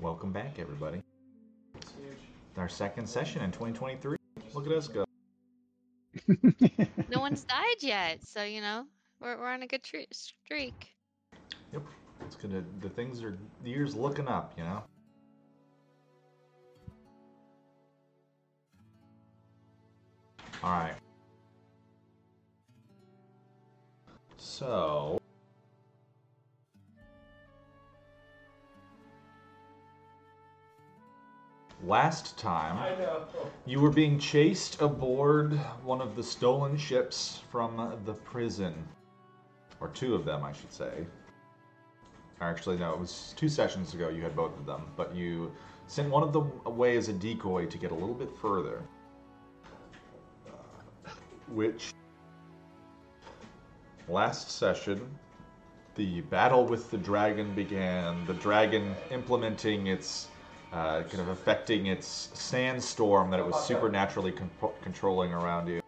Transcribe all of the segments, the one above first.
Welcome back, everybody. Our second session in 2023. Look at us go. No one's died yet, so you know we're we're on a good tre- streak. Yep. It's gonna. The things are. The year's looking up. You know. All right. So. Last time, you were being chased aboard one of the stolen ships from the prison. Or two of them, I should say. Actually, no, it was two sessions ago you had both of them, but you sent one of them away as a decoy to get a little bit further. Which, last session, the battle with the dragon began. The dragon implementing its, uh, kind of affecting its sandstorm that it was supernaturally con- controlling around you.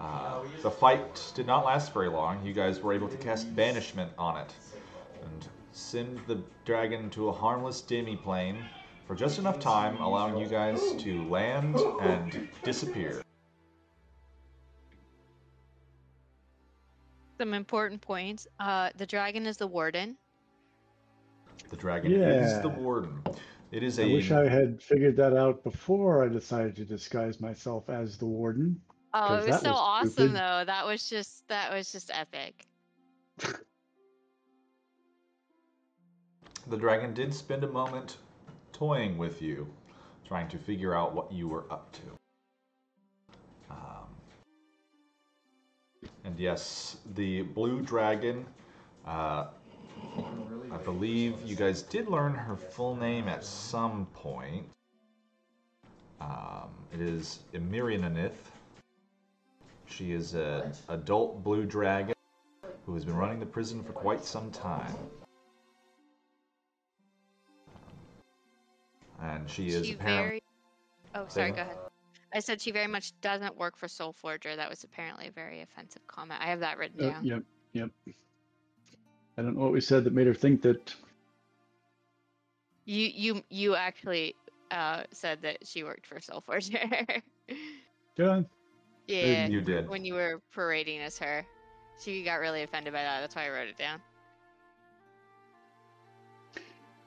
Uh, the fight did not last very long. You guys were able to cast banishment on it and send the dragon to a harmless demi-plane for just enough time, allowing you guys to land and disappear. Some important points. Uh, the dragon is the warden. The dragon is the warden. It is I a wish I had figured that out before I decided to disguise myself as the warden. Oh, 'Cause it was that so was awesome stupid. though. That was just that was just epic. The dragon did spend a moment toying with you, trying to figure out what you were up to. Um, and yes, the blue dragon, uh, I believe you guys did learn her full name at some point. Um, it is Emirianith. She is an adult blue dragon who has been running the prison for quite some time. and she is she apparently very. Oh, sorry. Go ahead. I said she very much doesn't work for Soul Forger. That was apparently a very offensive comment. I have that written Uh, down. yep, yep. I don't know what we said that made her think that. You you you actually uh, said that she worked for Soul Forger. Yeah, yeah. you did. When you were parading as her, she got really offended by that. That's why I wrote it down.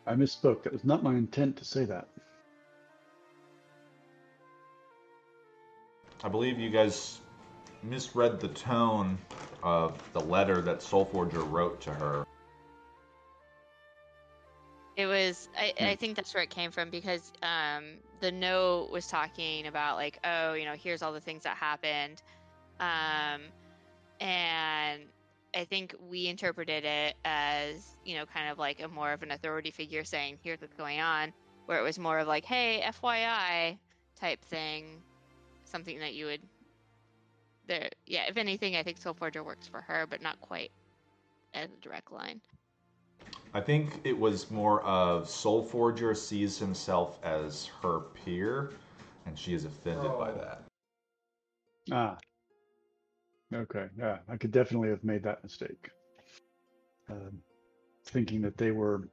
I misspoke. That was not my intent to say that. I believe you guys misread the tone of the letter that Soulforger wrote to her. It was. I, I think that's where it came from because um, the note was talking about like, oh, you know, here's all the things that happened, um, and I think we interpreted it as you know, kind of like a more of an authority figure saying, here's what's going on, where it was more of like, hey, FYI, type thing, something that you would. There, yeah. If anything, I think soul forger works for her, but not quite as a direct line. I think it was more of soul forger sees himself as her peer, and she is offended by that. Ah. Okay. Yeah, I could definitely have made that mistake. Um, thinking that they were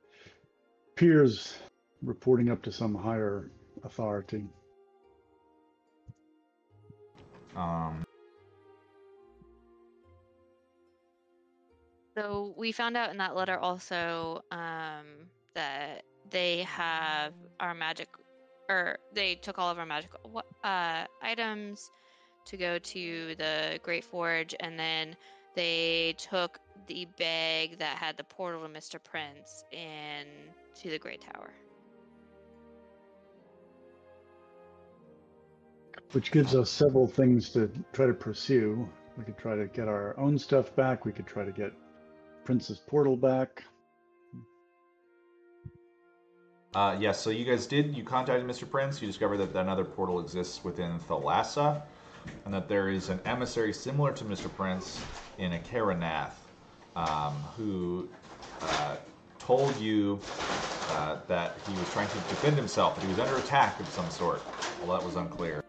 peers reporting up to some higher authority. Um, So we found out in that letter also um, that they have our magic, or they took all of our magic uh, items to go to the Great Forge, and then they took the bag that had the portal to Mr. Prince in to the Great Tower. Which gives us several things to try to pursue. We could try to get our own stuff back. We could try to get Princess Portal back. uh, yes, so you guys did. You contacted Mr. Prince. You discovered that another portal exists within Thalassa, and that there is an emissary similar to Mr. Prince in Akaranath, um, who uh, told you uh, that he was trying to defend himself, that he was under attack of some sort. Well, that was unclear.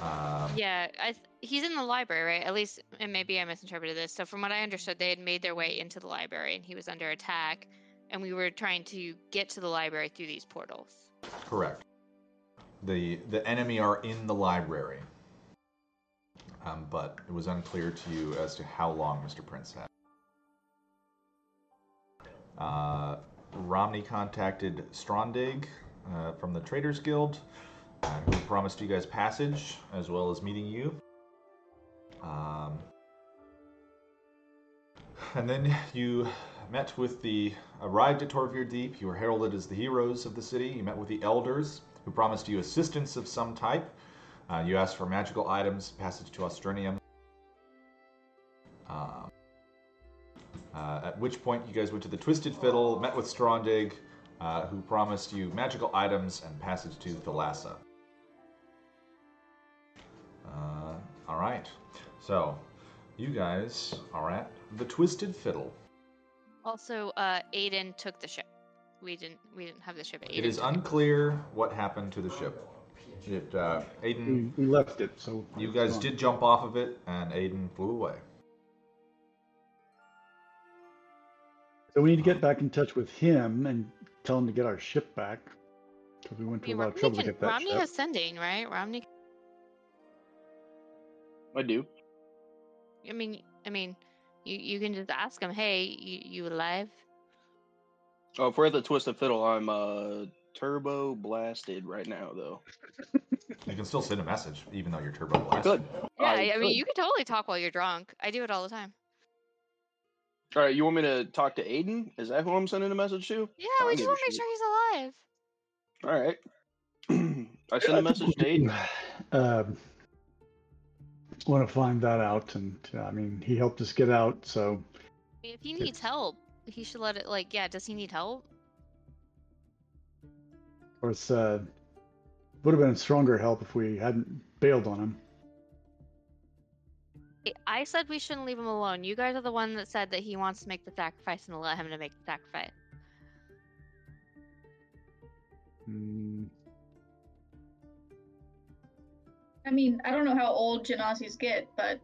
Um, Yeah, I th- he's in the library, right? At least, and maybe I misinterpreted this. So from what I understood, they had made their way into the library, and he was under attack. and we were trying to get to the library through these portals. Correct. The the enemy are in the library, um, but it was unclear to you as to how long Mr. Prince had. Uh, Romney contacted Strondig uh, from the Traders Guild, uh, who promised you guys passage as well as meeting you. Um, and then you met with the arrived at Torevir Deep. You were heralded as the heroes of the city. You met with the elders, who promised you assistance of some type. Uh, you asked for magical items, passage to Austranium. Um, uh, at which point, you guys went to the Twisted Fiddle, met with Strondig, uh, who promised you magical items and passage to Thalassa. Uh, all right. So, you guys are at the Twisted Fiddle. Also, uh, Aiden took the ship. We didn't. We didn't have the ship. Aiden It is took it. unclear what happened to the ship. It, uh, Aiden, We, we left it, so you guys gone. did jump off of it, and Aiden flew away. So we need to get back in touch with him and tell him to get our ship back because we went I to a mean, lot of Romney, trouble to get that Romney ship. has sending, right? Romney. I do. I mean, I mean, you you can just ask him, "Hey, you you alive?" Oh, if we're at the Twisted Fiddle, I'm uh turbo blasted right now, though. You can still send a message, even though you're turbo I blasted. could. Yeah, I, I mean, you can totally talk while you're drunk. I do it all the time. All right, you want me to talk to Aiden? Is that who I'm sending a message to? Yeah, I we just want to make shit. sure he's alive. All right. I send a message to Aiden. Um, want to find that out, and uh, I mean, he helped us get out, so if he needs help, he should let it. Like, yeah, does he need help? of course, uh, would have been stronger help if we hadn't bailed on him. I- said we shouldn't leave him alone. You guys are the one that said that he wants to make the sacrifice and let him to make the sacrifice. Mm, I mean, I don't know how old Genasi's get, but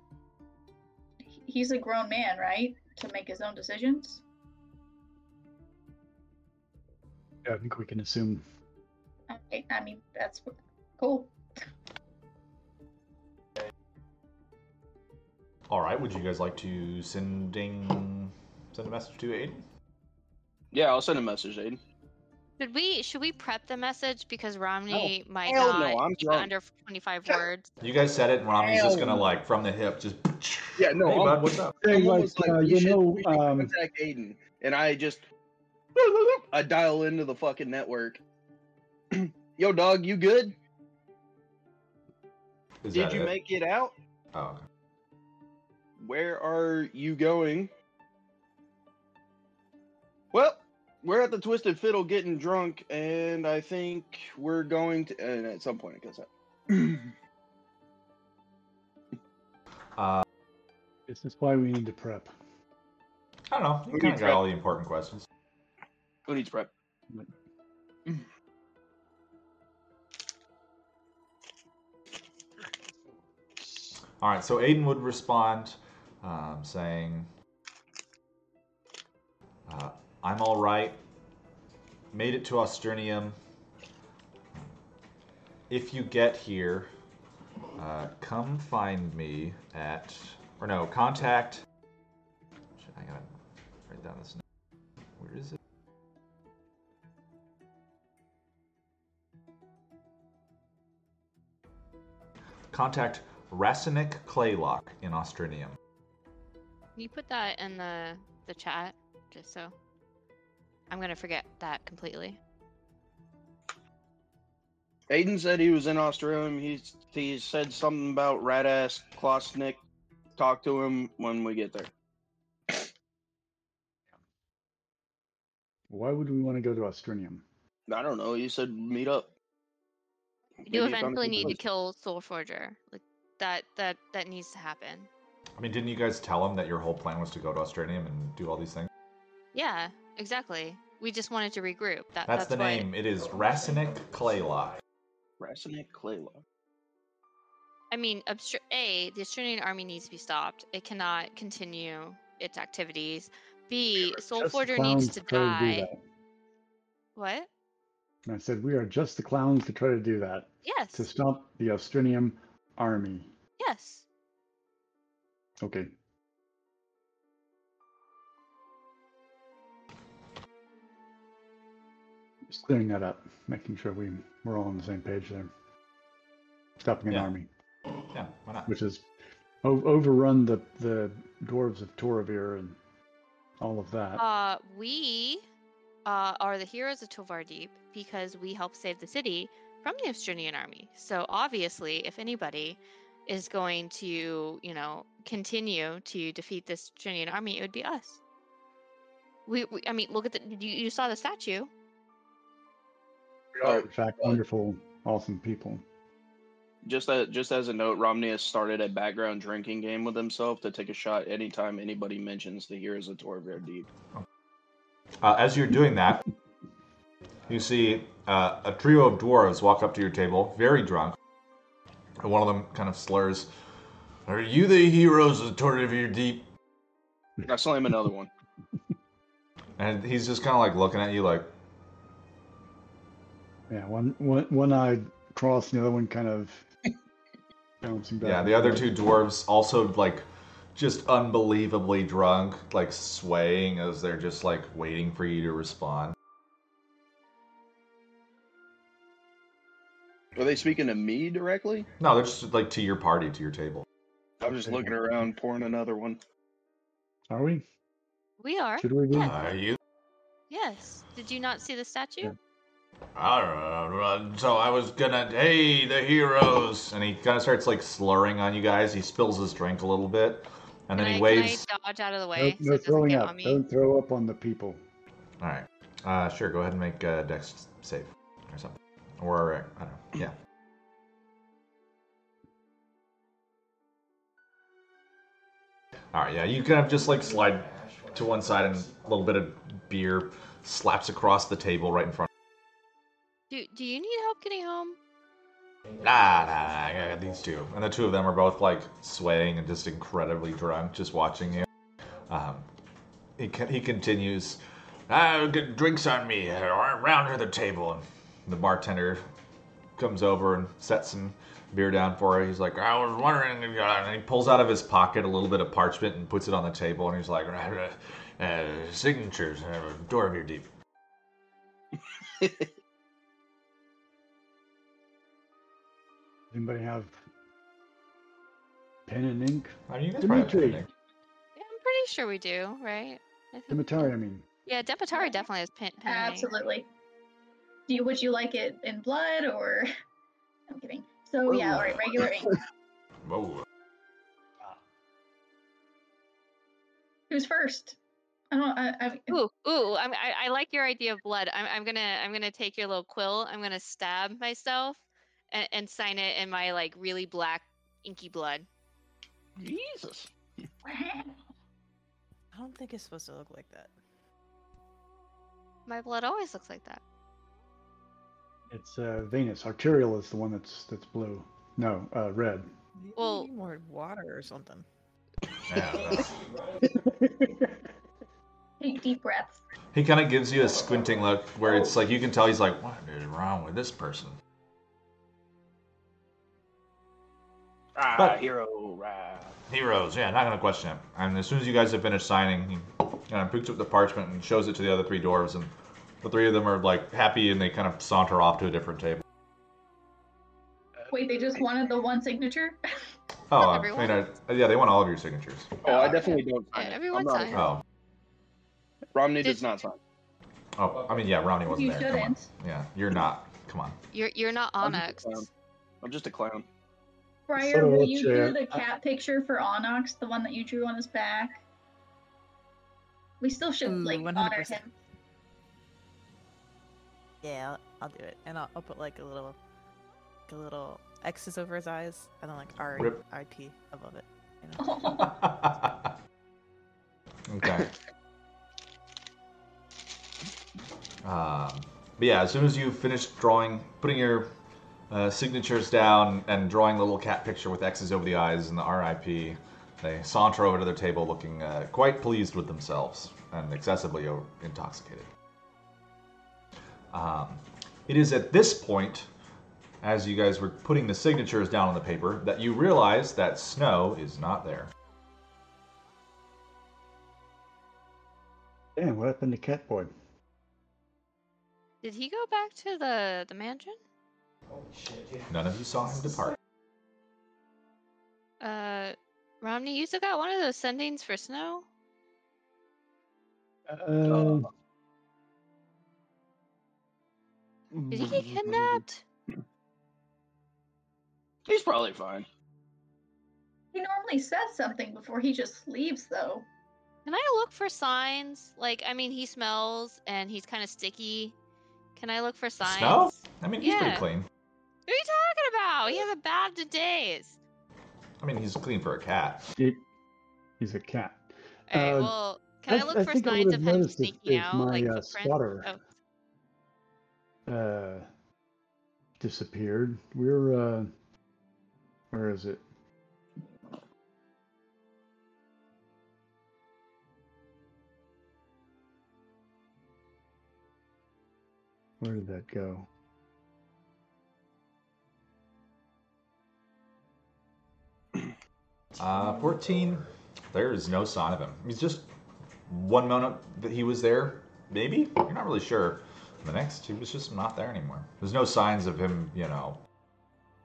he's a grown man, right? To make his own decisions. yeah, I think we can assume. I, I mean, that's cool. All right. Would you guys like to sending send a message to Aiden? Yeah, I'll send a message, Aiden. Should we should we prep the message because Romney might hell not no, I'm keep it drunk. under twenty five words? You guys said it, and Romney's just gonna like from the hip, just. Yeah, no, Hey, bud, what's up? Hey, I'm like, uh, we you should- know, we should um, contact Aiden, and I just I dial into the fucking network. Yo, dog, you good? Is Did you it? make it out? Oh, okay. Where are you going? Well, we're at the Twisted Fiddle getting drunk, and I think we're going to. And at some point, it goes out. Uh, This is why we need to prep. I don't know. You Who kind of got all the important questions. Who needs prep? All right, so Aiden would respond um, saying, uh, I'm all right. Made it to Austranium. If you get here, uh, come find me at, or no, contact. I gotta write down this. Where is it? Contact Racinic Claylock in Austranium. Can you put that in the the chat just so I'm gonna forget that completely. Aiden said he was in Australia. He's he said something about rat ass Klosnick. Talk to him when we get there. Why would we want to go to Austranium? I don't know. You said meet up. You Maybe he found a eventually good need to kill Soul Forger. Like that that that needs to happen. I mean, didn't you guys tell him that your whole plan was to go to Austranium and do all these things? Yeah, exactly. We just wanted to regroup. That, That's, that's, the why- name. It is Racinic Claylock. Racinic Claylock. I mean, obstr- a the Australian army needs to be stopped. It cannot continue its activities. B, Soul Just Forger needs to try do die. that. What? And I said, we are just the clowns to try to do that, Yes. to stop the Austranium army. Yes. Okay. Clearing that up, making sure we, we're all on the same page there. Stopping an Yeah. army, Yeah, why not? which is o- overrun the, the dwarves of Torevir and all of that. Uh, we uh, are the heroes of Torevir Deep because we helped save the city from the Australian army. So obviously, if anybody is going to, you know, continue to defeat this Australian army, it would be us. We, we I mean, look at the you, you saw the statue. We are, in fact, wonderful, awesome people. Just as just as a note, Romney has started a background drinking game with himself to take a shot anytime anybody mentions the heroes of Torevir Deep. Uh, as you're doing that, you see uh, a trio of dwarves walk up to your table, very drunk. And one of them kind of slurs, Are you the heroes of Torevir Deep? I saw him another one. And he's just kind of like looking at you like, Yeah, one one one eye crossed, and the other one kind of bouncing back. yeah, the other two dwarves also like just unbelievably drunk, like swaying as they're just like waiting for you to respond. Are they speaking to me directly? No, they're just like to your party, to your table. I'm just looking around, pouring another one. Are we? We are. Should we be? Yeah. Are you? Yes. Did you not see the statue? Yeah. Uh, so I was gonna, hey, the heroes, and he kind of starts like slurring on you guys. He spills his drink a little bit, and then Can he I, waves. Can I dodge out of the No, way so no it doesn't throwing get up. on me? Don't throw up on the people. All right, uh, sure, go ahead and make a dex save or something, or I don't know, yeah. All right, yeah, you kind of just like slide to one side, and a little bit of beer slaps across the table right in front. Do Do you need help getting home? Nah, nah, nah, I got these two. And the two of them are both like swaying and just incredibly drunk, just watching you. Um, he, co- he continues, ah, get drinks on me, uh, around her the table. And the bartender comes over and sets some beer down for her. He's like, I was wondering, if you-" and he pulls out of his pocket a little bit of parchment and puts it on the table. And he's like, uh, uh, signatures, uh, door of your deep. Anybody have pen and ink? I you guys probably have Dimitri. Yeah, I'm pretty sure we do, right? I think we Demetari. I mean. Yeah, Depatari definitely has pen. pen and ink. Absolutely. Do you would you like it in blood or? I'm kidding. So yeah, all right, regular ink. Whoa. Ah. Who's first? I don't. I, I, Ooh, ooh! I'm, I I like your idea of blood. I'm I'm gonna I'm gonna take your little quill. I'm gonna stab myself, and, and sign it in my like really black inky blood. Jesus. I don't think it's supposed to look like that. My blood always looks like that. It's uh, venous. Arterial is the one that's that's blue. No, uh, red. Maybe Well- more water or something. Take deep breaths. He kind of gives you a squinting look where it's like you can tell he's like, what is wrong with this person? Ah, But- hero, rah. Heroes, yeah, not gonna question him. And as soon as you guys have finished signing, he kind of picks up the parchment and shows it to the other three dwarves, and the three of them are like happy and they kind of saunter off to a different table. Wait, they just wanted the one signature. Oh, I everyone. mean, uh, yeah, they want all of your signatures. Oh, I definitely don't sign Yeah, it. everyone I'm signs. Oh, Romney Did- does not sign. oh, I mean, yeah, Romney wasn't you there. Come on. shouldn't. Yeah, you're not. Come on. You're you're not I'm just a Onyx. clown. I'm just a clown. Briar, So will you do the cat picture for Onyx, the one that you drew on his back? We still should Ooh, like honor 100%. him. Yeah, I'll, I'll do it, and I'll, I'll put like a little, like a little X's over his eyes, and then like R Rip. I P above it. You know? okay. Um, but yeah, as soon as you finish drawing, putting your uh, signatures down and drawing the little cat picture with X's over the eyes and the RIP, they saunter over to their table looking uh, quite pleased with themselves. and excessively intoxicated. Um, it is at this point, as you guys were putting the signatures down on the paper, that you realize that Snow is not there. Damn, what happened to Catboy? Did he go back to the the mansion? None of you saw him depart. Uh, Romney, you still got one of those sendings for Snow? Uh, Did he get kidnapped? He's probably fine. He normally says something before he just leaves, though. Can I look for signs? Like, I mean, he smells and he's kind of sticky. Can I look for signs? Snow? I mean, he's Yeah. pretty clean. What are you talking about? He has a bathed in days. I mean, he's clean for a cat. it, he's a cat. All right, Uh, well, can I, I- look I for signs of him sneaking out, my, like uh, footprints? spotter- Oh, uh, disappeared. We're uh, where is it? Where did that go? Uh, 14, there is no sign of him. He's just one moment that he was there, maybe? You're not really sure. The next, he was just not there anymore. There's no signs of him, you know.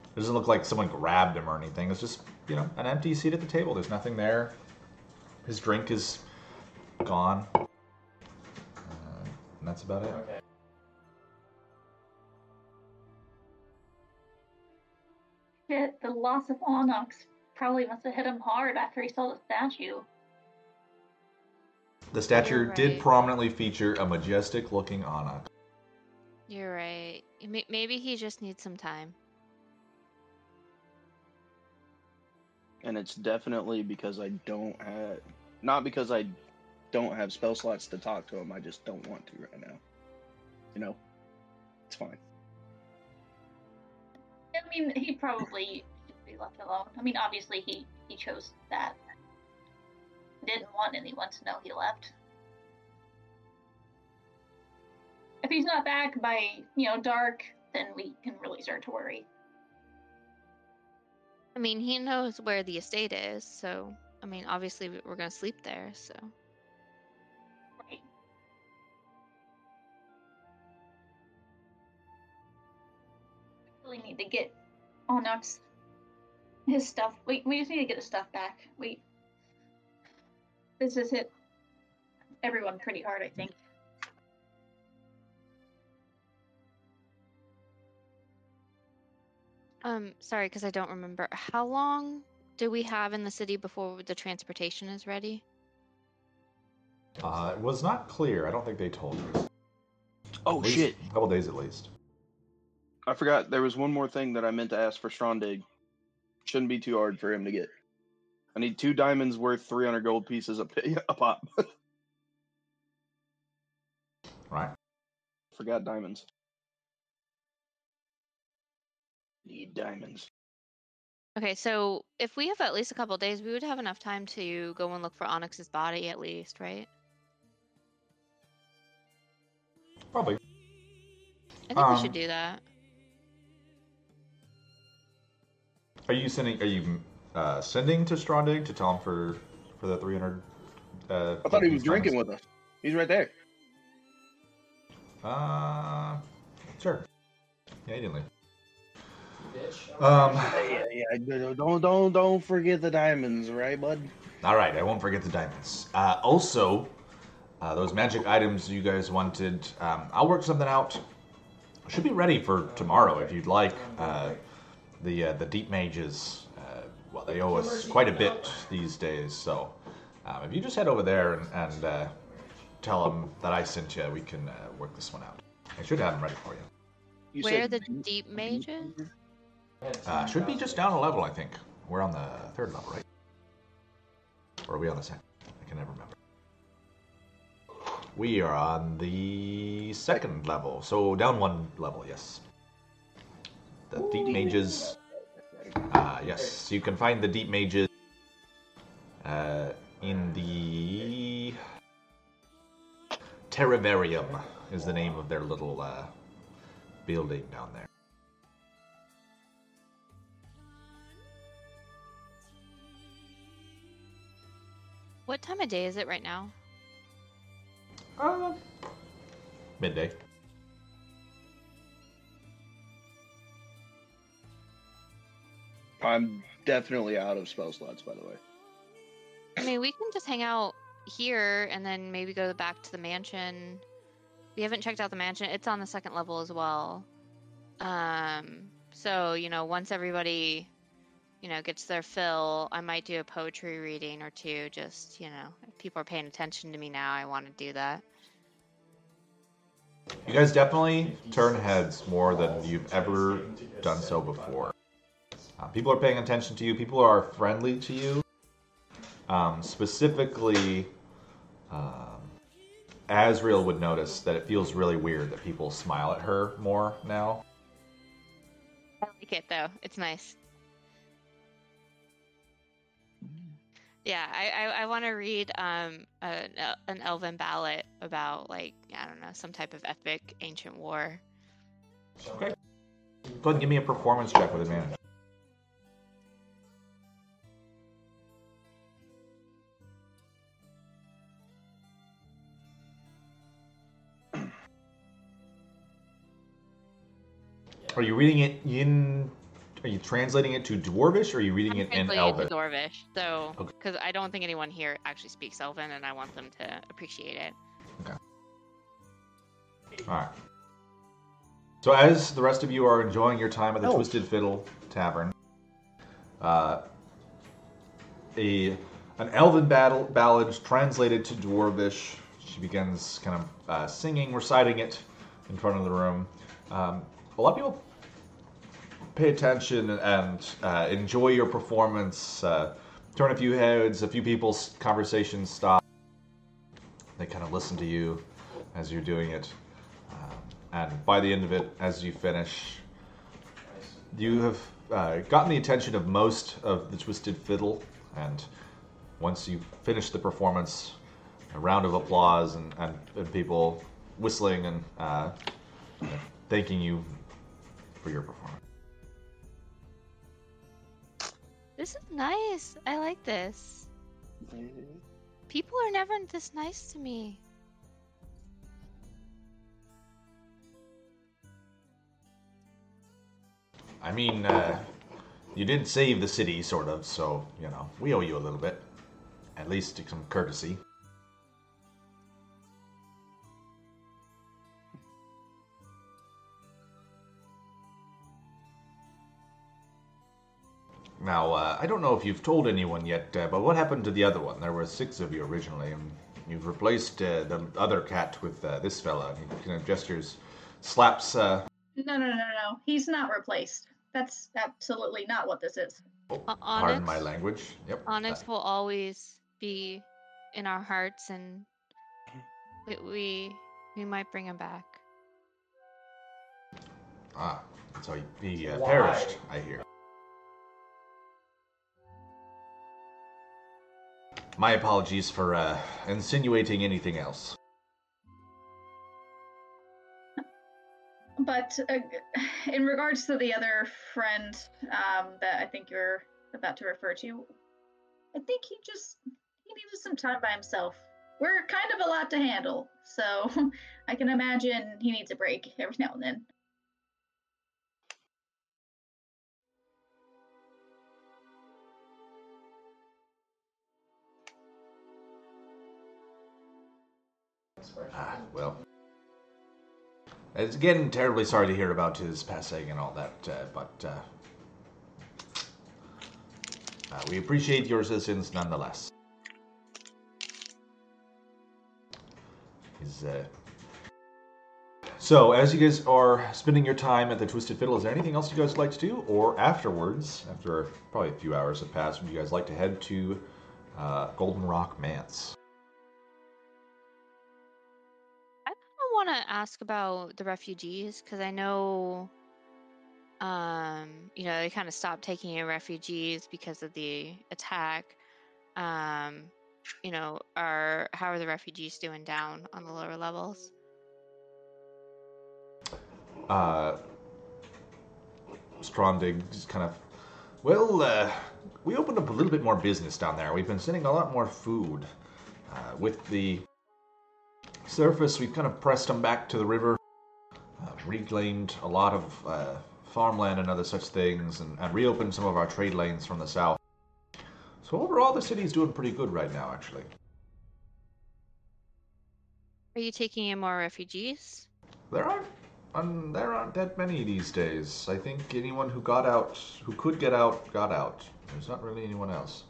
It doesn't look like someone grabbed him or anything. It's just, you know, an empty seat at the table. There's nothing there. His drink is gone. Uh, and that's about it. Shit, the loss of Onyx probably must have hit him hard after he saw the statue. The statue You're did prominently feature a majestic looking onyx. you're right. Maybe he just needs some time. And it's definitely because I don't have, not because I don't have spell slots to talk to him. I just don't want to right now. You know, it's fine. I mean, he probably should be left alone. I mean, obviously he he chose that. Didn't want anyone to know he left. If he's not back by you know dark, then we can really start to worry. I mean, he knows where the estate is, so I mean, obviously we- we're gonna sleep there. So Right. We really need to get Onyx his stuff. Wait, we just need to get his stuff back. We This has hit everyone pretty hard, I think. Um, sorry, because I don't remember. How long do we have in the city before the transportation is ready? Uh, it was not clear. I don't think they told you. Oh least shit! A couple days at least. I forgot there was one more thing that I meant to ask for Strondig. Shouldn't be too hard for him to get. I need two diamonds worth 300 gold pieces a, a pop. Right. forgot diamonds. Need diamonds. Okay, so if we have at least a couple days, we would have enough time to go and look for Onyx's body at least, right? Probably. I think we Um, should do that. Are you sending? Are you uh, sending to Strondig to tell him for for the three hundred? Uh, I thought he was drinking with us. He's right there. Uh, sure. Yeah, he didn't leave. Um. Yeah, yeah, yeah. Don't don't don't forget the diamonds, right, bud? All right, I won't forget the diamonds. Uh, also, uh, those magic items you guys wanted, um, I'll work something out. Should be ready for tomorrow if you'd like. Uh, the uh, the deep mages, uh, well, they owe us quite a bit these days. So, um, if you just head over there and, and uh, tell them that I sent you, we can uh, work this one out. I should have them ready for you. You Where are the deep mages? Uh, should be just down a level, I think. We're on the third level, right? Or are we on the second? I can never remember. We are on the second level, so down one level, yes. The deep mages. Uh, yes, you can find the deep mages uh, in the Terravarium is the name of their little uh, building down there. What time of day is it right now? Uh, midday. I'm definitely out of spell slots, by the way. I mean, we can just hang out here and then maybe go back to the mansion. We haven't checked out the mansion. It's on the second level as well. Um, so you know, once everybody, you know, gets their fill, I might do a poetry reading or two. Just you know, if people are paying attention to me now, I want to do that. You guys definitely turn heads more than you've ever done so before. Uh, people are paying attention to you. People are friendly to you. Um, specifically, um, Asriel would notice that it feels really weird that people smile at her more now. I like it though. It's nice. Yeah, I I, I want to read um an, an elven ballad about like I don't know some type of epic ancient war. Okay. Go ahead and give me a performance check with advantage. Are you reading it in? Are you translating it to Dwarvish, or are you reading I'm it in translating Elvish? it to Dwarvish, so Okay. because I don't think anyone here actually speaks Elven, and I want them to appreciate it. Okay. All right. So as the rest of you are enjoying your time at the Elf. Twisted Fiddle Tavern, uh, a an elven battle ballad translated to Dwarvish. She begins kind of uh, singing, reciting it in front of the room. Um, a lot of people pay attention and uh, enjoy your performance. Uh, turn a few heads. A few people's conversations stop. They kind of listen to you as you're doing it. Um, and by the end of it, as you finish, you have uh, gotten the attention of most of the Twisted Fiddle. And once you finish the performance, a round of applause and, and, and people whistling and uh, thanking you for your performance. This is nice. I like this. People are never this nice to me. I mean, uh, you did save the city, sort of, so, you know, we owe you a little bit. At least some courtesy. Now, uh, I don't know if you've told anyone yet, uh, but what happened to the other one? There were six of you originally, and you've replaced uh, the other cat with uh, this fella. He kind of gestures, slaps uh, No, no, no, no, no. He's not replaced. That's absolutely not what this is. O- Pardon my language. Yep. Onyx will always be in our hearts, and we we, we might bring him back. Ah, so he, he uh, perished, I hear. My apologies for uh, insinuating anything else. But uh, in regards to the other friend um, that I think you're about to refer to, I think he just he needed some time by himself. We're kind of a lot to handle, so I can imagine he needs a break every now and then. Ah, well. It's again terribly sorry to hear about his passing and all that, uh, but uh, uh, we appreciate your assistance nonetheless. He's, uh... So, as you guys are spending your time at the Twisted Fiddle, is there anything else you guys would like to do? Or afterwards, after probably a few hours have passed, would you guys like to head to uh, Golden Rock Manse? Want to ask about the refugees because I know, um, you know, they kind of stopped taking in refugees because of the attack. Um, you know, are how are the refugees doing down on the lower levels? Uh, Strondig just kind of, well, uh, we opened up a little bit more business down there. We've been sending a lot more food. Uh, with the surface, we've kind of pressed them back to the river, uh, reclaimed a lot of uh, farmland and other such things, and, and reopened some of our trade lanes from the south. So overall, the city's doing pretty good right now, actually. Are you taking in more refugees? There aren't, um, there aren't that many these days. I think anyone who got out, who could get out, got out. There's not really anyone else.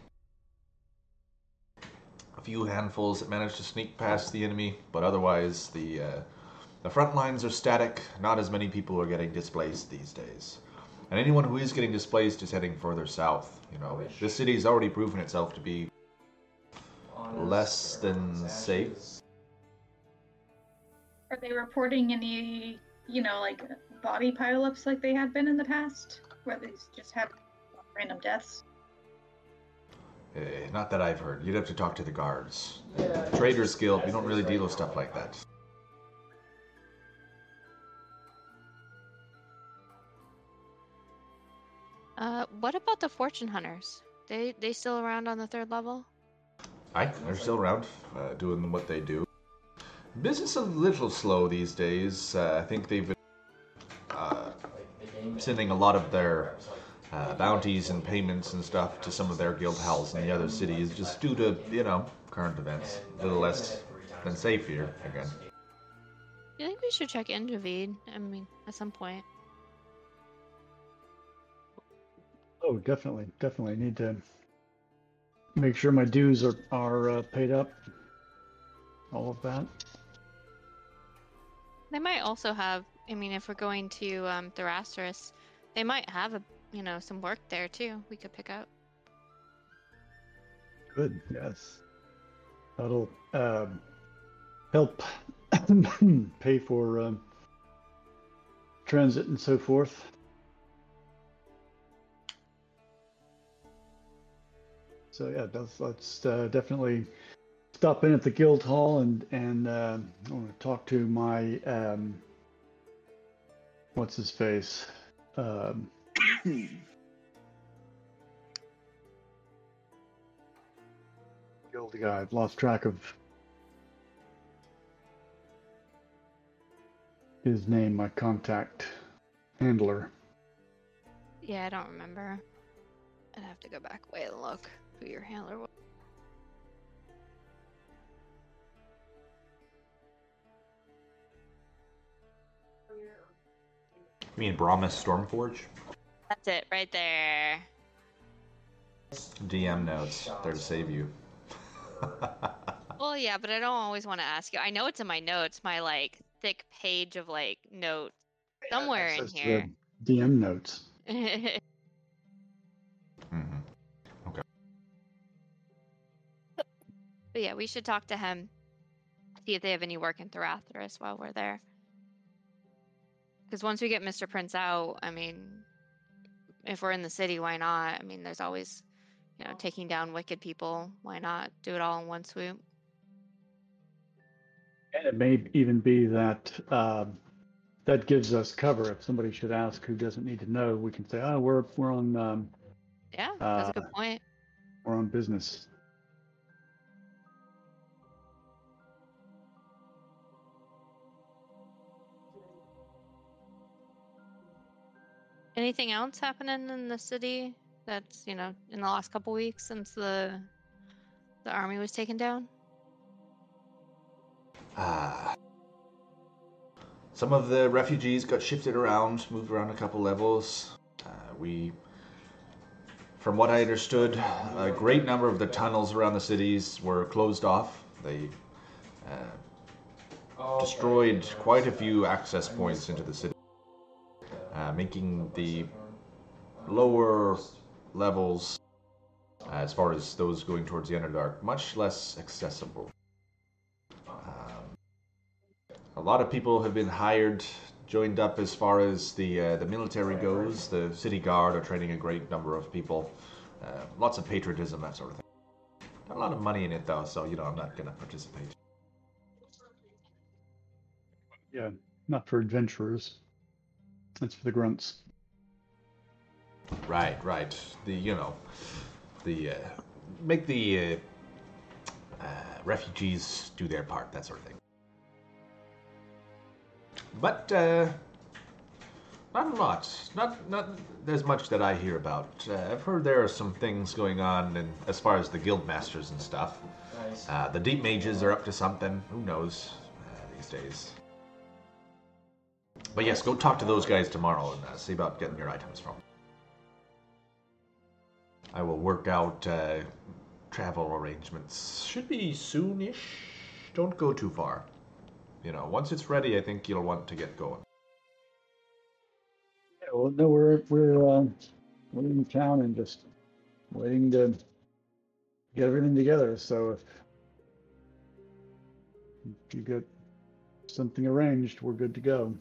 A few handfuls that manage to sneak past the enemy, but otherwise the uh, the front lines are static. Not as many people are getting displaced these days. And anyone who is getting displaced is heading further south. You know, this city's already proven itself to be less than safe. Are they reporting any, you know, like body pileups like they had been in the past, where they just have random deaths? Eh, not that I've heard. You'd have to talk to the guards. Traders Guild, we don't really deal with stuff like that. Uh, what about the fortune hunters? They they still around on the third level? Aye, they're still around, uh, doing what they do. Business a little slow these days. Uh, I think they've been uh, sending a lot of their uh, bounties and payments and stuff to some of their guild halls in the other cities, just due to you know current events. A little less than safe here again. Do you think we should check into Veed? I mean, at some point. Oh, definitely, definitely need to make sure my dues are are uh, paid up. All of that. They might also have. I mean, if we're going to um, Therasteris, they might have a you know some work there too. We could pick up. Good. Yes. That'll um, help pay for um, transit and so forth. So yeah, let's, let's uh, definitely stop in at the guild hall and and uh, I want to talk to my um, what's his face. Um, guild guy. I've lost track of his name. My contact handler. Yeah, I don't remember. I'd have to go back away and look who your handler was. You mean Brahmas Stormforge? That's it, right there. DM notes. There to save you. Well, yeah, but I don't always want to ask you. I know it's in my notes, my like thick page of like notes somewhere in here. DM notes. mm-hmm. Okay. But yeah, we should talk to him, see if they have any work in Theratheris while we're there. Because once we get Mr. Prince out, I mean, if we're in the city, why not? I mean, there's always, you know, taking down wicked people. Why not do it all in one swoop? And it may even be that um, that gives us cover. If somebody should ask who doesn't need to know, we can say, "Oh, we're we're on um, Yeah, that's a Uh, good point. we're on business." Anything else happening in the city that's you know in the last couple weeks since the the army was taken down? Ah. Some of the refugees got shifted around, moved around a couple levels. Uh, we, from what I understood, a great number of the tunnels around the cities were closed off. They uh, destroyed quite a few access points into the city, uh, making the lower levels, uh, as far as those going towards the Underdark, much less accessible. Um, a lot of people have been hired, joined up as far as the uh, the military goes. The city guard are training a great number of people. Uh, lots of patriotism, that sort of thing. Not a lot of money in it though, so you know I'm not gonna participate. Yeah, not for adventurers. That's for the grunts. Right, right. The you know, the uh, make the uh, uh, refugees do their part, that sort of thing. But uh, not a lot. Not not there's much that I hear about. Uh, I've heard there are some things going on, and as far as the guild masters and stuff, Nice. uh, the deep mages are up to something. Who knows uh, these days? But yes, go talk to those guys tomorrow and uh, see about getting your items from. I will work out uh, travel arrangements. Should be soonish. Don't go too far. You know, once it's ready, I think you'll want to get going. Yeah, well, no, we're we're uh, we're in town and just waiting to get everything together. So if, if you get something arranged, we're good to go.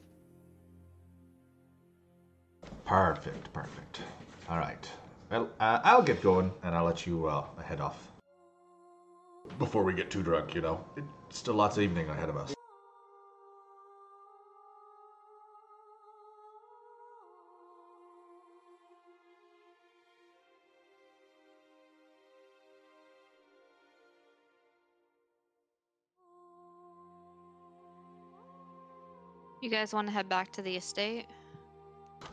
Perfect, perfect. All right. Well, uh, I'll get going, and I'll let you uh, head off. Before we get too drunk, you know. It's still lots of evening ahead of us. You guys want to head back to the estate?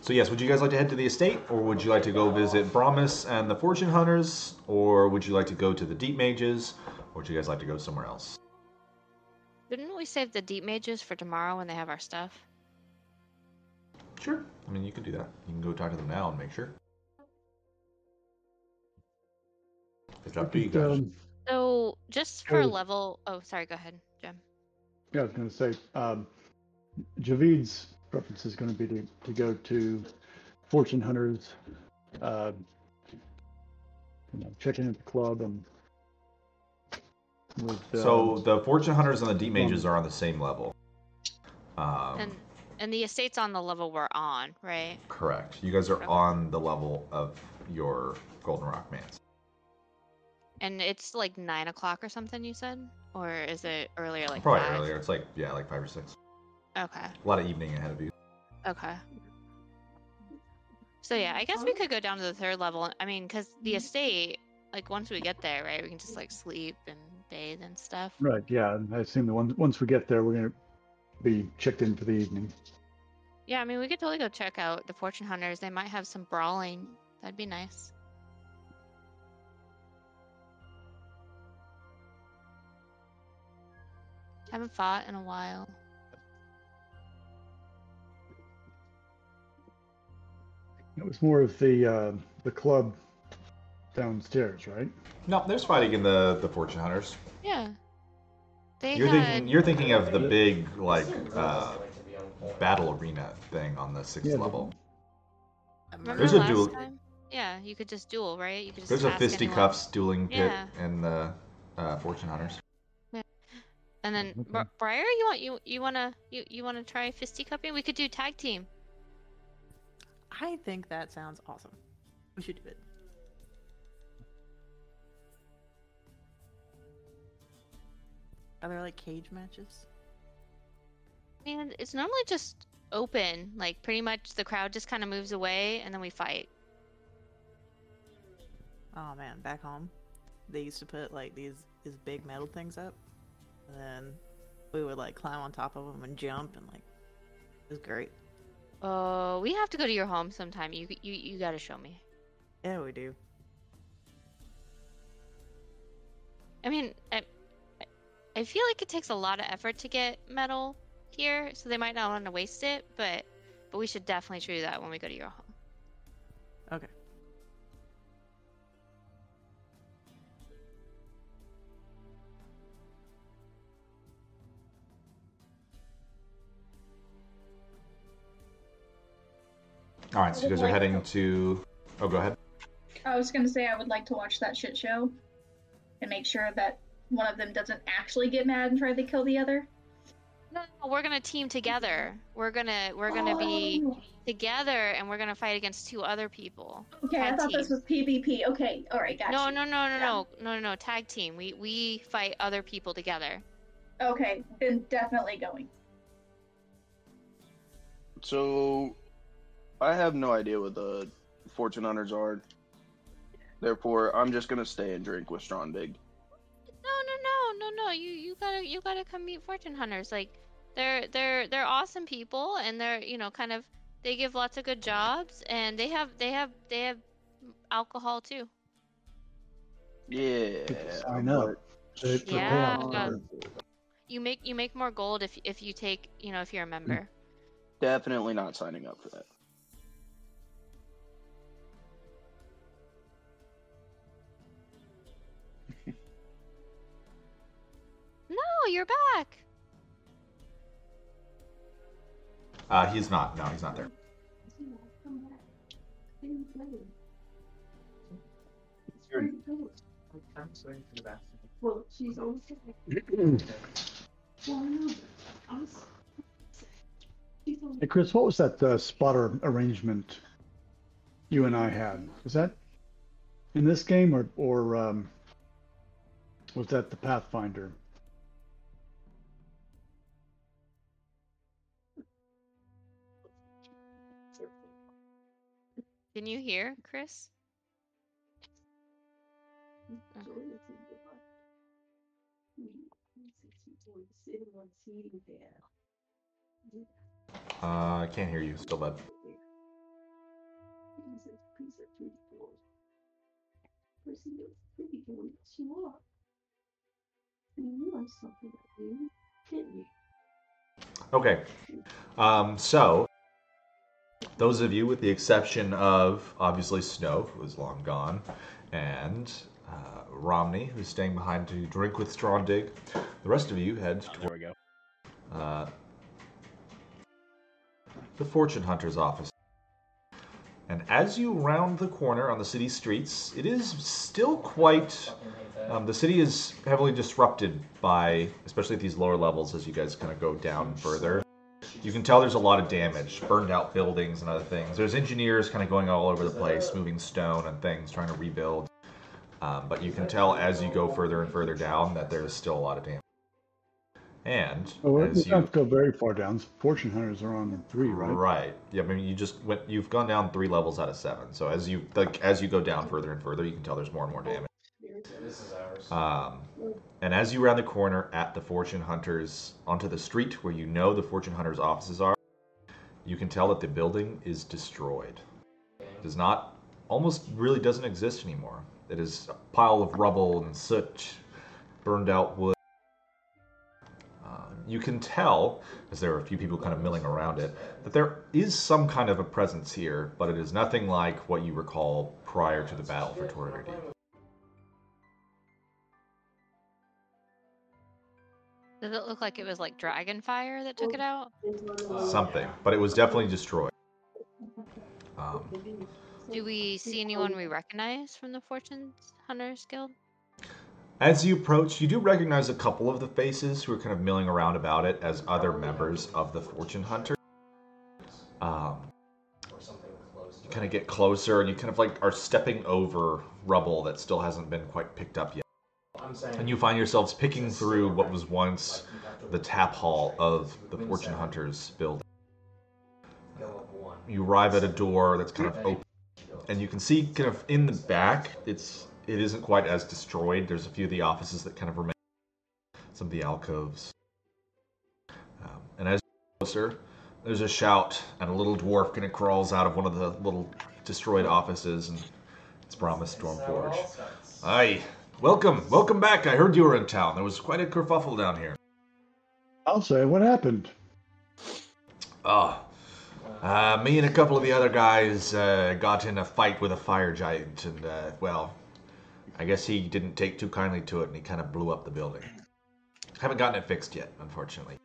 So yes, would you guys like to head to the estate, or would you like to go visit Brahmis and the Fortune Hunters, or would you like to go to the Deep Mages, or would you guys like to go somewhere else? Didn't we save the deep mages for tomorrow when they have our stuff? Sure. I mean, you can do that. You can go talk to them now and make sure. It's up to you guys. Um, So just for Oh. level. Oh, sorry. Go ahead, Jim. yeah, I was going to say, um, Javid's preference is going to be to, to go to Fortune Hunters, uh, you know, check in at the club and with, So um, the Fortune Hunters and the Deep Mages are on the same level. Um, And and the estate's on the level we're on, right? correct. You guys are Okay. on the level of your Golden Rock Manse. And it's like nine o'clock or something. You said, or is it earlier? Like Probably five? earlier. It's like yeah, like five or six. Okay. A lot of evening ahead of you. Okay. So yeah, I guess we could go down to the third level. I mean, because the mm-hmm. estate, like once we get there, right, we can just like sleep and bathe and stuff. right, yeah, and I assume that once once we get there, we're going to be checked in for the evening. Yeah, I mean, we could totally go check out the fortune hunters. They might have some brawling. That'd be nice. Haven't fought in a while. It was more of the uh, the club downstairs, right? No, there's fighting in the the Fortune Hunters. Yeah. They You're had. thinking you're thinking of the big like uh, battle arena thing on the sixth Yeah, level. Remember There's a duel- time? Yeah, you could just duel, right? You could just There's a ask anyone. fisticuffs dueling pit Yeah. in the uh, Fortune Hunters. And then Okay. Briar, you want you you wanna you you wanna try fisticupping? We could do tag team. I think that sounds awesome. We should do it. Are there like cage matches? And it's normally just open. Like pretty much the crowd just kind of moves away and then we fight. Oh man, back home, they used to put like these these big metal things up, and then we would like climb on top of them and jump and like it was great. Oh, we have to go to your home sometime. You you you gotta show me. Yeah, we do. I mean, I I- feel like it takes a lot of effort to get metal here, so they might not want to waste it. But but we should definitely do that when we go to your home. Okay. All right, so you guys are heading to. Oh, go ahead. I was gonna say I would like to watch that shit show and make sure that one of them doesn't actually get mad and try to kill the other. No, no, we're gonna team together. We're gonna we're gonna be Oh, together, and we're gonna fight against two other people. Okay, I tag thought this was PvP. Okay, all right, gotcha. No, no, no, no, Yeah. no, no, no, no. Tag team. We we fight other people together. Okay, then definitely going. So, I have no idea what the fortune hunters are. Therefore, I'm just gonna stay and drink with Strondig. No, no, no, no, no. You you gotta you gotta come meet fortune hunters. Like they're they're they're awesome people, and they're you know kind of they give lots of good jobs, and they have they have they have alcohol too. Yeah. I know. but- They Yeah. for- You make you make more gold if if you take you know if you're a member. Definitely not signing up for that. No, you're back. Uh, he's not. No, he's not there. Well, she's always Hey Chris, what was that uh, spotter arrangement you and I had? Was that in this game or or um, was that the Pathfinder? Can you hear, Chris? Uh, I can't hear you. Still bad. Okay. Um, so, those of you, with the exception of obviously Snow, who is long gone, and uh, Romney, who's staying behind to drink with Strondig, the rest of you head we go. uh, the fortune hunter's office. And as you round the corner on the city streets, it is still quite. Um, the city is heavily disrupted by, especially at these lower levels, as you guys kind of go down further. You can tell there's a lot of damage, burned out buildings and other things. There's engineers kind of going all over the place, moving stone and things, trying to rebuild. Um, but you can tell as you go further and further down that there's still a lot of damage. And Oh, we as you don't go very far down. Fortune hunters are on three, right? Right. Yeah. I mean, you just went. You've gone down three levels out of seven. So as you like, as you go down further and further, you can tell there's more and more damage. Um, and as you round the corner at the fortune hunters onto the street where you know the fortune hunters' offices are, you can tell that the building is destroyed. Does not, almost really doesn't exist anymore. It is a pile of rubble and soot, burned out wood. Uh, you can tell, as there are a few people kind of milling around it, that there is some kind of a presence here, but it is nothing like what you recall prior to the battle for Torridity. Does it look like it was like dragon fire that took it out? Something, but it was definitely destroyed. Um, Do we see anyone we recognize from the Fortune Hunters Guild? As you approach, you do recognize a couple of the faces who are kind of milling around about it as other members of the Fortune Hunter. Um, you kind of get closer, and you kind of like are stepping over rubble that still hasn't been quite picked up yet. And you find yourselves picking through what was once the tap hall of the Fortune Hunters building. You arrive at a door that's kind of open, and you can see kind of in the back, it's it isn't quite as destroyed. There's a few of the offices that kind of remain, some of the alcoves. Um, and as you closer, there's a shout, and a little dwarf kind of crawls out of one of the little destroyed offices, and it's Brahma Stormforge. Aye, welcome, welcome back. I heard you were in town. There was quite a kerfuffle down here. I'll say what happened. Oh, uh, me and a couple of the other guys uh, got in a fight with a fire giant, and uh, well, I guess he didn't take too kindly to it, and he kind of blew up the building. Haven't gotten it fixed yet, unfortunately.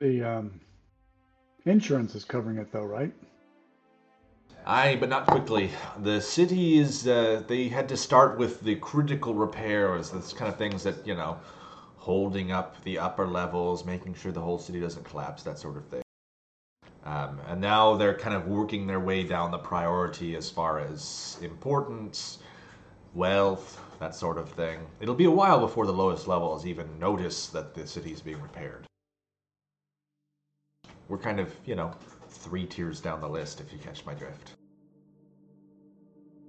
The um, insurance is covering it though, right? Aye, but not quickly. The city is, uh, they had to start with the critical repairs, this kind of things that, you know, holding up the upper levels, making sure the whole city doesn't collapse, that sort of thing. Um, and now they're kind of working their way down the priority as far as importance, wealth, that sort of thing. It'll be a while before the lowest levels even notice that the city's being repaired. We're kind of, you know, three tiers down the list, if you catch my drift.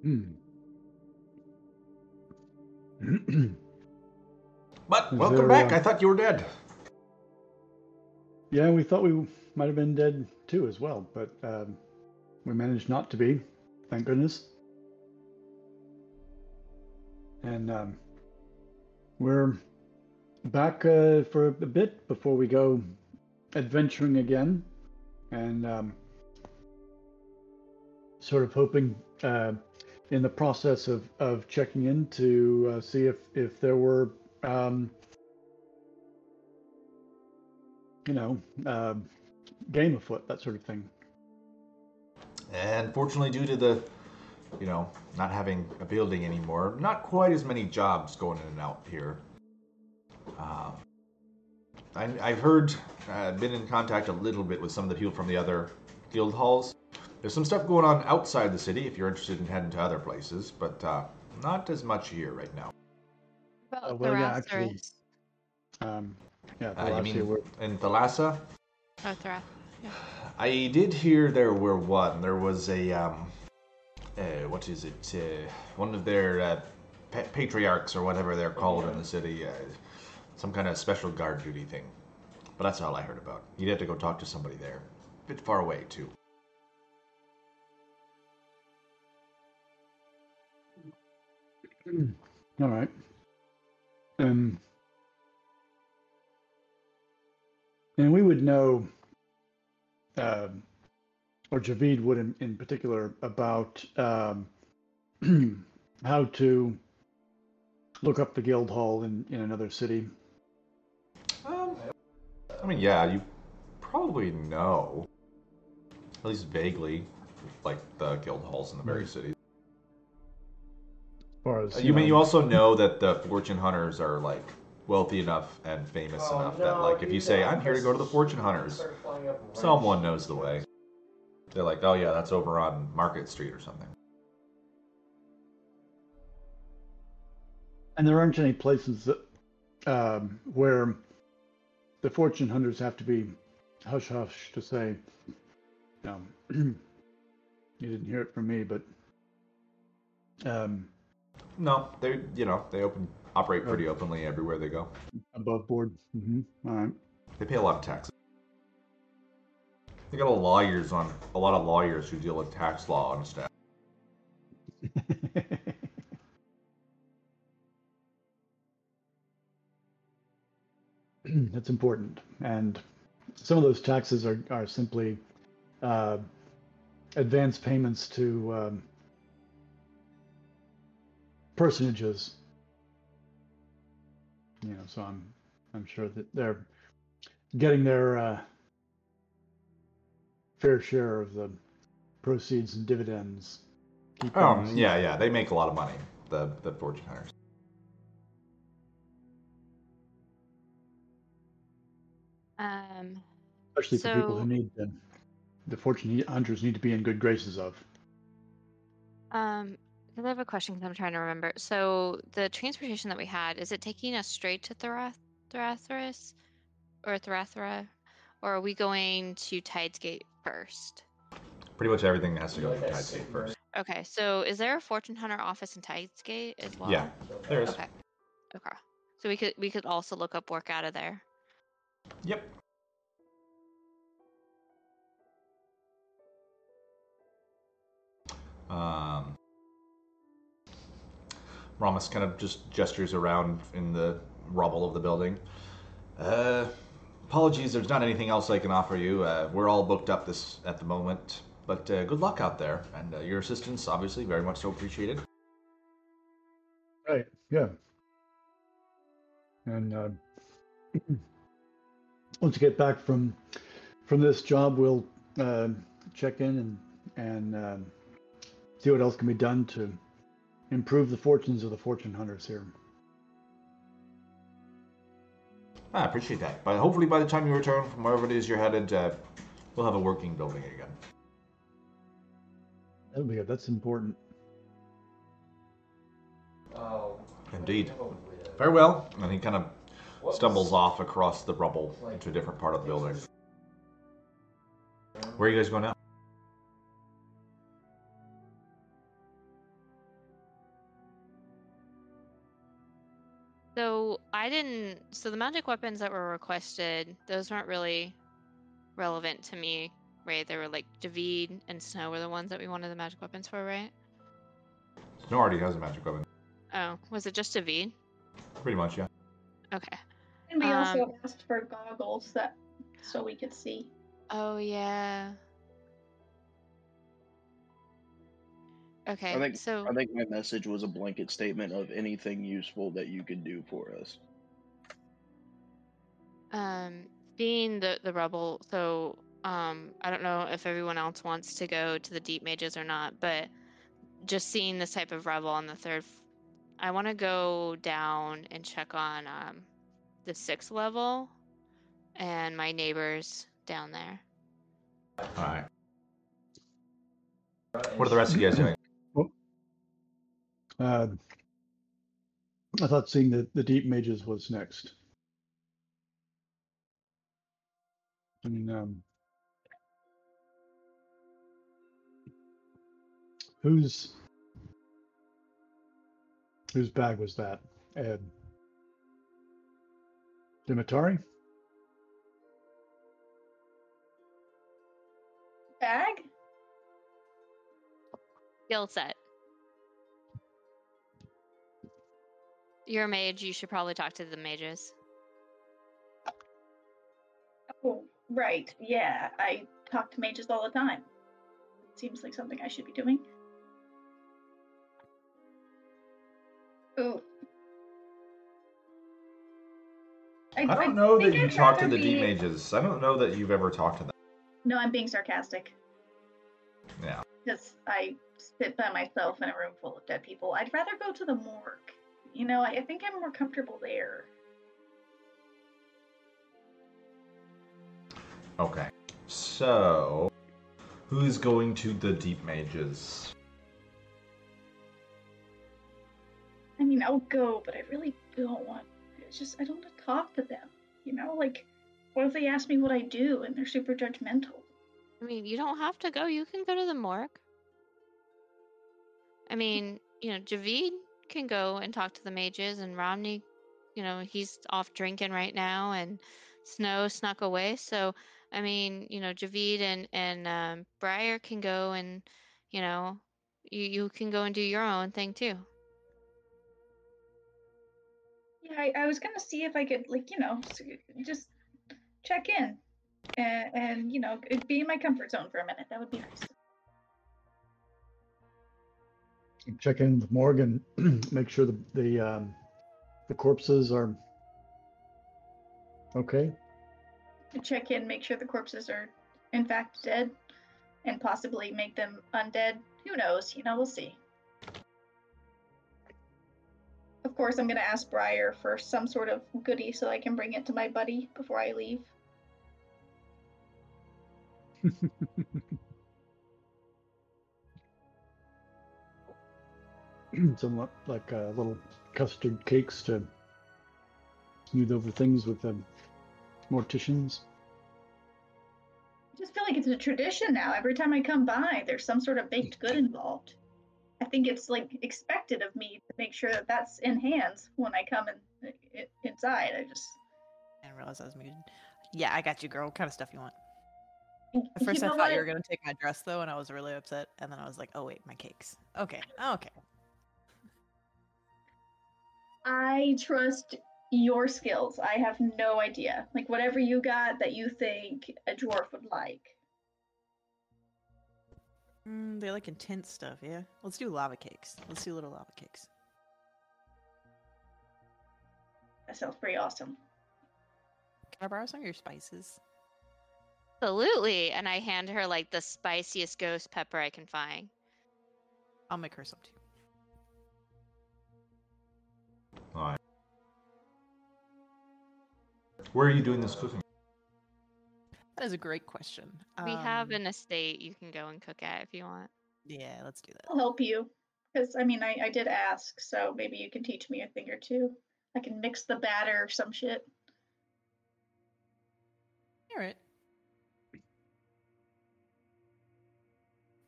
Hmm. But welcome there, back. uh, I thought you were dead. yeah, we thought we might have been dead too as well, but um, we managed not to be. Thank goodness. And um, we're back uh, for a bit before we go adventuring again, and um, sort of hoping uh, in the process of, of checking in to uh, see if if there were um, you know uh, game afoot that sort of thing. And fortunately, due to the, you know, not having a building anymore, not quite as many jobs going in and out here. Um, I, I've heard, uh, been in contact a little bit with some of the people from the other guild halls. There's some stuff going on outside the city if you're interested in heading to other places, but uh, not as much here right now. About Uh, well, yeah, actually- Um, yeah, the Uh, you mean year we're in Thalassa? Oh, Thrath. I did hear there were one. There was a um, uh, what is it? Uh, one of their uh, pa- patriarchs or whatever they're called in the city. Some kind of special guard duty thing. But that's all I heard about. You'd have to go talk to somebody there. A bit far away too. all right. Um, and we would know, um, or Javid would in, in particular, about um, how to look up the guild hall in, in another city. Um, I mean, yeah, you probably know, at least vaguely, like the guild halls in the various cities. As far as Uh, You mean you also know that the fortune hunters are like wealthy enough and famous Oh, enough that like if you say I'm here to go to the fortune hunters, someone knows the way. They're like, oh yeah, that's over on Market Street or something. And there aren't any places that um, where the fortune hunters have to be hush hush to say, no, you didn't hear it from me, but um, No, they you know they open operate pretty openly everywhere they go. above board. hmm All right. They pay a lot of taxes. They got a lawyers on a lot of lawyers who deal with tax law and staff. That's important. And some of those taxes are, are simply uh, advance payments to um, personages. You know, so I'm I'm sure that they're getting their uh, fair share of the proceeds and dividends. Um, yeah, yeah, they make a lot of money. The the fortune hunters. Um, especially for people who need them. The fortune hunters need to be in good graces of. um, 'cause I have a question because I'm trying to remember. So the transportation that we had, is it taking us straight to Thrath Thratharis or Thrathra? Or are we going to Tidesgate first? Pretty much everything has to go Like through Tidesgate first. Okay, so is there a fortune hunter office in Tidesgate as well? Yeah, there is. Okay. Okay. So we could we could also look up work out of there. Yep. Um, Ramus kind of just gestures around in the rubble of the building. Uh, apologies, there's not anything else I can offer you. Uh, we're all booked up this at the moment, but uh, good luck out there, and uh, your assistance obviously very much so appreciated. Right. Yeah. And uh, once you get back from from this job, we'll uh, check in and and um, see what else can be done to improve the fortunes of the fortune hunters here. I appreciate that. But hopefully, by the time you return from wherever it is you're headed, uh, we'll have a working building again. That'll be good. That's important. Oh. Indeed. Farewell. And he kind of stumbles off across the rubble into a different part of the building. Where are you guys going now? So I didn't. So the magic weapons that were requested, those weren't really relevant to me, right? They were like David and Snow were the ones that we wanted the magic weapons for, right? Snow already has a magic weapon. Oh, was it just David? Pretty much, yeah. Okay. And we also Um, asked for goggles that so we could see. Oh yeah. Okay. I think so I think my message was a blanket statement of anything useful that you could do for us. um being the the rubble so um i don't know if everyone else wants to go to the deep mages or not but just seeing this type of rubble on the third I want to go down and check on um the sixth level and my neighbors down there Alright. What are the rest of you guys doing? Uh, I thought seeing the, the deep mages was next. I mean, um, whose whose bag was that? Ed. Dimitari? Bag? skill set you're a mage you should probably talk to the mages Oh, right. Yeah, I talk to mages all the time. Seems like something I should be doing. Ooh. I don't know that you talk to the deep be- mages. I don't know that you've ever talked to them. No, I'm being sarcastic. Yeah. Because I sit by myself in a room full of dead people. I'd rather go to the morgue. You know, I I think I'm more comfortable there. Okay. So, who's going to the deep mages? I mean, I'll go, but I really don't want. It's just I don't want talk to them. You know, like, what if they ask me what I do and they're super judgmental? I mean, you don't have to go. You can go to the morgue. I mean, you know, Javid can go and talk to the mages, and Romney, you know, he's off drinking right now, and Snow snuck away. So, I mean, you know, Javid and and um, Briar can go, and you know, you you can go and do your own thing too. Yeah, I, I was gonna see if I could, like, you know, just check in, and, and you know, it'd be in my comfort zone for a minute. That would be nice. Check in with Morgan, make sure the the um, the corpses are okay. Check in, make sure the corpses are in fact dead, and possibly make them undead. Who knows? You know, we'll see. Of course, I'm gonna ask Briar for some sort of goodie so I can bring it to my buddy before I leave. Some like uh, little custard cakes to smooth over things with the morticians. I just feel like it's a tradition now. Every time I come by, there's some sort of baked good involved. I think it's like expected of me to make sure that that's in hands when I come in, i- inside. I just I didn't realize I was muted. Yeah, I got you, girl. What kind of stuff you want? At first, I know thought you were gonna take my dress though, and I was really upset. And then I was like, "Oh wait, my cakes." Okay, okay. I trust your skills. I have no idea. Like whatever you got that you think a dwarf would like. Mm, they like intense stuff, yeah. Let's do lava cakes. Let's do little lava cakes. That sounds pretty awesome. Can I borrow some of your spices? Absolutely. And I hand her like the spiciest ghost pepper I can find. I'll make her some too. Alright. Where are you doing this cooking? That is a great question. We have Um, an estate you can go and cook at if you want. Yeah, let's do that. I'll help you. Because, I mean, I, I did ask, so maybe you can teach me a thing or two. I can mix the batter or some shit. All right.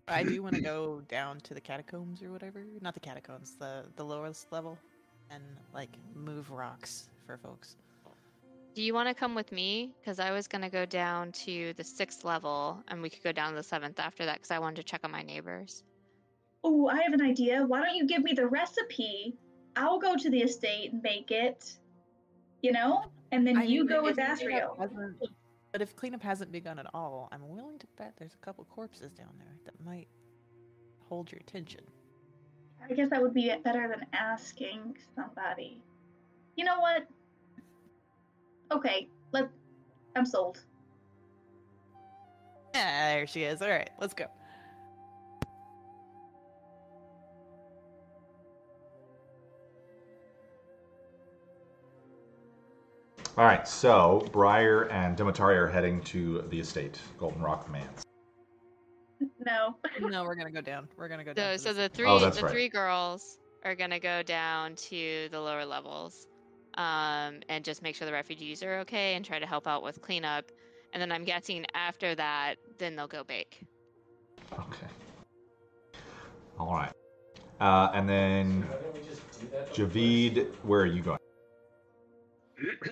I do want to go down to the catacombs or whatever. Not the catacombs, the the lowest level, and like move rocks for folks. Do you want to come with me? Because I was gonna go down to the sixth level, and we could go down to the seventh after that. Because I wanted to check on my neighbors. Oh, I have an idea. Why don't you give me the recipe? I'll go to the estate and make it. You know? And then I you mean, go with cleanup Asriel. But if cleanup hasn't begun at all, I'm willing to bet there's a couple corpses down there that might hold your attention. I guess that would be better than asking somebody. You know what? Okay, let I'm sold. Yeah, there she is. All right, let's go. All right, so Briar and Demetari are heading to the estate, Golden Rock Manse. No. No, we're gonna go down. We're gonna go down. So, so the three Oh, the right. three girls are gonna go down to the lower levels, um, and just make sure the refugees are okay and try to help out with cleanup. And then I'm guessing after that, then they'll go bake. Okay. All right. Uh, and then Why don't we just do that? Javid, where are you going?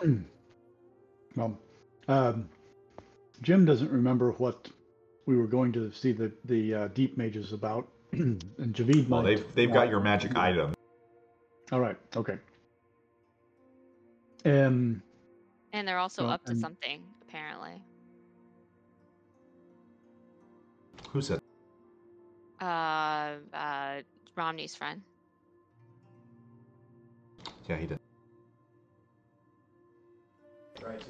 well, um, Jim doesn't remember what we were going to see the the uh, deep mages about, and Javid Well, might. they've they've got your magic item. All right. Okay. Um. And they're also Well, up to and- something apparently. Who said? Uh, uh, Romney's friend. Yeah, he did. Right.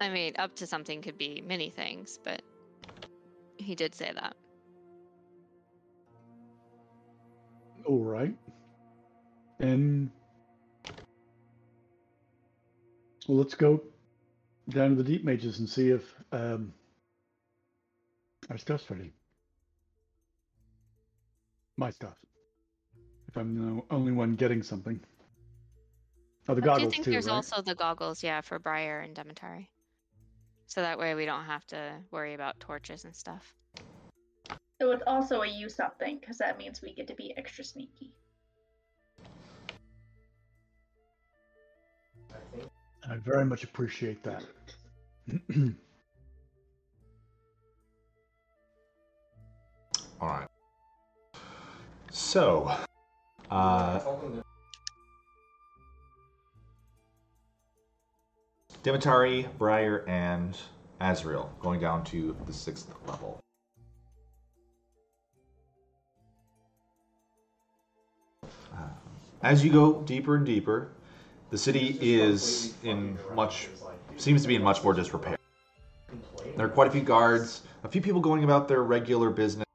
I mean, up to something could be many things, but he did say that. All right. And well, let's go down to the deep mages and see if um, our stuff's ready. My stuff. If I'm the only one getting something. Oh, the I do goggles think too, there's right? also the goggles, yeah, for Briar and Demetari. So that way we don't have to worry about torches and stuff. So it's also a you something, because that means we get to be extra sneaky. I very much appreciate that. All right. So, uh, I told them that Demetari, Briar, and Azrael going down to the sixth level. Uh, As you go deeper and deeper, the city is in much seems to be in much more disrepair. There are quite a few guards, a few people going about their regular business,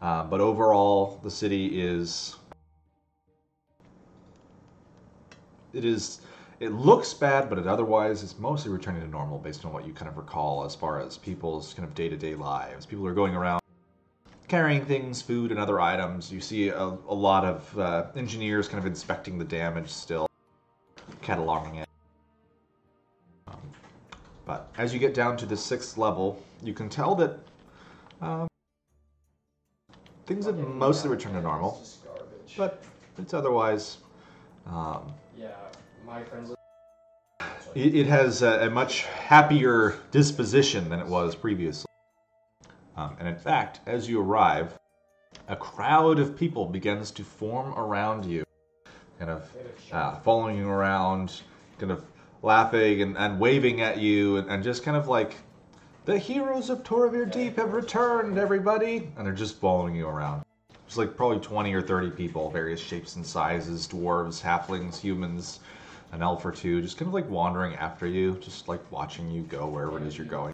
uh, but overall, the city is. It is. It looks bad, but it otherwise is mostly returning to normal based on what you kind of recall as far as people's kind of day to day lives. People are going around carrying things, food, and other items. You see a, a lot of uh, engineers kind of inspecting the damage still, cataloging it. Um, but as you get down to the sixth level, you can tell that um, things have mostly returned to normal, but it's otherwise. Um, yeah, my friends. it, it has a, a much happier disposition than it was previously. Um, and in fact, as you arrive, a crowd of people begins to form around you, kind of uh, following you around, kind of laughing and, and waving at you, and, and just kind of like, the heroes of Torevir Deep have returned, everybody! And they're just following you around. There's like probably 20 or 30 people, various shapes and sizes dwarves, halflings, humans, an elf or two, just kind of like wandering after you, just like watching you go wherever it is you're going.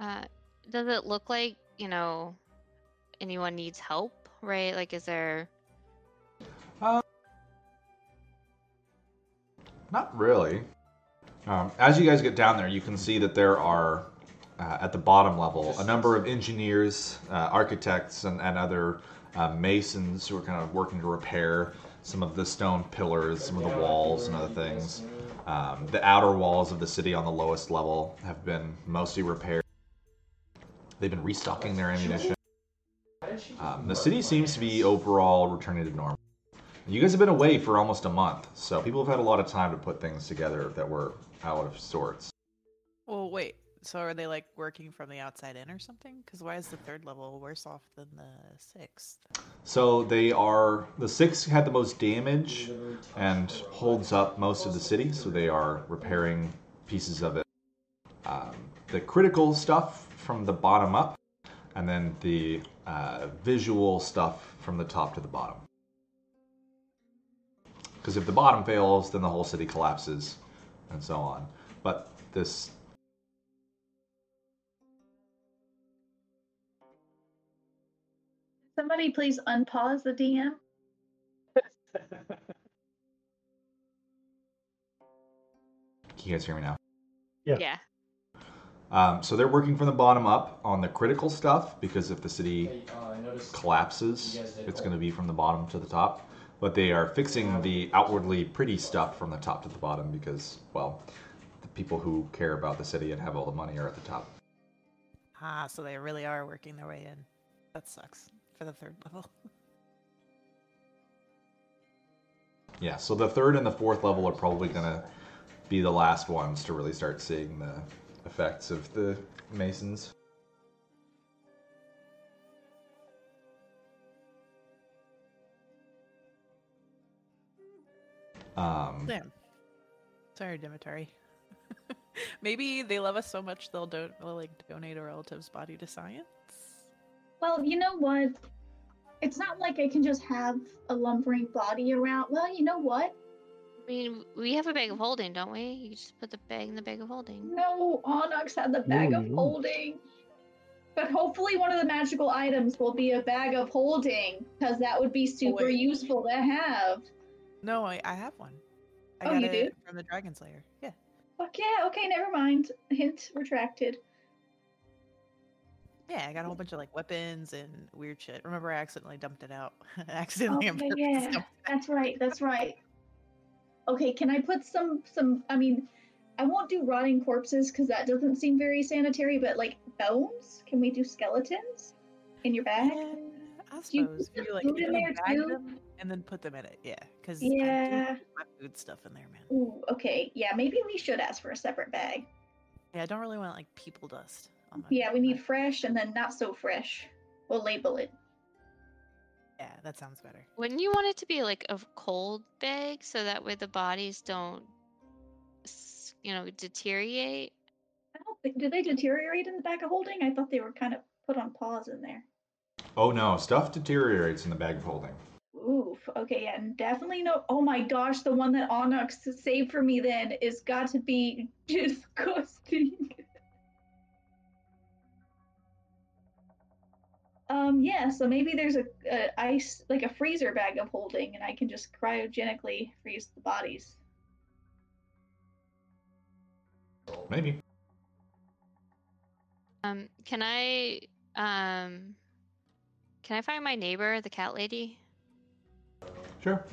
Uh, does it look like you know anyone needs help? Right? Like, is there? Not really. Um, as you guys get down there, you can see that there are, uh, at the bottom level, a number of engineers, uh, architects, and, and other uh, masons who are kind of working to repair some of the stone pillars, some of the walls, and other things. Um, the outer walls of the city on the lowest level have been mostly repaired. They've been restocking their ammunition. Um, the city seems to be overall returning to normal. You guys have been away for almost a month, so people have had a lot of time to put things together that were out of sorts. Well, wait. So are they like working from the outside in or something? Because why is the third level worse off than the sixth? So they are the sixth had the most damage and holds up most of the city. So they are repairing pieces of it. Um, the critical stuff from the bottom up, and then the uh, visual stuff from the top to the bottom. Because if the bottom fails, then the whole city collapses, and so on. But this Somebody please unpause the DM. Can you guys hear me now? Yeah. Yeah. Um, so they're working from the bottom up on the critical stuff because if the city Hey, uh, collapses, it's going to be from the bottom to the top. But they are fixing the outwardly pretty stuff from the top to the bottom because, well, the people who care about the city and have all the money are at the top. Ah, so they really are working their way in. That sucks for the third level. Yeah, so the third and the fourth level are probably going to be the last ones to really start seeing the effects of the Masons. Um, Damn. Sorry, Dimitari. Maybe they love us so much they'll don't they'll, like donate a relative's body to science. Well, you know what? It's not like I can just have a lumbering body around. Well, you know what? I mean, we have a bag of holding, don't we? You just put the bag in the bag of holding. No, Onyx had the bag of Ooh. holding. But hopefully, one of the magical items will be a bag of holding, because that would be super wait. useful to have. No, I, I have one. I Oh, got you it do? from the Dragon Slayer. Yeah. Fuck yeah, okay, never mind. Hint retracted. Yeah, I got a whole bunch of like weapons and weird shit. Remember, I accidentally dumped it out. accidentally, Okay, yeah, that's right, that's right. Okay, can I put some, some, I mean, I won't do rotting corpses because that doesn't seem very sanitary, but like bones? Can we do skeletons in your bag? Yeah, I Do you suppose you like you bag too? them and then put them in it. Yeah, because Yeah. my food stuff in there, man. Ooh, okay, yeah, maybe we should ask for a separate bag. Yeah, I don't really want like people dust. On my Yeah, we my- need fresh and then not so fresh. We'll label it. Yeah, that sounds better. Wouldn't you want it to be like a cold bag so that way the bodies don't, s- you know, deteriorate? I don't think, do they deteriorate in the bag of holding? I thought they were kind of put on pause in there. oh no, stuff deteriorates in the bag of holding. Oof. Okay, yeah, and definitely no. Oh my gosh, the one that Onyx saved for me then is got to be disgusting. um, yeah. So maybe there's a, a ice like a freezer bag of holding, and I can just cryogenically freeze the bodies. Maybe. Um, can I, um, can I find my neighbor, the cat lady? Sure.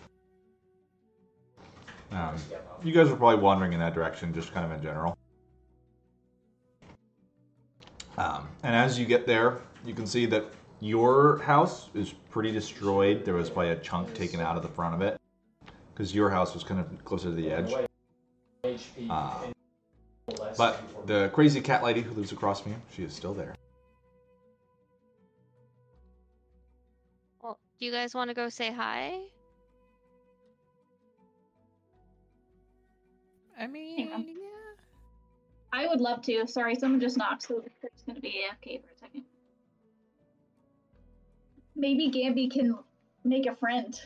Um, you guys are probably wandering in that direction, just kind of in general. Um, and as you get there, you can see that your house is pretty destroyed. There was probably a chunk taken out of the front of it because your house was kind of closer to the edge. HP and less But the crazy cat lady who lives across from you, she is still there. Well, do you guys want to go say hi? I mean, yeah. I would love to. Sorry, someone just knocked, so they're gonna be AFK for a second. Maybe Gamby can make a friend.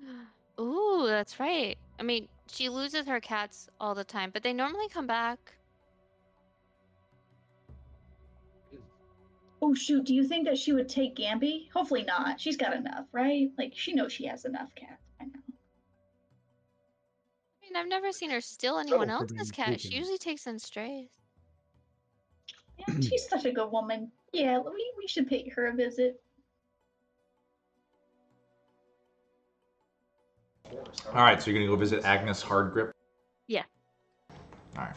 Ooh, that's right. I mean, she loses her cats all the time, but they normally come back. Oh shoot, do you think that she would take Gamby? Hopefully not. She's got enough, right? Like she knows she has enough cats And I've never seen her steal anyone Oh, else's cat. She usually takes in strays. Yeah, she's such a good woman. Yeah, we, we should pay her a visit. All right, so you're gonna go visit Agnes Hardgrip. Yeah. All right.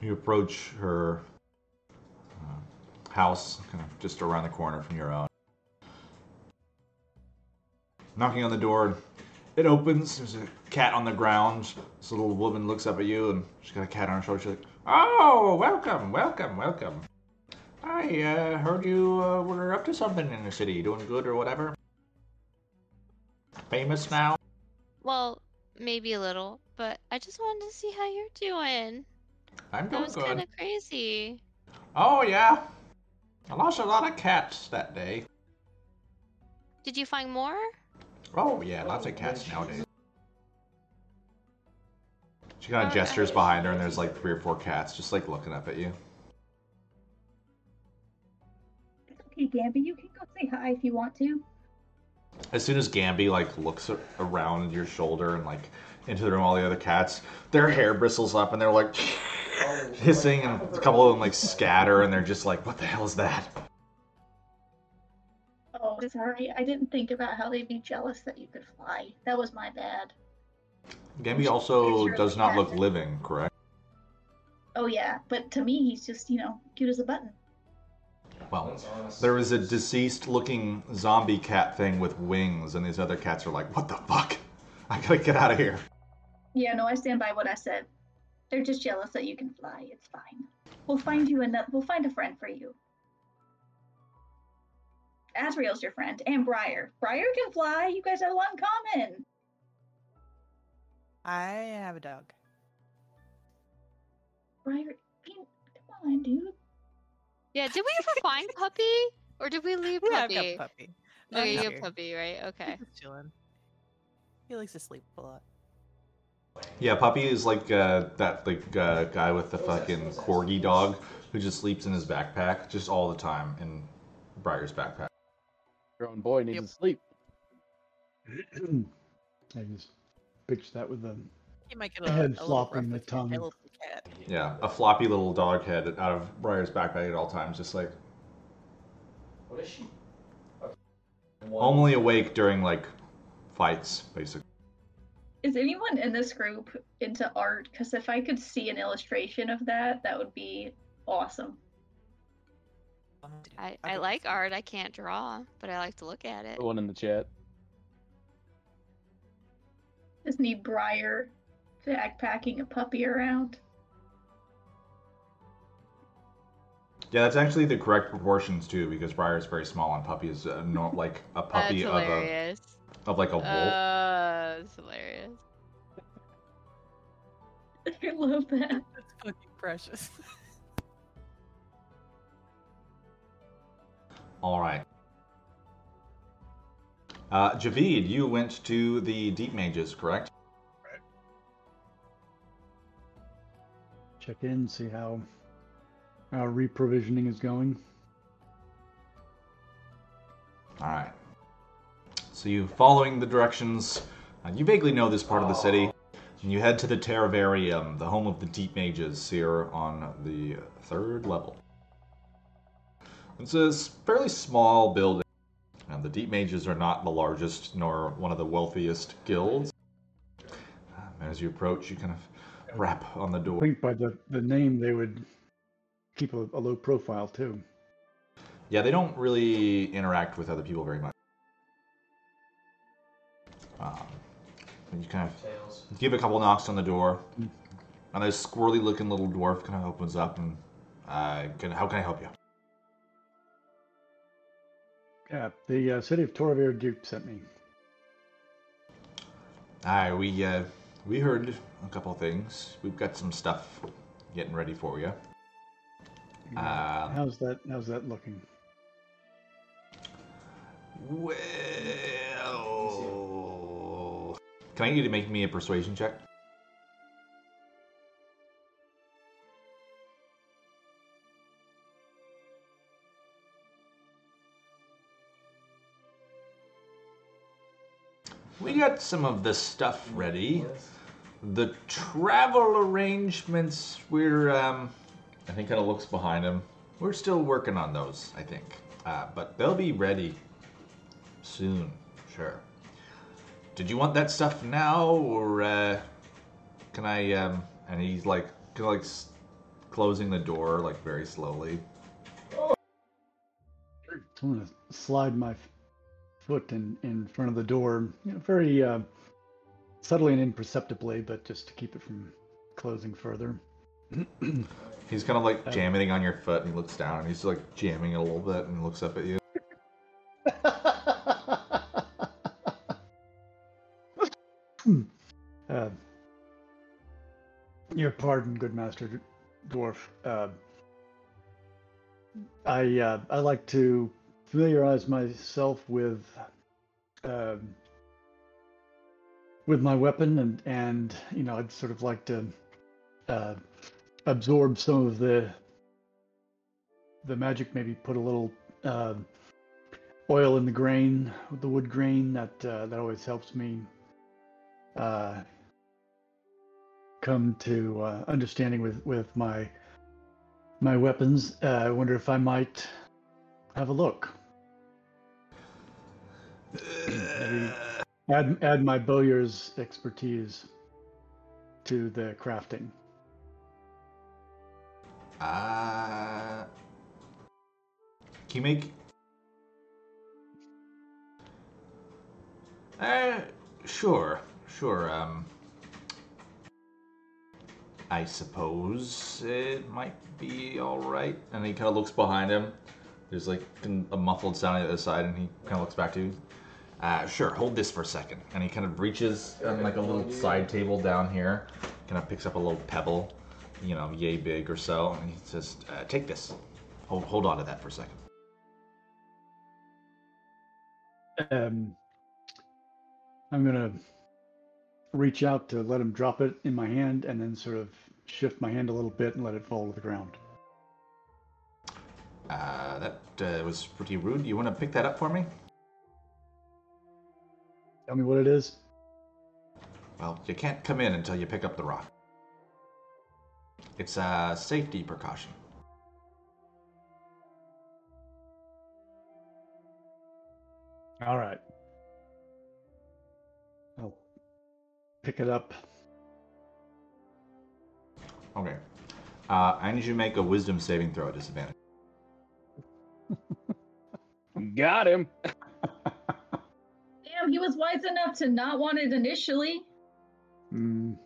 You approach her uh, house, kind of just around the corner from your own. Knocking on the door, it opens. There's a cat on the ground. This little woman looks up at you, and she's got a cat on her shoulder. She's like, "Oh, welcome, welcome, welcome. I uh, heard you uh, were up to something in the city, doing good or whatever. Famous now." Well, maybe a little, but I just wanted to see how you're doing. I'm doing That was kind of crazy. Oh yeah, I lost a lot of cats that day. Did you find more? Oh yeah, lots of cats nowadays. She kind of Oh, gestures behind her, and there's like three or four cats just like looking up at you. It's okay, Gamby. You can go say hi if you want to. As soon as Gamby like looks around your shoulder and like into the room, all the other cats, their hair bristles up and they're like oh, hissing, and a couple of them like scatter, and they're just like, "What the hell is that?" Sorry. I didn't think about how they'd be jealous that you could fly. That was my bad. Gamby also Picture of does not cat. look living, correct? Oh yeah, but to me, he's just you know cute as a button. Well, That's honest. There was a deceased looking zombie cat thing with wings, and these other cats are like, what the fuck? I gotta get out of here. Yeah, no, I stand by what I said. They're just jealous that you can fly. It's fine. We'll find you another. We'll find a friend for you. Asriel's your friend, and Briar. Briar can fly. You guys have a lot in common. I have a dog. Briar, come on, dude. Yeah, did we ever find Puppy? Or did we leave Yeah, I've Puppy? got puppy. No, Okay, he's you have. Puppy, right? Okay. He's chilling. He likes to sleep a lot. Yeah, Puppy is like uh, that like uh, guy with the fucking corgi dog who just sleeps in his backpack just all the time in Briar's backpack. Your own boy needs Yep. to sleep. I just picture that with the He might get a, Head a little flopping, the tongue. little cat. Yeah, a floppy little dog head out of Briar's backpack at all times, just like What is she? One- only awake during like fights, basically. Is anyone in this group into art? Because if I could see an illustration of that, that would be awesome. I, I like art. I can't draw, but I like to look at it. Put one in the chat. Just need Briar backpacking a puppy around. Yeah, that's actually the correct proportions too, because Briar is very small and Puppy is uh, no, like a puppy of a hilarious. of like a wolf. Uh, that's hilarious. I love that. That's fucking precious. All right. Uh, Javid, you went to the Deep Mages, correct? Right. check in, see how how reprovisioning is going. All right. So you following the directions. Uh, you vaguely know this part of the city. And you head to the Terravarium, the home of the Deep Mages, here on the third level. It's a s- fairly small building. And the Deep Mages are not the largest nor one of the wealthiest guilds. Um, as you approach, you kind of rap on the door. I think by the, the name they would keep a, a low profile too. Yeah, they don't really interact with other people very much. Um, and you kind of Tails. give a couple knocks on the door, and this squirrely-looking little dwarf kind of opens up and, uh, can, how can I help you? Yeah, the uh, city of Torevir Duke sent me. Hi, we uh, we heard a couple things. We've got some stuff getting ready for you. Uh, how's that? How's that looking? Well, can I get you to make me a persuasion check? Got some of the stuff ready. the travel arrangements, we're, um, I think kind of looks behind him. We're still working on those, I think. Uh, but they'll be ready soon, sure. Did you want that stuff now, or uh, can I, um, and he's like, kind of like s- closing the door, like very slowly. I'm gonna slide my f- foot in, in front of the door, you know, very uh, subtly and imperceptibly, but just to keep it from closing further. He's kind of like Uh, jamming on your foot, and he looks down, and he's like jamming it a little bit, and looks up at you. uh, your pardon, good master dwarf. Uh, I uh, I like to familiarize myself with um with my weapon, and and you know I'd sort of like to uh, absorb some of the the magic. Maybe put a little uh, oil in the grain, the wood grain. That uh, that always helps me uh, come to uh, understanding with with my my weapons. Uh, I wonder if I might have a look. Add add my bowyer's expertise to the crafting. Uh, can you make? Uh, sure, sure. Um, I suppose it might be all right. And he kind of looks behind him. There's like a muffled sound on the other side, and he kind of looks back to you. Uh, sure, hold this for a second. And he kind of reaches on like a little side table down here, kind of picks up a little pebble, you know, yay big or so, and he says, uh, "Take this. Hold hold on to that for a second. Um, I'm gonna reach out to let him drop it in my hand, and then sort of shift my hand a little bit and let it fall to the ground. Uh, that uh, was pretty rude. You want to pick that up for me? Tell me what it is. Well, you can't come in until you pick up the rock. It's a safety precaution. All right. I'll pick it up. Okay. Uh, I need you to make a wisdom saving throw at disadvantage. Got him. Damn, he was wise enough to not want it initially. Mm,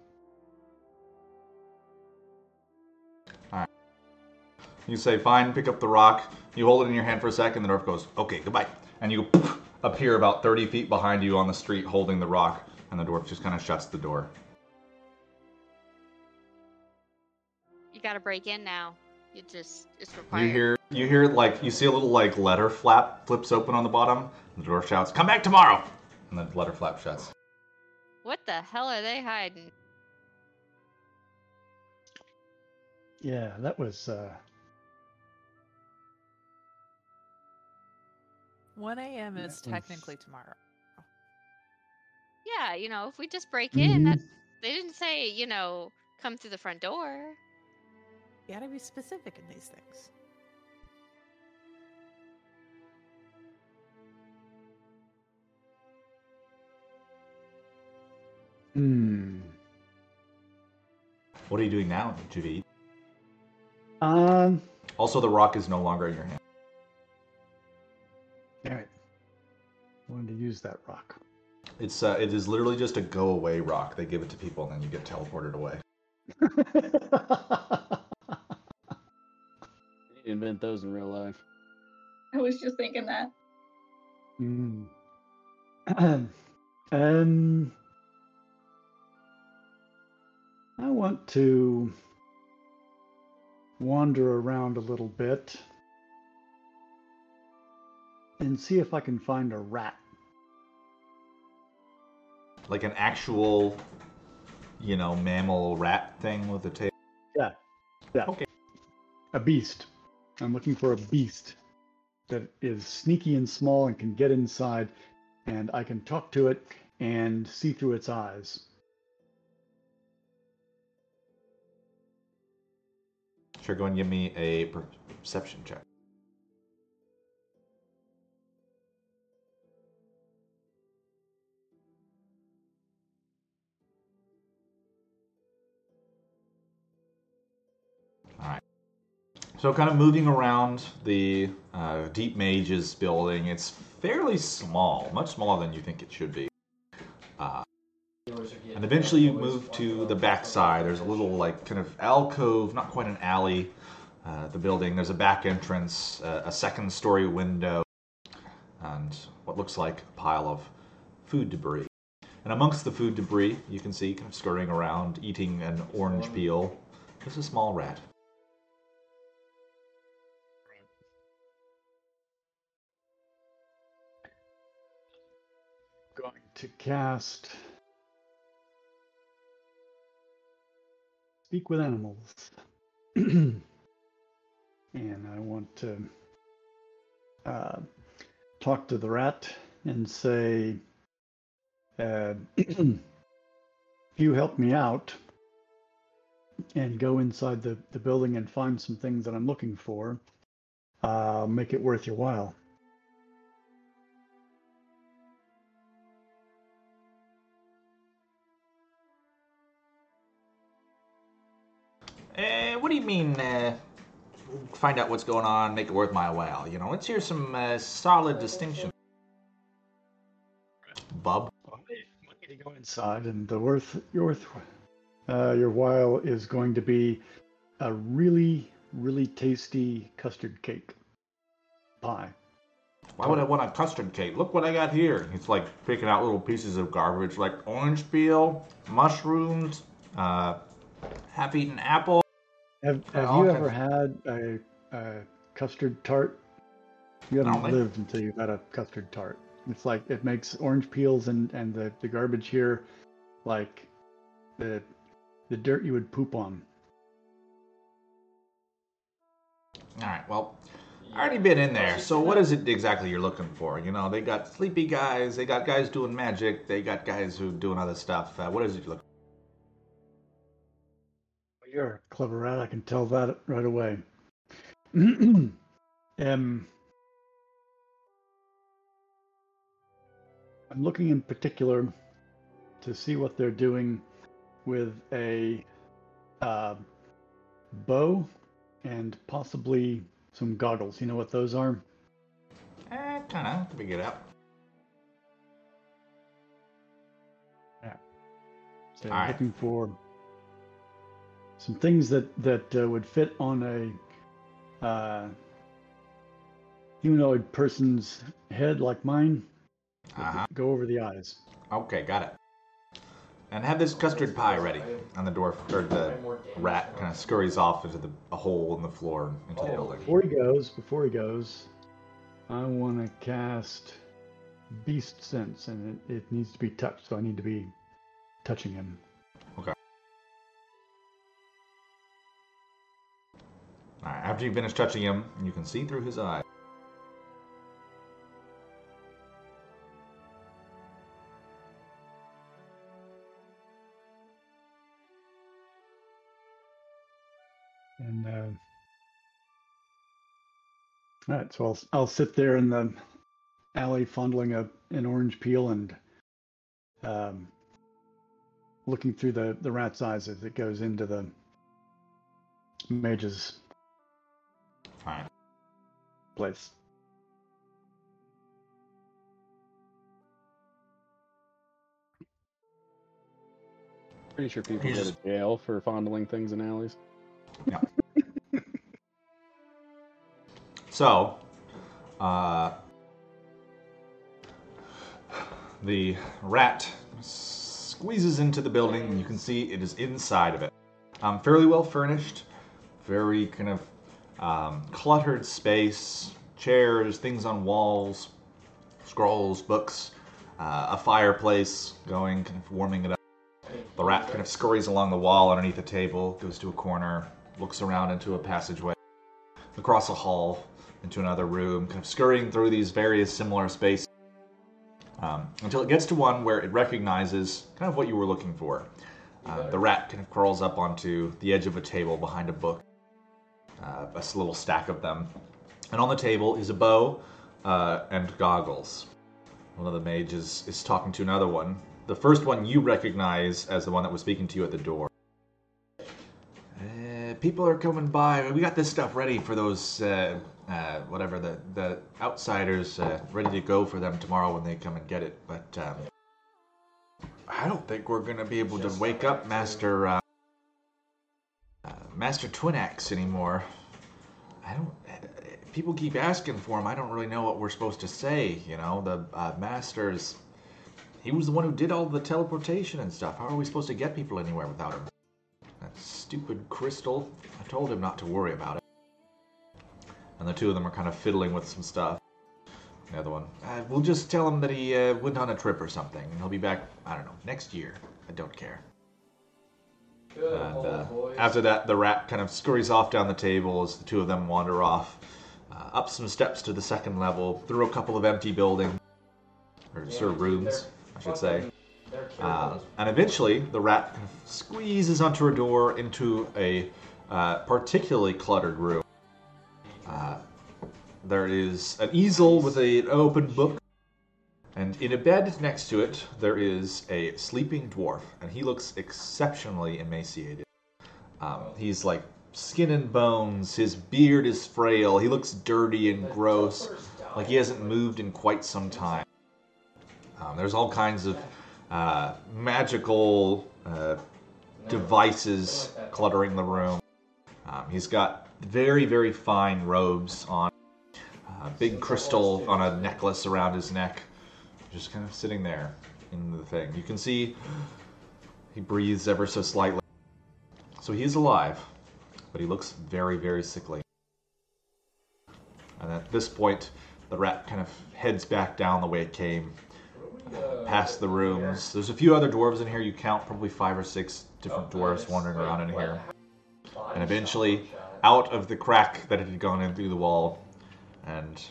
You say, fine, pick up the rock. You hold it in your hand for a second, the dwarf goes, okay, goodbye. And you appear about 30 feet behind you on the street holding the rock, and the dwarf just kind of shuts the door. You gotta break in now. You just it's required. You hear, you hear like, you see a little like letter flap flips open on the bottom. And the dwarf shouts, come back tomorrow! And the letter flap shuts. What the hell are they hiding? yeah, that was. Uh, 1 a.m. is That was- technically tomorrow. Yeah, you know, if we just break in, Mhm. that they didn't say, you know, come through the front door. You gotta be specific in these things. Hmm. What are you doing now, Javid? Um. Also, the rock is no longer in your hand. All right. I wanted to use that rock. It's uh, it is literally just a go away rock. They give it to people, and then you get teleported away. Invent those in real life. I was just thinking that. Hmm. um. I want to wander around a little bit and see if I can find a rat. Like an actual, you know, mammal rat thing with a tail. Yeah. Yeah. Okay. A beast. I'm looking for a beast that is sneaky and small and can get inside, and I can talk to it and see through its eyes. Sure, go and give me a perception check. So, kind of moving around the uh, Deep Mages building, it's fairly small, much smaller than you think it should be. Uh, and eventually you move to the backside. There's a little, like, kind of alcove, not quite an alley. Uh, the building. There's a back entrance, uh, a second story window, and what looks like a pile of food debris. And amongst the food debris, you can see kind of scurrying around, eating an orange peel. There's a small rat. Going to cast Speak with Animals. and I want to uh, talk to the rat and say, uh, you help me out and go inside the, the building and find some things that I'm looking for. Uh, make it worth your while. Eh, what do you mean, uh, find out what's going on, make it worth my while? You know, let's hear some uh, solid distinction. Bub? Well, I want you to go inside, and the worth your worth uh, your while is going to be a really really tasty custard cake pie. Why would I want a custard cake? Look what I got here. He's like picking out little pieces of garbage, like orange peel, mushrooms, uh, half-eaten apple. Have Have you ever had a, a custard tart? You haven't Only. lived until you've had a custard tart. It's like it makes orange peels and and the, the garbage here like the the dirt you would poop on. All right, well, I already been in there. So what is it exactly you're looking for? You know, they got sleepy guys, they got guys doing magic, they got guys who doing other stuff. Uh, what is it you look? You're a clever rat. I can tell that right away. um, I'm looking in particular to see what they're doing with a uh, bow and possibly some goggles. You know what those are? Eh, kind of. Figure it out. Yeah. So All right. looking for some things that that uh, would fit on a uh, humanoid person's head like mine. Uh huh. Go over the eyes. Okay, got it. And have this custard pie ready. And the dwarf or the rat kind of scurries off into the a hole in the floor into the building. Before he goes, before he goes, I want to cast Beast Sense, and it, it needs to be touched. So I need to be touching him. Right, after you finish touching him, you can see through his eye. And uh, all right, so I'll I'll sit there in the alley fondling a an orange peel and um, looking through the the rat's eyes as it goes into the mage's All right. place. Pretty sure people You go to jail for fondling things in alleys. Yeah. So, uh, the rat squeezes into the building, and you can see it is inside of it. Um, fairly well furnished, very kind of um, cluttered space, chairs, things on walls, scrolls, books, uh, a fireplace going, kind of warming it up. The rat kind of scurries along the wall underneath the table, goes to a corner, looks around into a passageway, across a hall, into another room, kind of scurrying through these various similar spaces um, until it gets to one where it recognizes kind of what you were looking for. Uh, the rat kind of crawls up onto the edge of a table behind a book, uh, a s- little stack of them. And on the table is a bow uh, and goggles. One of the mages is talking to another one. The first one you recognize as the one that was speaking to you at the door. Uh, people are coming by. We got this stuff ready for those, uh, uh, whatever the the outsiders, uh, ready to go for them tomorrow when they come and get it. But um, I don't think we're gonna be able to wake up Master uh, uh, Master Twinax anymore. I don't. People keep asking for him. I don't really know what we're supposed to say. You know, the uh, Master's. He was the one who did all the teleportation and stuff. How are we supposed to get people anywhere without him? That stupid crystal. I told him not to worry about it. And the two of them are kind of fiddling with some stuff. The other one, uh, we'll just tell him that he uh, went on a trip or something, and he'll be back. I don't know next year. I don't care. And uh, after that, the rat kind of scurries off down the table as the two of them wander off, uh, up some steps to the second level, through a couple of empty buildings, or Yeah, sort of rooms, I should say. Uh, and eventually, the rat kind of squeezes onto a door into a uh, particularly cluttered room. Uh, there is an easel with a, an open book, and in a bed next to it, there is a sleeping dwarf, and he looks exceptionally emaciated. Um, he's like skin and bones, his beard is frail, he looks dirty and gross, like he hasn't moved in quite some time. Um, there's all kinds of uh, magical uh, devices cluttering the room. Um, he's got very, very fine robes on, a big crystal on a necklace around his neck, just kind of sitting there in the thing. You can see he breathes ever so slightly. So he's alive, but he looks very, very sickly. And at this point, the rat kind of heads back down the way it came, past the rooms. There's a few other dwarves in here. You count probably five or six different dwarves wandering around in here. And eventually, out of the crack that had gone in through the wall, and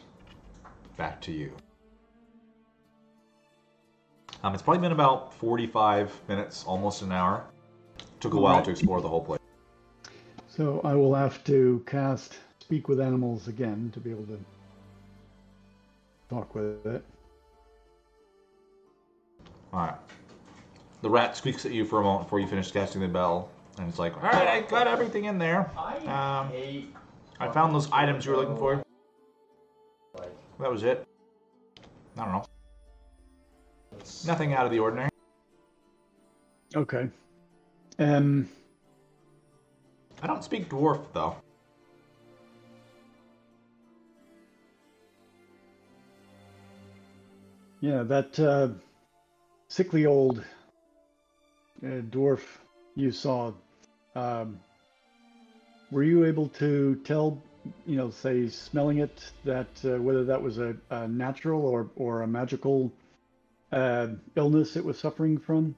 back to you. Um, it's probably been about 45 minutes, almost an hour. Took a while Alright. to explore the whole place. So I will have to cast Speak with Animals again to be able to talk with it. Alright. The rat squeaks at you for a moment before you finish casting the bell, and it's like, Alright, I got everything in there. I Um, I found those items you were looking for. That was it. I don't know. Nothing out of the ordinary. Okay. Um, I don't speak dwarf, though. yeah, that uh, sickly old uh, dwarf you saw. Um, were you able to tell, you know, say smelling it, that uh, whether that was a, a natural or or a magical uh, illness it was suffering from?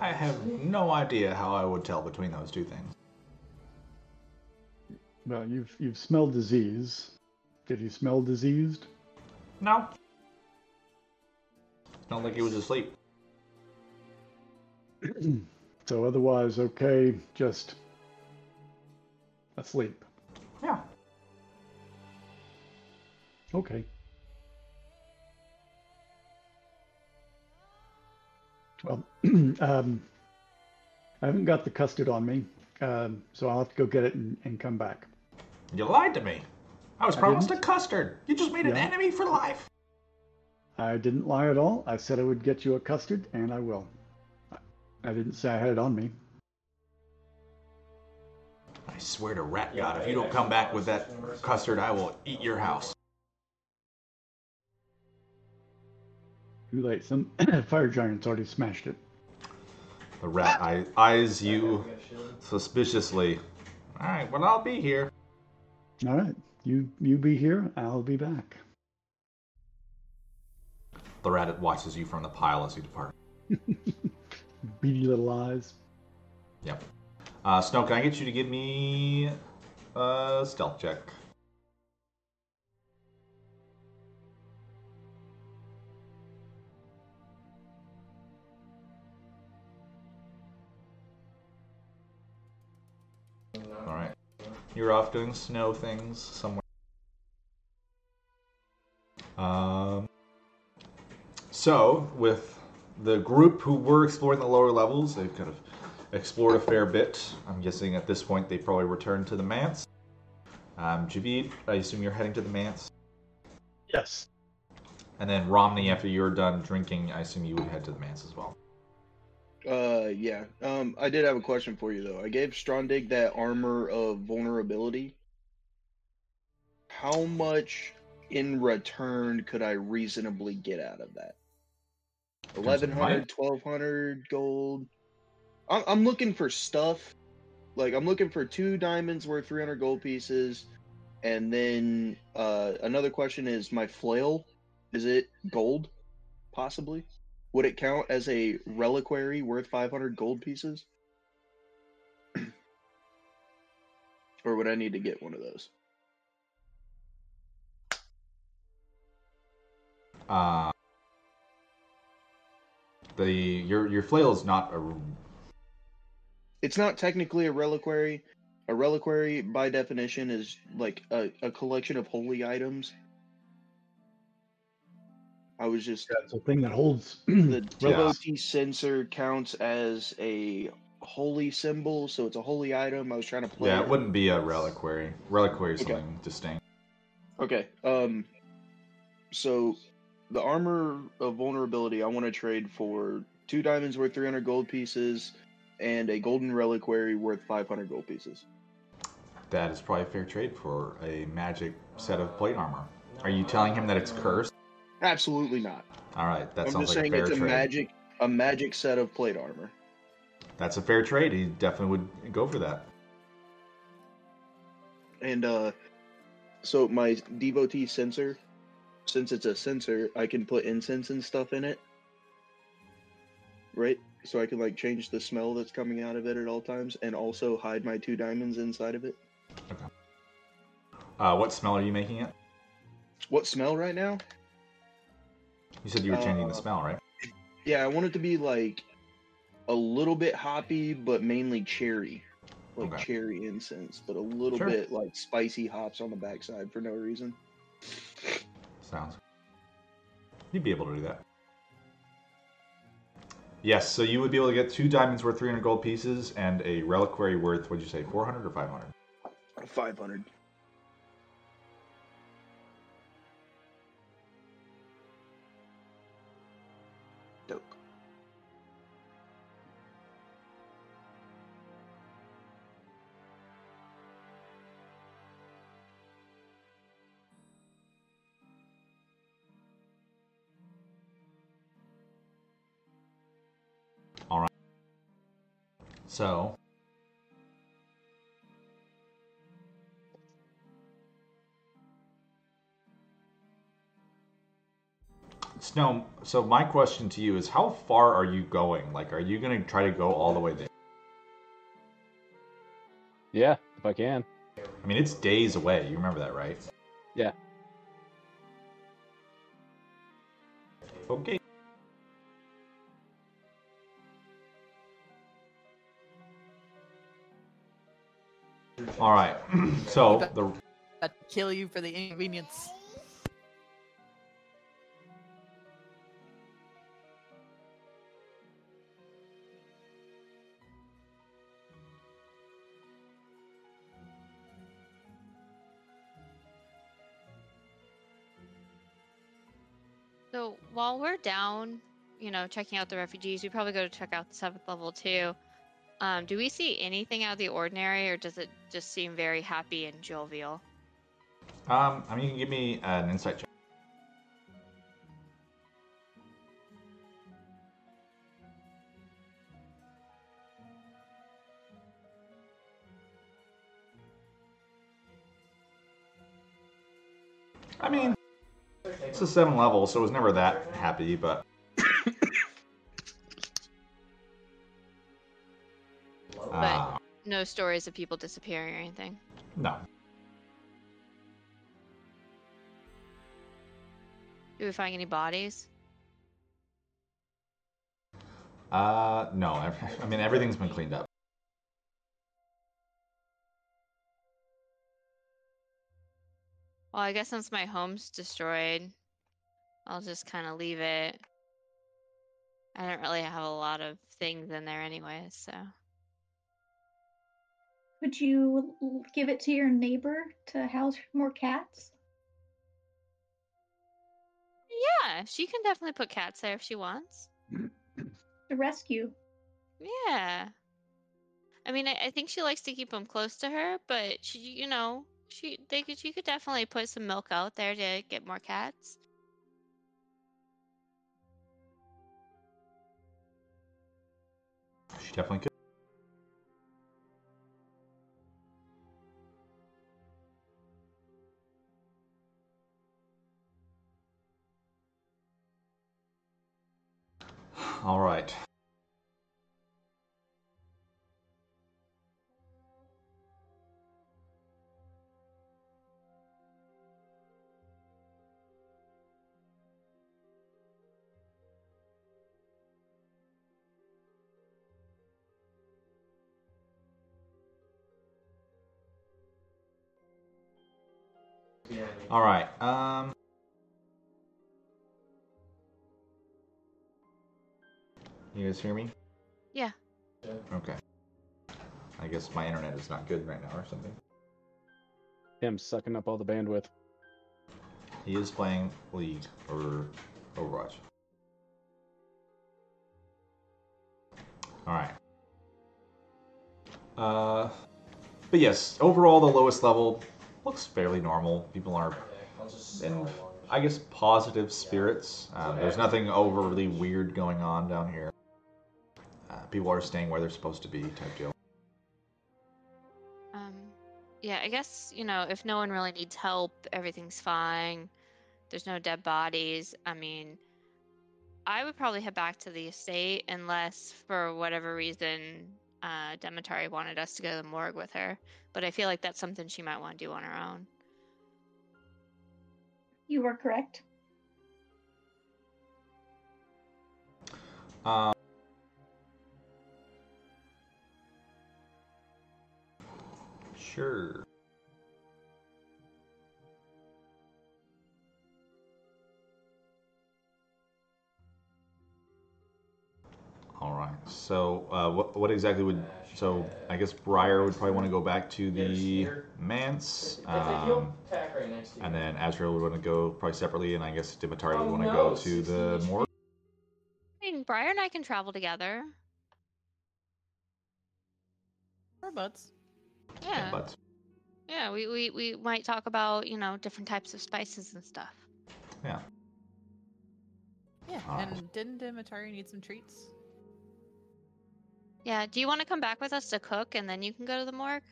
I have no idea how I would tell between those two things. Well, you've you've smelled disease. Did you smell diseased? No. Not like he was asleep. so otherwise, okay, just asleep. Yeah. Okay. Well, um, I haven't got the custard on me, um, so I'll have to go get it and, and come back. You lied to me. I was I promised didn't. a custard. You just made an enemy for life. I didn't lie at all. I said I would get you a custard, and I will. I didn't say I had it on me. I swear to Rat God, if you don't come back with that custard, I will eat your house. Too late. Some fire giants already smashed it. The rat eye- eyes you suspiciously. All right, well I'll be here. All right, you you be here. I'll be back. The rat watches you from the pile as you depart. Beady little eyes. Yep. Uh, Snow, can I get you to give me a stealth check? You're off doing snow things somewhere. Um, so, with the group who were exploring the lower levels, they've kind of explored a fair bit. I'm guessing at this point they probably returned to the manse. Um, Javid, I assume you're heading to the manse. Yes. And then Romney, after you're done drinking, I assume you would head to the manse as well. Uh, yeah. Um, I did have a question for you though. I gave Strondig that armor of vulnerability. How much in return could I reasonably get out of that? terms 1100, 1200 gold. I'm, I'm looking for stuff. Like, I'm looking for two diamonds worth 300 gold pieces. And then, uh, another question is my flail, is it gold? Possibly? Would it count as a reliquary worth 500 gold pieces? or would I need to get one of those? Uh, the your your flail is not a It's not technically a reliquary. A reliquary, by definition, is like a, a collection of holy items. I was just Yeah, it's a thing that holds. the Yeah. devotee censer counts as a holy symbol, so it's a holy item. I was trying to play. yeah. it. It wouldn't be a reliquary. Reliquary is Okay. something distinct. Okay. Um. So, the armor of vulnerability, I want to trade for two diamonds worth 300 gold pieces and a golden reliquary worth 500 gold pieces. That is probably a fair trade for a magic set of plate armor. Are you telling him that it's cursed? Absolutely not. All right, that I'm sounds just like a saying fair it's a magic, a magic set of plate armor. That's a fair trade. He definitely would go for that. And uh, so my devotee censer, since it's a censer, I can put incense and stuff in it. Right? So I can like change the smell that's coming out of it at all times and also hide my two diamonds inside of it. Uh, what smell are you making it? What smell right now? You said you were changing the Uh, smell, right? Yeah, I want it to be like a little bit hoppy, but mainly cherry. Like Okay. cherry incense, but a little Sure. bit like spicy hops on the backside for no reason. Sounds. You'd be able to do that. Yes, so you would be able to get two diamonds worth 300 gold pieces and a reliquary worth, what'd you say, 400 or 500? 500. So. Snow, so my question to you is how far are you going? Like, are you going to try to go all the way there? Yeah, if I can. I mean, it's days away. You remember that, right? Yeah. Okay. All right. so the I'd kill you for the inconvenience. So while we're down, you know, checking out the refugees, we probably go to check out the seventh level too. Um, do we see anything out of the ordinary, or does it just seem very happy and jovial? um, I mean, you can give me an insight check. I mean, it's a seven level, so it was never that happy, but No stories of people disappearing or anything. no. Do we find any bodies? Uh, no. I, I mean, everything's been cleaned up. Well, I guess since my home's destroyed, I'll just kind of leave it. I don't really have a lot of things in there anyway, so. Would you give it to your neighbor to house more cats? Yeah, she can definitely put cats there if she wants. To rescue? Yeah. I mean, I, I think she likes to keep them close to her, but she, you know, she they could she could definitely put some milk out there to get more cats. She definitely could. All right. All right. Um. You guys hear me? Yeah. Okay. I guess my internet is not good right now or something. Him sucking up all the bandwidth. He is playing League or Overwatch. All right. Uh, but yes, overall the lowest level looks fairly normal. People are in. I guess, positive spirits. Um, there's nothing overly weird going on down here. People are staying where they're supposed to be, type deal. Um, yeah, I guess, you know, if no one really needs help, everything's fine. There's no dead bodies. I mean, I would probably head back to the estate unless, for whatever reason, uh, Demetari wanted us to go to the morgue with her. But I feel like that's something she might want to do on her own. You were correct. Um, sure. All right. So, uh, what, what exactly would? So, I guess Briar would probably want to go back to the manse, um, feel attack right next to you. and then Azrael would want to go probably separately, and I guess Dimitari would Oh, want to go to the HP. morgue. I mean, Briar and I can travel together. Or butts. Yeah. But Yeah, we, we, we might talk about, you know, different types of spices and stuff. yeah. Yeah. Alright. And didn't Demetari need some treats? Yeah, do you want to come back with us to cook and then you can go to the morgue?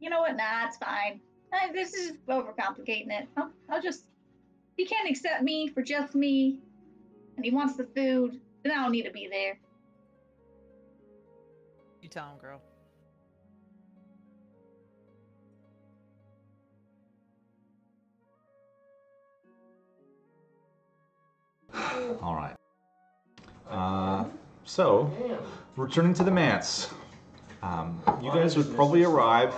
You know what? Nah, it's fine. Uh, this is overcomplicating it. I'll, I'll just. He can't accept me for just me, and he wants the food. Then I don't need to be there. You tell him, girl. All right. Uh, so, returning to the manse. Um, you guys would probably arrive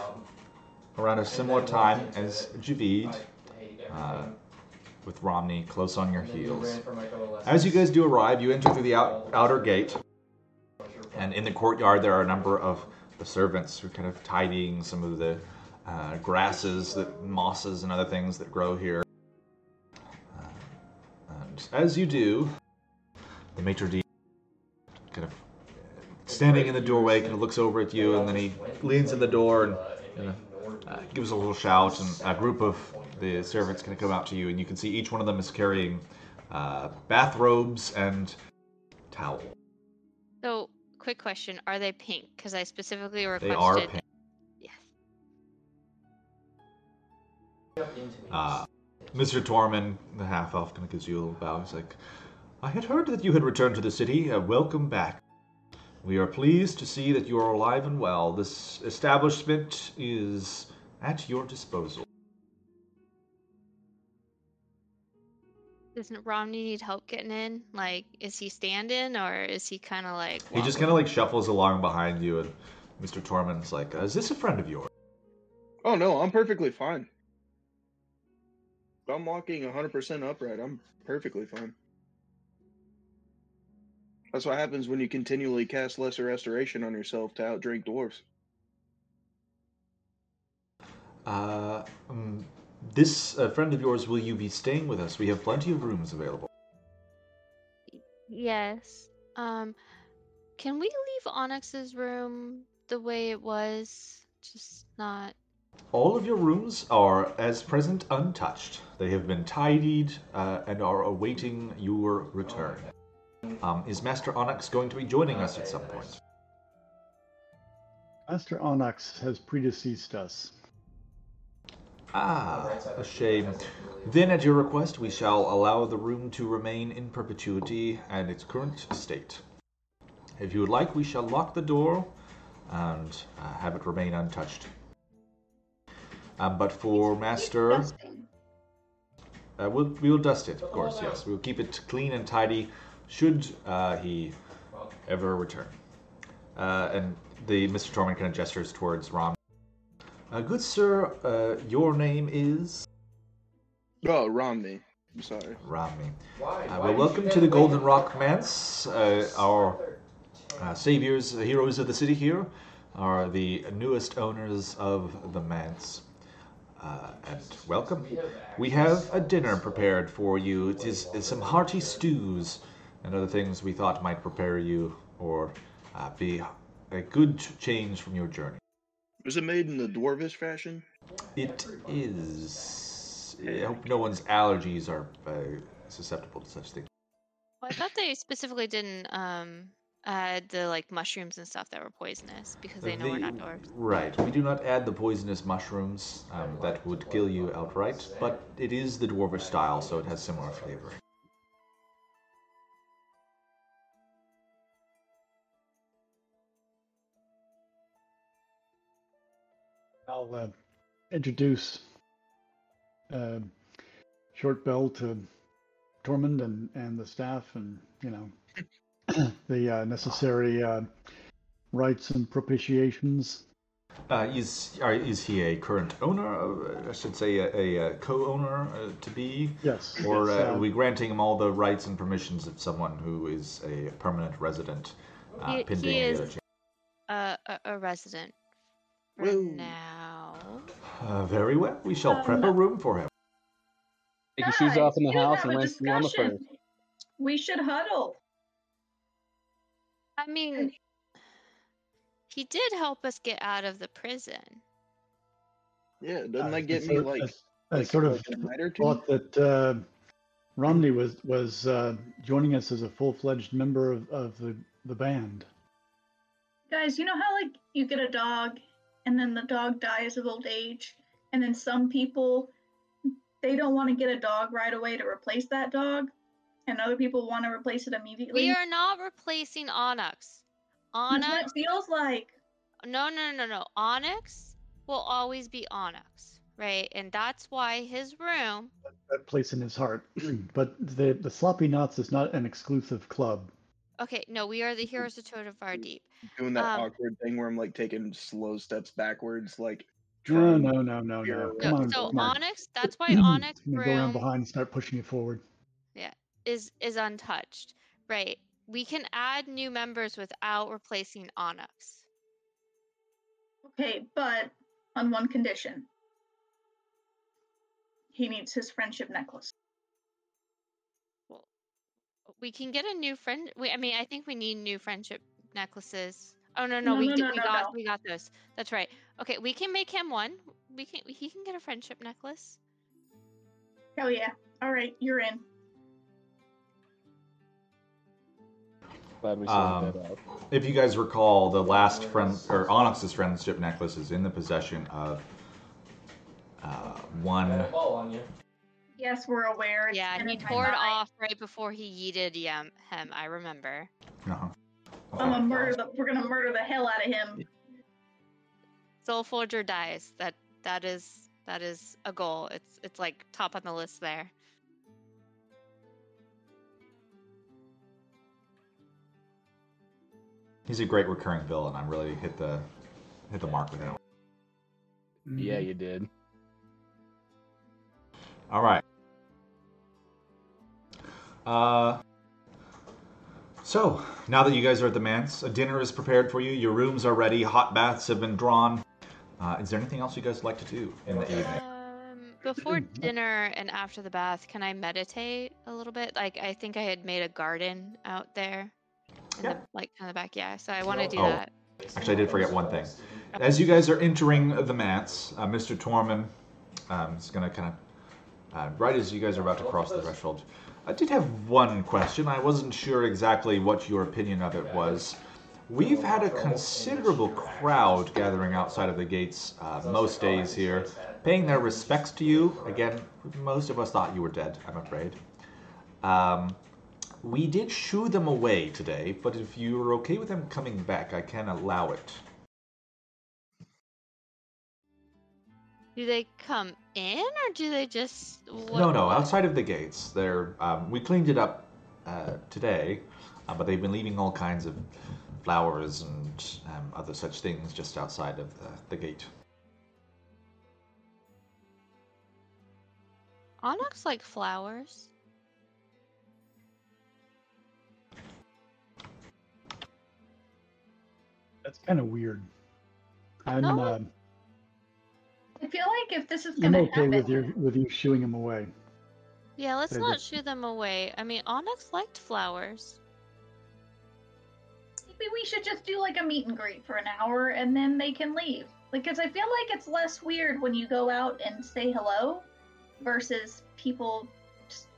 around a similar time as Javid, uh, with Romney close on your heels. As you guys do arrive, you enter through the out, outer gate, and in the courtyard there are a number of the servants who are kind of tidying some of the uh, grasses, that mosses, and other things that grow here. As you do, the maitre d' kind of standing in the doorway, kind of looks over at you, and then he leans in the door and kind of uh, gives a little shout, and a group of the servants kind of come out to you, and you can see each one of them is carrying uh, bathrobes and towel. So, quick question: Are they pink? Because I specifically requested. They are pink. Yes. Uh, Mr. Torman, the half elf, kind of gives you a little bow. He's like, I had heard that you had returned to the city. Uh, welcome back. We are pleased to see that you are alive and well. This establishment is at your disposal. Doesn't Romney need help getting in? Like, is he standing or is he kind of like? He just kind of like shuffles along behind you, and Mr. Torman's like, Is this a friend of yours? Oh no, I'm perfectly fine. If I'm walking 100% upright, I'm perfectly fine. That's what happens when you continually cast Lesser Restoration on yourself to outdrink dwarves. Uh, um, this uh, friend of yours, will you be staying with us? We have plenty of rooms available. Yes. Um, can we leave Onyx's room the way it was? Just not. All of your rooms are, as present, untouched. They have been tidied uh, and are awaiting your return. Um, is Master Onyx going to be joining us at some point? Master Onyx has predeceased us. Ah, a shame. Then, at your request, we shall allow the room to remain in perpetuity at its current state. If you would like, we shall lock the door and uh, have it remain untouched. Um, but for Master, Disgusting. uh, we'll, we will dust it, of course, yes. We will keep it clean and tidy should uh, he ever return. Uh, and the Mr. Torment kind of gestures towards Rom. Uh, good sir, uh, your name is Oh, Romney. I'm sorry. Rami. Why? Uh, Why well, did welcome to the Golden away Rock from- Manse. Uh, our uh, saviors, the heroes of the city here, are the newest owners of the manse. Uh, and welcome. We have a dinner prepared for you. It is, is some hearty stews and other things we thought might prepare you or uh, be a good change from your journey. Was it made in the dwarvish fashion? It is. I hope no one's allergies are uh, susceptible to such things. Well, I thought they specifically didn't um add the like mushrooms and stuff that were poisonous because they know we're not dwarves. Right. We do not add the poisonous mushrooms um, that would kill you outright, but it is the dwarvish style, so it has similar flavor. I'll uh, introduce uh, Short Bell to Tormund and, and the staff, and you know the uh, necessary uh, rights and propitiations. Uh, is are, is he a current owner? Of, I should say a, a, uh co-owner uh, to be, Yes. or yes, uh, uh, are we granting him all the rights and permissions of someone who is a permanent resident, uh, He- he the is- other? Uh, a, a resident for Whoa. now. Uh, very well. We shall prep a Um, room for him. Take your shoes off in the house have and a run on the discussion. first. We should huddle. I mean, he did help us get out of the prison. Yeah, doesn't uh, that get I me sort- like, I, I like, sort of like a night or two? thought that uh, Romney was was uh, joining us as a full fledged member of, of the, the band. Guys, you know how like you get a dog and then the dog dies of old age and then some people they don't want to get a dog right away to replace that dog and other people want to replace it immediately. We are not replacing Onyx. That's what Onyx, it feels like. no, no, no, no. Onyx will always be Onyx, right? And that's why his room. That place in his heart. but the the Sloppy Knots is not an exclusive club. Okay, no, we are the heroes of Torevir Deep. Doing that um, awkward thing where I'm like taking slow steps backwards, like. No, no, no, no, no. Come No, on, so come on. Onyx, that's why Onyx I'm gonna go around behind and start pushing you forward. Is is untouched, right? We can add new members without replacing Onyx. Okay, but on one condition. He needs his friendship necklace. Well, we can get a new friend. We, I mean, I think we need new friendship necklaces. Oh no, no, No, we no, no, we got we got those. That's right. Okay, we can make him one. We can he can get a friendship necklace. Hell yeah. All right, you're in. Glad we sorted Um, that out. If you guys recall, the last friend or Onyx's friendship necklace is in the possession of uh, one. Got on you. Yes, we're aware. It's yeah, been he tore it off right before he yeeted yam, him. I remember. Uh-huh. I'm gonna murder the. We're gonna murder the hell out of him. Soul Forger dies. That that is that is a goal. It's it's like top on the list there. He's a great recurring villain. I'm really hit the hit the mark with him. Yeah, you did. All right. Uh, so, now that you guys are at the manse, a dinner is prepared for you, your rooms are ready, hot baths have been drawn. Uh, is there anything else you guys like to do in the evening? Um, before dinner and after the bath, can I meditate a little bit? Like I think I had made a garden out there, in Yeah. the, like in the back. Yeah, so I want to do Oh. that. Actually, I did forget one thing. As you guys are entering the mats, uh, Mr. Torman um, is going to kind of, uh, right as you guys are about to cross the threshold, I did have one question. I wasn't sure exactly what your opinion of it was. We've had a considerable crowd gathering outside of the gates uh, most days here, paying their respects to you. Again, most of us thought you were dead, I'm afraid. Um, we did shoo them away today, but if you're okay with them coming back, I can allow it. Do they come in or do they just? What, No, no, outside of the gates. They're um, we cleaned it up uh, today, uh, but they've been leaving all kinds of flowers and um, other such things just outside of the, the gate. Onyx like flowers. That's kind of weird. I'm No. uh, I feel like if this is I'm gonna okay happen, with your with you shooing him away. Yeah, let's But not just- shoo them away. I mean, Onyx liked flowers. maybe we should just do like a meet and greet for an hour and then they can leave. Because I feel like it's less weird when you go out and say hello versus people.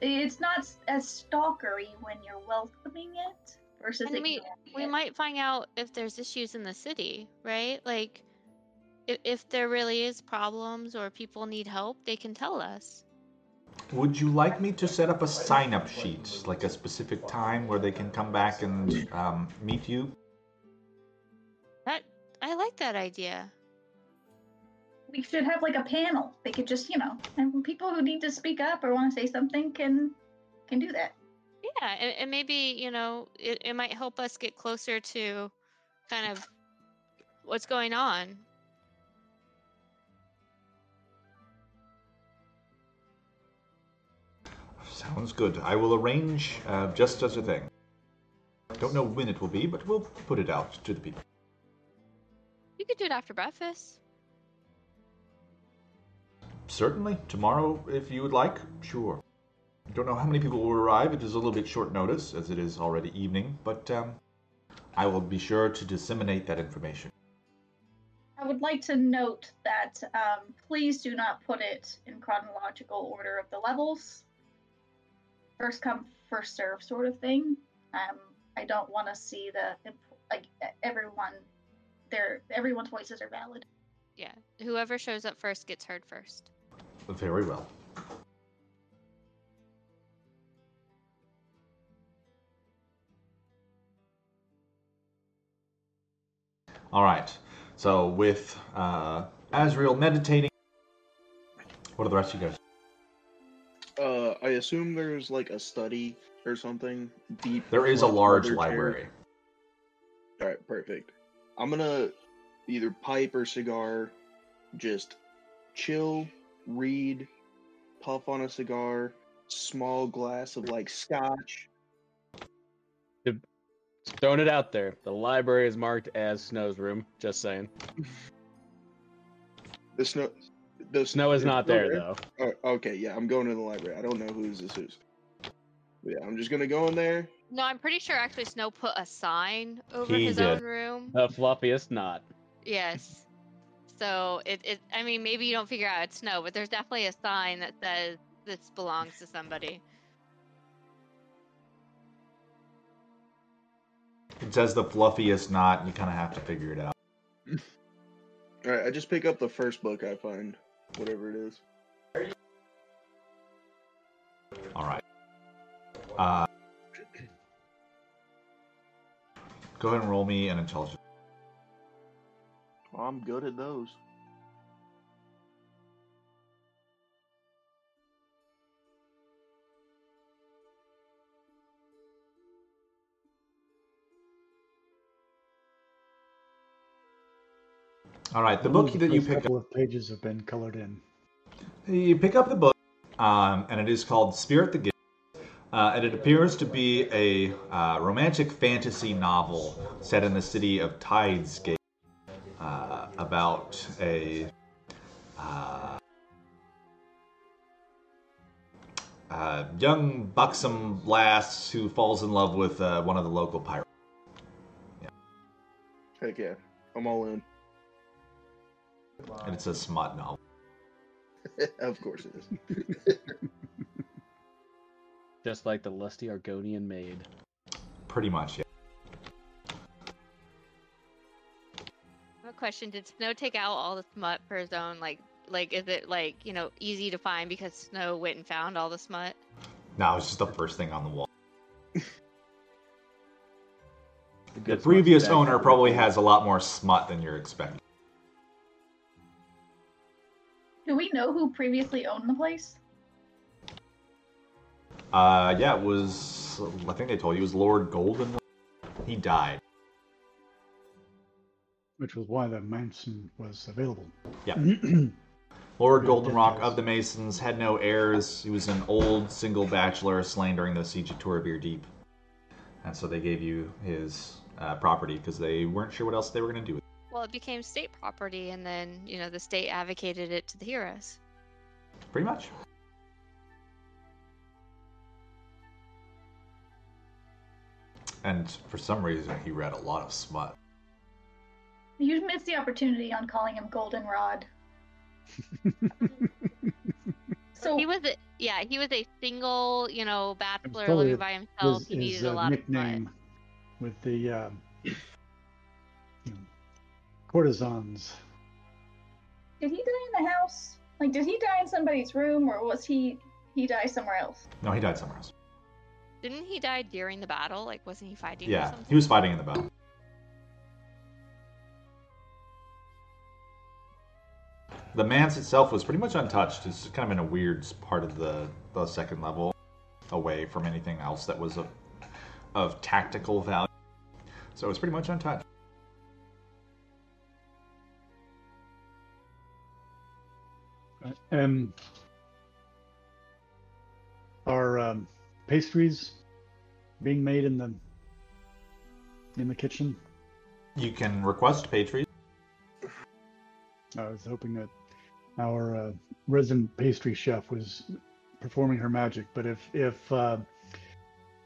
It's not as stalkery when you're welcoming it versus. And we we it. might find out if there's issues in the city, right? Like, if if there really is problems or people need help, they can tell us. Would you like me to set up a sign-up sheet, like a specific time where they can come back and um, meet you? That I like that idea. we should have like a panel. They could just, you know, and people who need to speak up or want to say something can can do that. Yeah, and, and maybe you know it, it might help us get closer to kind of what's going on. Sounds good. I will arrange uh, just such a thing. Don't know when it will be, but we'll put it out to the people. You could do it after breakfast. Certainly. Tomorrow, if you would like, sure. Don't know how many people will arrive. It is a little bit short notice, as it is already evening, but um, I will be sure to disseminate that information. I would like to note that um, please do not put it in chronological order of the levels. First come, first serve sort of thing. Um, I don't want to see the like everyone. Their everyone's voices are valid. Yeah, whoever shows up first gets heard first. Very well. All right. So with uh, Azrael meditating, what are the rest of you guys? Uh, I assume there's like a study or something deep. There is a large under chair. library. All right, perfect. I'm gonna either pipe or cigar, just chill, read, puff on a cigar, small glass of like scotch. Throwing it out there. The library is marked as Snow's room. Just saying. The snow, the Snow is not there though. though. Oh, okay, yeah, I'm going to the library. I don't know whose this is. But yeah, I'm just gonna go in there. No, I'm pretty sure actually Snow put a sign over He his did. own room. The fluffiest knot. Yes. So it, it I mean maybe you don't figure out it's Snow, but there's definitely a sign that says this belongs to somebody. It says the fluffiest knot. and You kind of have to figure it out. All right, I just pick up the first book I find, whatever it is. All right. Uh, go ahead and roll me an intelligence. Oh, I'm good at those. All right. The book Ooh, that you first pick up. couple of pages have been colored in. You pick up the book, um, and it is called Spirit the Gift. Uh, and it appears to be a uh, romantic fantasy novel set in the city of Tidesgate uh, about a uh, uh, young buxom lass who falls in love with uh, one of the local pirates. Heck yeah, I'm all in. And it's a smut novel. of course it is. Just like the lusty Argonian maid. Pretty much, yeah. I have a question. Did Snow take out all the smut for his own? Like, like is it like you know easy to find because Snow went and found all the smut? No, it's just the first thing on the wall. The, The previous owner probably has a lot more smut than you're expecting. Do we know who previously owned the place? Uh, yeah, it was. I think they told you it was Lord Golden. He died. which was why the mansion was available. Yeah. Yeah. Lord Goldenrock of the Masons had no heirs. He was an old single bachelor slain during the siege of Torevir Deep, and so they gave you his uh, property because they weren't sure what else they were going to do with it. Well, it became state property, and then you know the state advocated it to the heroes. Pretty much. And for some reason, he read a lot of smut. You missed the opportunity on calling him Goldenrod. so He was, a, yeah, he was a single, you know, bachelor living by himself. his, He his, needed a uh, lot of nickname smut. with the uh, you know, courtesans. did he die in the house? Like, did he die in somebody's room, or was he he die somewhere else? No, he died somewhere else. Didn't he die during the battle? Like, wasn't he fighting? or Yeah, something? he was fighting in the battle. The manse itself was pretty much untouched. It's kind of in a weird part of the, the second level, away from anything else that was of, of tactical value. So it's pretty much untouched. Um, are um, pastries being made in the in the kitchen? You can request pastries. I was hoping that our uh, resident pastry chef was performing her magic, but if if uh,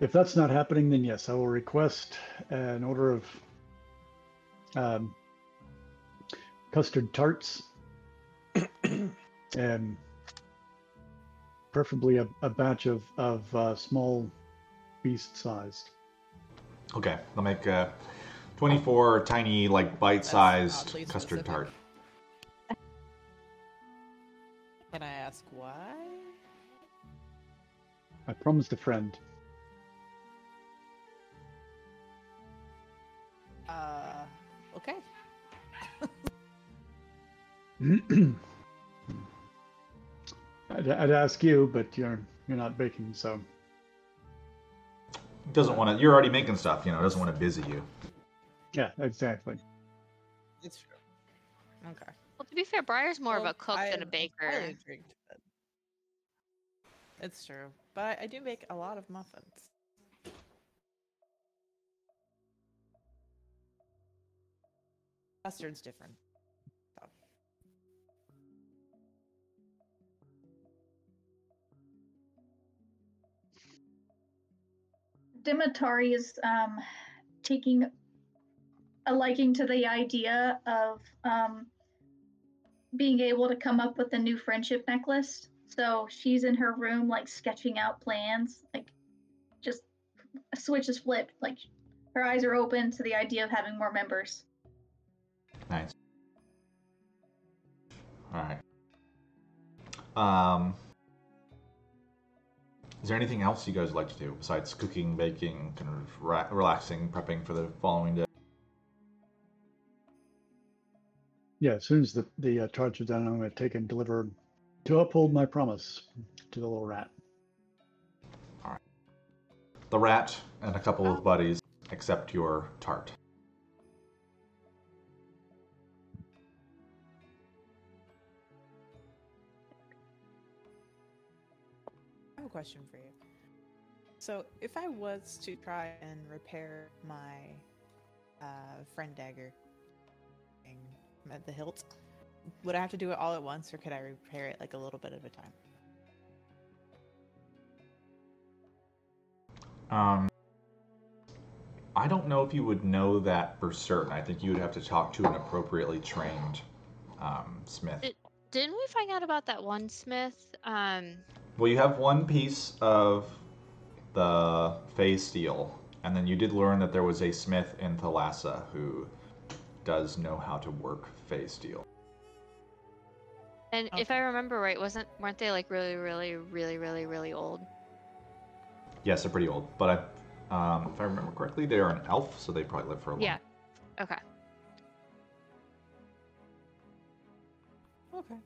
if that's not happening, then yes, I will request an order of um, custard tarts and preferably a, a batch of of uh, small beast sized. Okay, they'll make uh, 24 tiny, like bite-sized custard specific. tart. Can I ask why? I promised a friend. Uh, okay. I'd, I'd ask you, but you're you're not baking, so Doesn't want to. You're already making stuff, you know. Doesn't want to busy you. yeah, exactly. It's true. Okay. Well, to be fair, Briar's more of a cook I than a baker. entirely intrigued, but- It's true, but I, I do make a lot of muffins. Custard's different. Dimitari is um, taking a liking to the idea of um, being able to come up with a new friendship necklace. So she's in her room, like sketching out plans, like just a switch is flipped. Like her eyes are open to the idea of having more members. Nice. All right. Um, is there anything else you guys would like to do besides cooking, baking, kind of ra- relaxing, prepping for the following day? Yeah, as soon as the the uh, tarts are done, I'm going to take and deliver to uphold my promise to the little rat. The rat and a couple of buddies accept your tart. Question for you. So, if I was to try and repair my uh, friend dagger at the hilt, would I have to do it all at once, or could I repair it like a little bit at a time? Um, I don't know if you would know that for certain. I think you would have to talk to an appropriately trained um, smith. It- Didn't we find out about that one smith? Um, Well, you have one piece of the Fey steel, and then you did learn that there was a smith in Thalassa who does know how to work Fey steel. and if I remember right, wasn't weren't they like really, really, really, really, really old? Yes, they're pretty old, but I, um, if I remember correctly, they are an elf, so they probably live for a long. Yeah. Okay. Okay.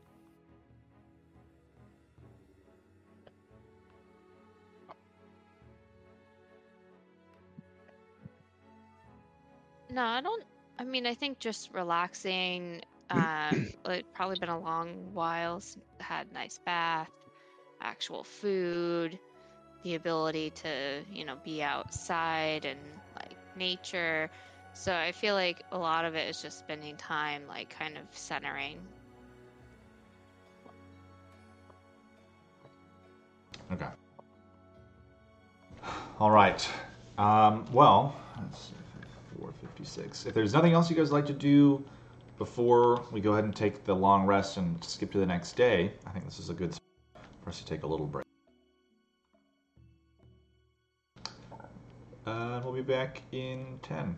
No, I don't. I mean, I think just relaxing. Um, it's probably been a long while. s- Had nice bath, actual food, the ability to you know be outside and like nature. So I feel like a lot of it is just spending time like kind of centering. Okay. All right. Um, well, let's see, 456. If there's nothing else you guys like to do before we go ahead and take the long rest and skip to the next day, I think this is a good spot for us to take a little break. Uh, we'll be back in 10.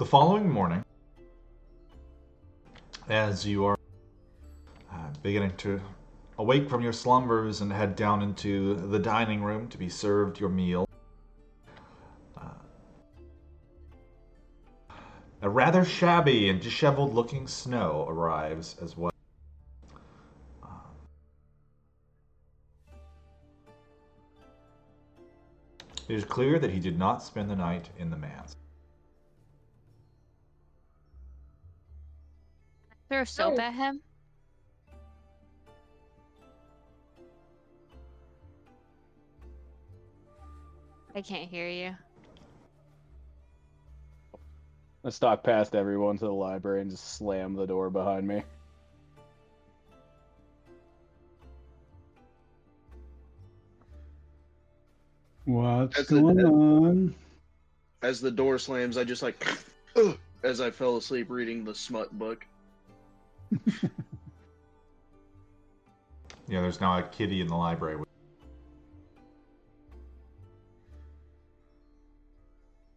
The following morning, as you are uh, beginning to awake from your slumbers and head down into the dining room to be served your meal, uh, a rather shabby and disheveled looking Snow arrives as well. Uh, It is clear that he did not spend the night in the manse. Throw soap Oh. at him. I can't hear you. I stalk past everyone to the library and just slam the door behind me. What's That's it. going on? As the door slams, I just like, as I fell asleep reading the smut book. Yeah, there's now a kitty in the library.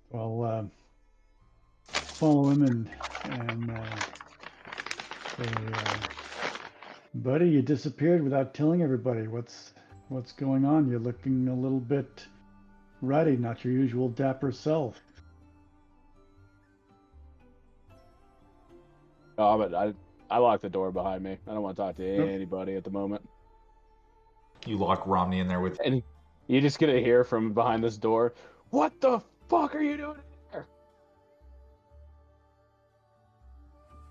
Well, uh, follow him and and uh, say, uh, buddy, you disappeared without telling everybody. What's what's going on? You're looking a little bit ruddy, not your usual dapper self. Oh, but I I locked the door behind me. I don't want to talk to Yep. anybody at the moment. You lock Romney in there with And you just gonna hear from behind this door, "What the fuck are you doing here?"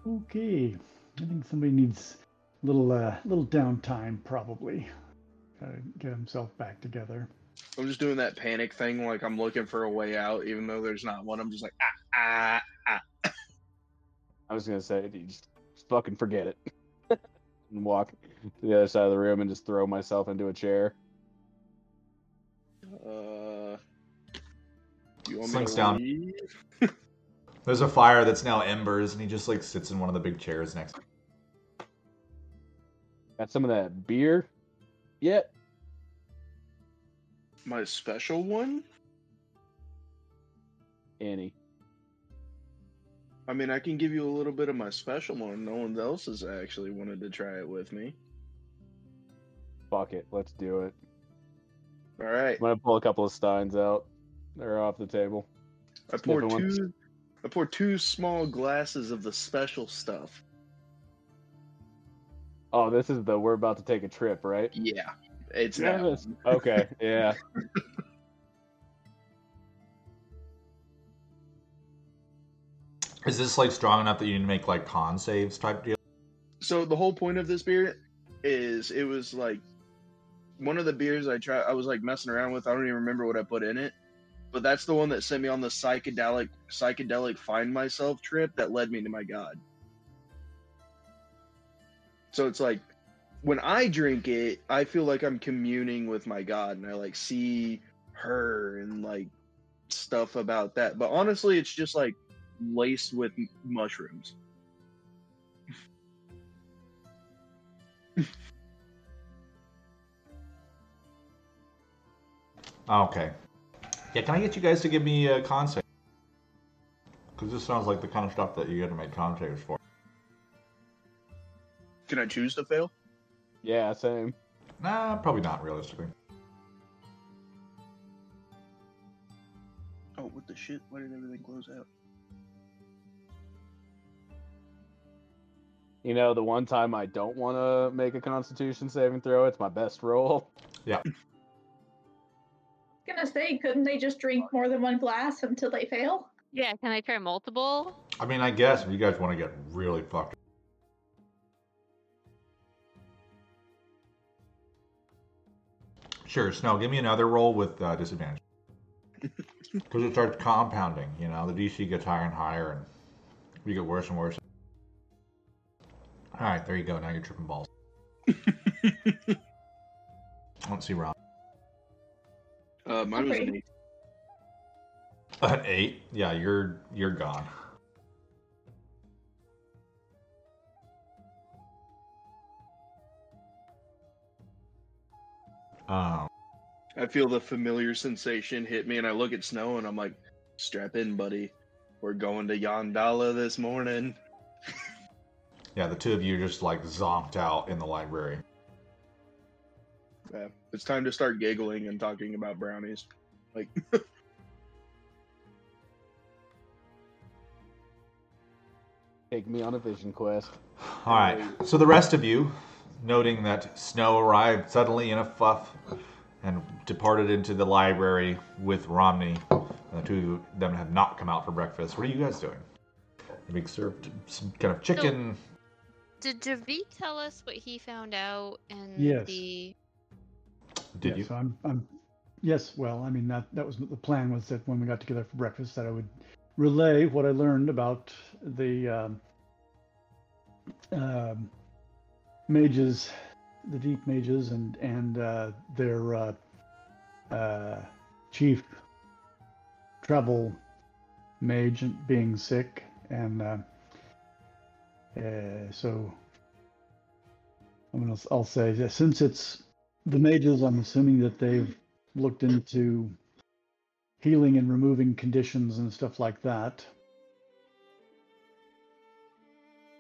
Okay, I think somebody needs a little uh, little downtime, probably. Gotta get himself back together. I'm just doing that panic thing, like I'm looking for a way out, even though there's not one. I'm just like, ah, ah, ah. I was gonna say, you just, just fucking forget it, and walk to the other side of the room and just throw myself into a chair. Uh, you want me Slinks to down. leave? There's a fire that's now embers, and he just like sits in one of the big chairs next. Got some of that beer yet? My special one? Annie. I mean, I can give you a little bit of my special one. No one else has actually wanted to try it with me. Fuck it, let's do it. All right, I'm gonna pull a couple of steins out. They're off the table. I pour ones. two. I poured two small glasses of the special stuff. Oh, this is the we're about to take a trip, right? Yeah, it's Yeah. Okay, yeah. Is this like strong enough that you need to make like con saves type deal? So the whole point of this beer is it was like one of the beers I tried. I was like messing around with. I don't even remember what I put in it, but that's the one that sent me on the psychedelic psychedelic find myself trip that led me to my god. So it's like when I drink it, I feel like I'm communing with my god, and I like see her and like stuff about that. But honestly, it's just like laced with mushrooms. Ah, okay. Yeah, can I get you guys to give me a con save? Because this sounds like the kind of stuff that you got to make con saves for. Can I choose to fail? Yeah, same. Nah, probably not realistically. Oh, what the shit? Why did everything close out? You know, the one time I don't want to make a Constitution saving throw, it's my best roll. Yeah. gonna say, couldn't they just drink more than one glass until they fail? Yeah, can I try multiple? I mean, I guess if you guys want to get really fucked. Sure, Snow, give me another roll with uh, disadvantage. Because it starts compounding, you know, the DC gets higher and higher, and you get worse and worse. All right, there you go. Now you're tripping balls. Let's see, Rob. Uh, mine was an eight. An eight? Yeah, you're you're gone. Um, I feel the familiar sensation hit me, and I look at Snow, and I'm like, "Strap in, buddy." We're going to Yandala this morning. Yeah, the two of you just like zonked out in the library. Yeah, it's time to start giggling and talking about brownies. Like, Take me on a vision quest. All right. So the rest of you, noting that Snow arrived suddenly in a fuff and departed into the library with Romney, and the two of them have not come out for breakfast. What are you guys doing? You're being served some kind of chicken. Did Javi tell us what he found out in Yes. the? Did yeah, you? So I'm, I'm, yes. Well, I mean that that was the plan was that when we got together for breakfast, that I would relay what I learned about the um, um, mages, the deep mages, and and uh, their uh, uh, chief travel mage being sick, and uh, uh, so I'm gonna I'll say that since it's the mages, I'm assuming that they've looked into healing and removing conditions and stuff like that.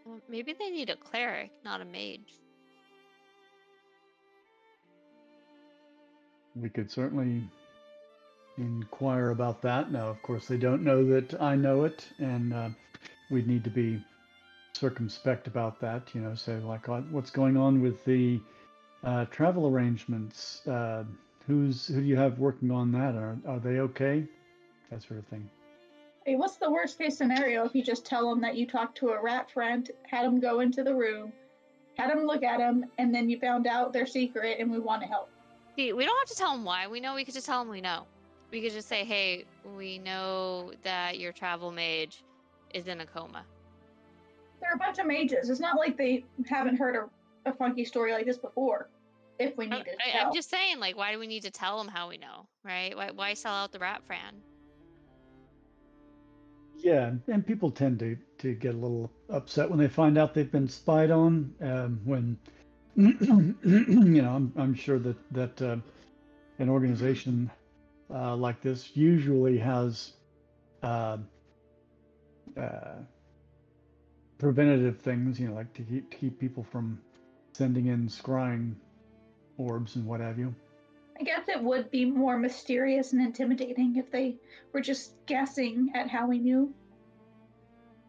Well, maybe they need a cleric, not a mage. We could certainly inquire about that. Now, of course, they don't know that I know it, and uh, we'd need to be circumspect about that. You know, say like, what's going on with the uh, travel arrangements? Uh, who's who do you have working on that? Are are they okay? That sort of thing. Hey, what's the worst case scenario if you just tell them that you talked to a rat friend, had them go into the room, had them look at them, and then you found out their secret and we want to help? See, we don't have to tell them why we know. We could just tell them we know. We could just say, "Hey, we know that your travel mage is in a coma." They're a bunch of mages. It's not like they haven't heard a, a funky story like this before. If we I, needed I, I'm just saying, like, why do we need to tell them how we know, right? Why, why sell out the rat fran? Yeah, and people tend to to get a little upset when they find out they've been spied on. Um, when you know, I'm I'm sure that that uh, an organization uh, like this usually has uh, uh, preventative things, you know, like to keep, to keep people from sending in scrying orbs and what have you. I guess it would be more mysterious and intimidating if they were just guessing at how we knew.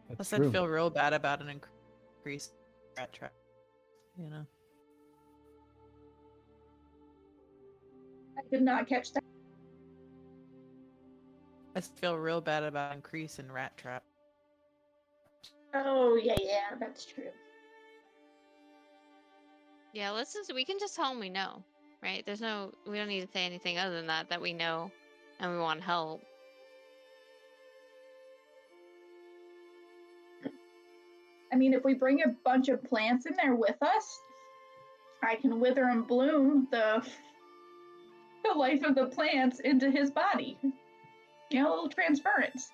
That's Plus, I'd feel real bad about an increased rat trap. You know. I did not catch that. I feel real bad about increase in rat trap. Oh yeah, yeah, that's true. Yeah, let's just we can just tell them we know, right? There's no we don't need to say anything other than that that we know and we want help. I mean, if we bring a bunch of plants in there with us, I can wither and bloom the the life of the plants into his body. You know, a little transference.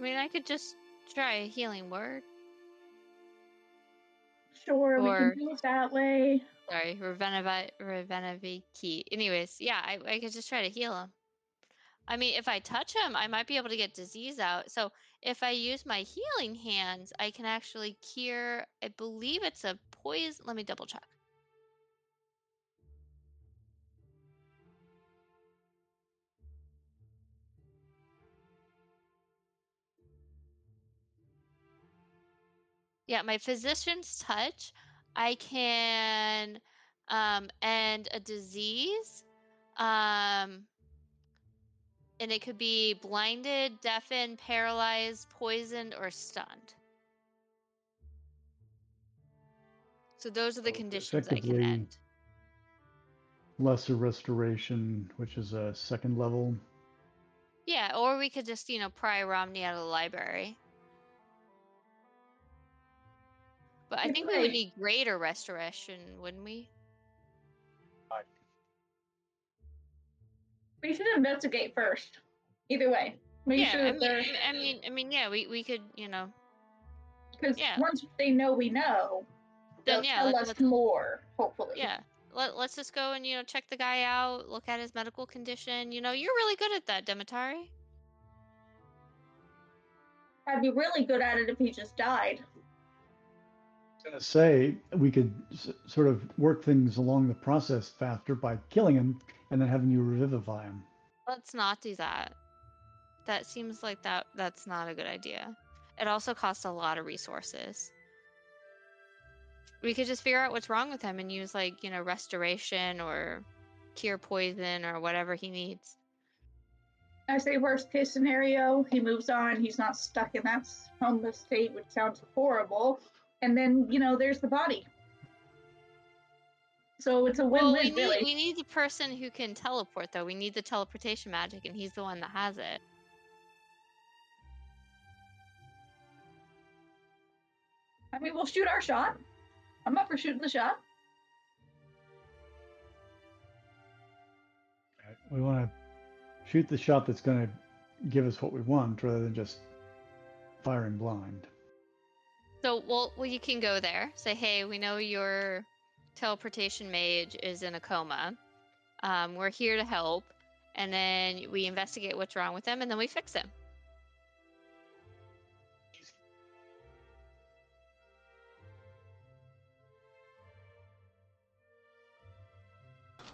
I mean, I could just try a healing word. Sure, we can do it that way. Sorry, Revenavi Revenaviki. Anyways, yeah, I, I could just try to heal him. I mean, if I touch him, I might be able to get disease out. So if I use my healing hands, I can actually cure. I believe it's a poison. Let me double check. Yeah, my physician's touch. I can um, end a disease. Um, and it could be blinded, deafened, paralyzed, poisoned, or stunned. So those are the So conditions I can end. Lesser restoration, which is a second level. Yeah, or we could just, you know, pry Romney out of the library. But I think we would right. need greater restoration, wouldn't we? We should investigate first. Either way, make yeah, sure I mean, they're I mean, I mean, yeah, we, we could, you know, because yeah. once they know we know, they'll then yeah, tell let's, us let's more. Hopefully, yeah, Let, let's just go and you know check the guy out, look at his medical condition. You know, you're really good at that, Demetari. I'd be really good at it if he just died. Gonna say we could s- sort of work things along the process faster by killing him and then having you revivify him. Let's not do that. That seems like that that's not a good idea. It also costs a lot of resources. We could just figure out what's wrong with him and use like, you know, restoration or cure poison or whatever he needs. I say worst case scenario, he moves on, he's not stuck in that s- homeless state, which sounds horrible. And then, you know, there's the body. So it's a Well, win-win, we need really. we need the person who can teleport though. We need the teleportation magic and he's the one that has it. I mean, we'll shoot our shot. I'm up for shooting the shot. We want to shoot the shot that's going to give us what we want rather than just firing blind. So, well, well, you can go there. Say, hey, we know your teleportation mage is in a coma. Um, we're here to help, and then we investigate what's wrong with him, and then we fix him.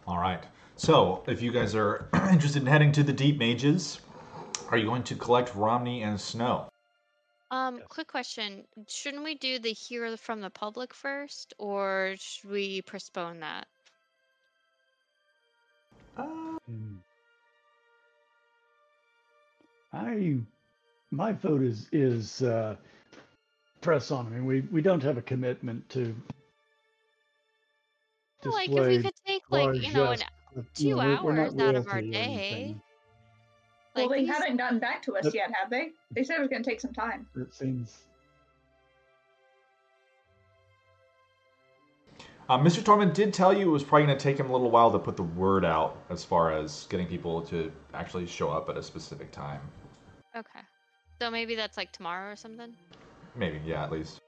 All right. So, if you guys are interested in heading to the Deep Mages, are you going to collect Romney and Snow? Um, Yes. quick question: Shouldn't we do the hear from the public first, or should we postpone that? Uh, Hmm. I, my vote is is uh, press on. I mean, we we don't have a commitment to Like, if we display could take like you know an largesse, but, two you know, we're- we're not hours out of our royalty or day. Anything. well, they these- haven't gotten back to us But- yet, have they? They said it was going to take some time. It seems Uh, Mr. Torment did tell you it was probably going to take him a little while to put the word out as far as getting people to actually show up at a specific time. Okay, so maybe that's like tomorrow or something. Maybe, yeah, at least.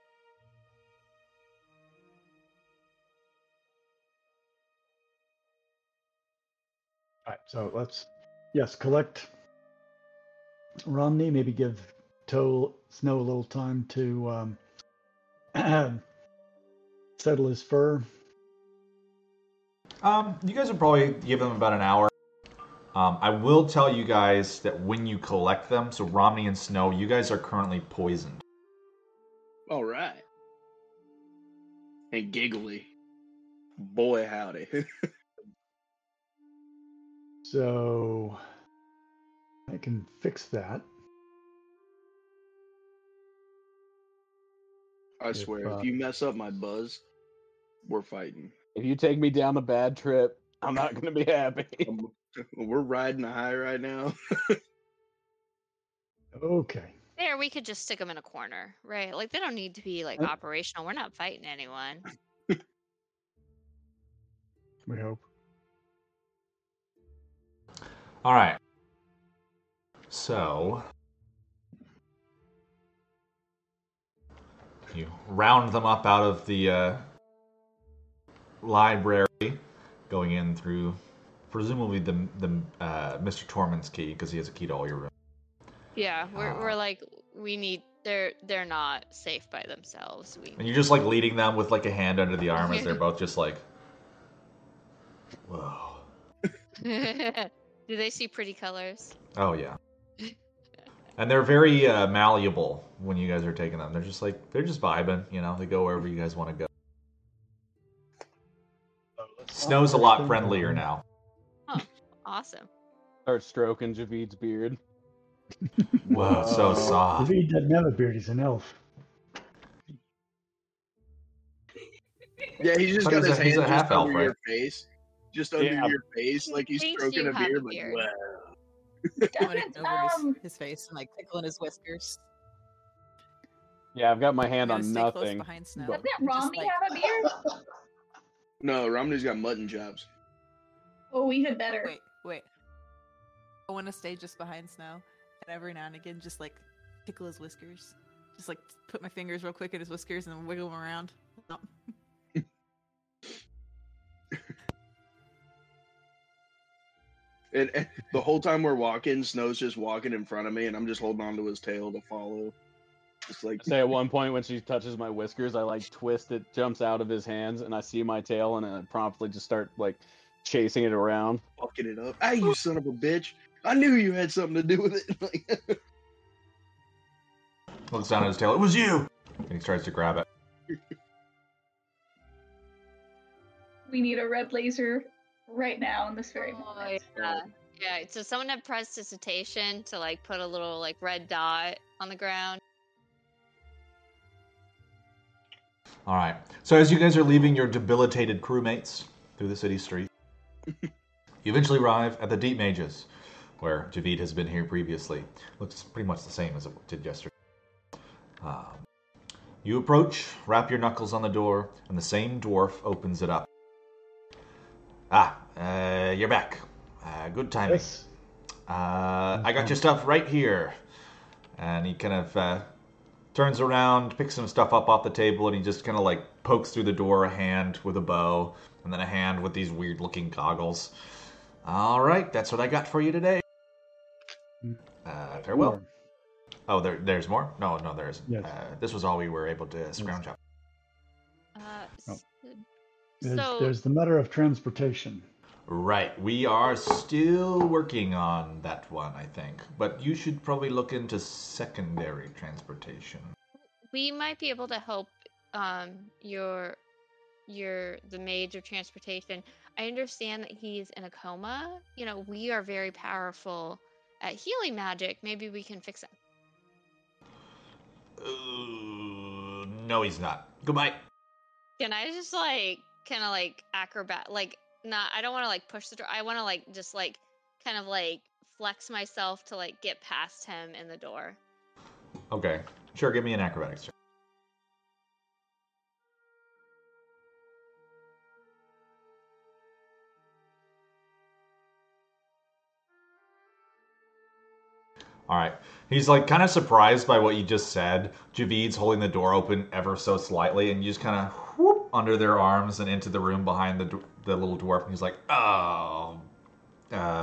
All right, so let's yes collect Romney. Maybe give Toe Snow a little time to um, settle his fur. Um, you guys would probably give them about an hour. Um, I will tell you guys that when you collect them, so Romney and Snow, you guys are currently poisoned. All right. And giggly. Boy, howdy. So I can fix that. I If, swear, uh, if you mess up my buzz, we're fighting. If you take me down a bad trip, I'm not gonna be happy. Um, We're riding a high right now. Okay. There, we could just stick them in a corner, right? Like they don't need to be like operational. We're not fighting anyone. We hope. All right. So you round them up out of the uh, library, going in through presumably the the uh, Mr. Tormund's key because he has a key to all your rooms. Yeah, we're Ah. we're like we need. They're they're not safe by themselves. We And you're just like leading them with like a hand under the arm as they're both just like, whoa. do they see pretty colors? Oh yeah. And they're very uh, malleable when you guys are taking them. They're just like they're just vibing, you know. They go wherever you guys want to go. Snow's a lot friendlier now. Awesome. Start stroking Javid's beard. Whoa, so soft. David doesn't have a beard. He's an elf. Yeah, he's just But got he's his a- he's hand a just half elf, under right? your face. Just under Yeah. your face, like he's thinks stroking you a have a beard. Like, beard. wow. I'm gonna go over his, um, his face and like tickling his whiskers. Yeah, I've got my hand on gonna close nothing. behind Snow. doesn't Just, Romney like- have a beard? No, Romney's got mutton chops. Oh, even better. Wait, wait. I want to stay just behind Snow, and every now and again, just like tickle his whiskers. Just like put my fingers real quick in his whiskers and wiggle them around. And, and the whole time we're walking, Snow's just walking in front of me, and I'm just holding onto his tail to follow. Just like Say at one point when she touches my whiskers, I like twist it, jumps out of his hands, and I see my tail, and I promptly just start like chasing it around. fucking it up. Hey, you son of a bitch! I knew you had something to do with it. Like, Looks down at his tail. It was you. And he starts to grab it. We need a red laser right now in this very Oh, moment. yeah. Yeah, so someone had pressed prestidigitation to like put a little like red dot on the ground. All right. So as you guys are leaving your debilitated crewmates through the city street, you eventually arrive at the Deep Mages, where Javid has been here previously. Looks pretty much the same as it did yesterday. Um, you approach, rap your knuckles on the door, and the same dwarf opens it up. Ah, uh, you're back. Uh, good timing. Yes. Uh, I got your stuff right here. And he kind of uh, turns around, picks some stuff up off the table, and he just kind of like pokes through the door a hand with a bow, and then a hand with these weird looking goggles. All right, that's what I got for you today. Uh, farewell. Or- Oh, there, there's more? No, no, there isn't. Yes. Uh, this was all we were able to scrounge up. Uh, Oh. s- There's, so there's the matter of transportation. Right, we are still working on that one, I think. But you should probably look into secondary transportation. we might be able to help um your your the mage of transportation. I understand that he's in a coma. You know, we are very powerful at healing magic. Maybe we can fix him. Uh, no, he's not. Goodbye. Can I just like kind of like acrobat like not I don't want to like push the door. I want to like just like kind of like flex myself to like get past him in the door. Okay, sure. Give me an acrobatics check. All right. He's like kind of surprised by what you just said. Javid's holding the door open ever so slightly, and you just kind of under their arms and into the room behind the the little dwarf. And he's like, "Oh, uh,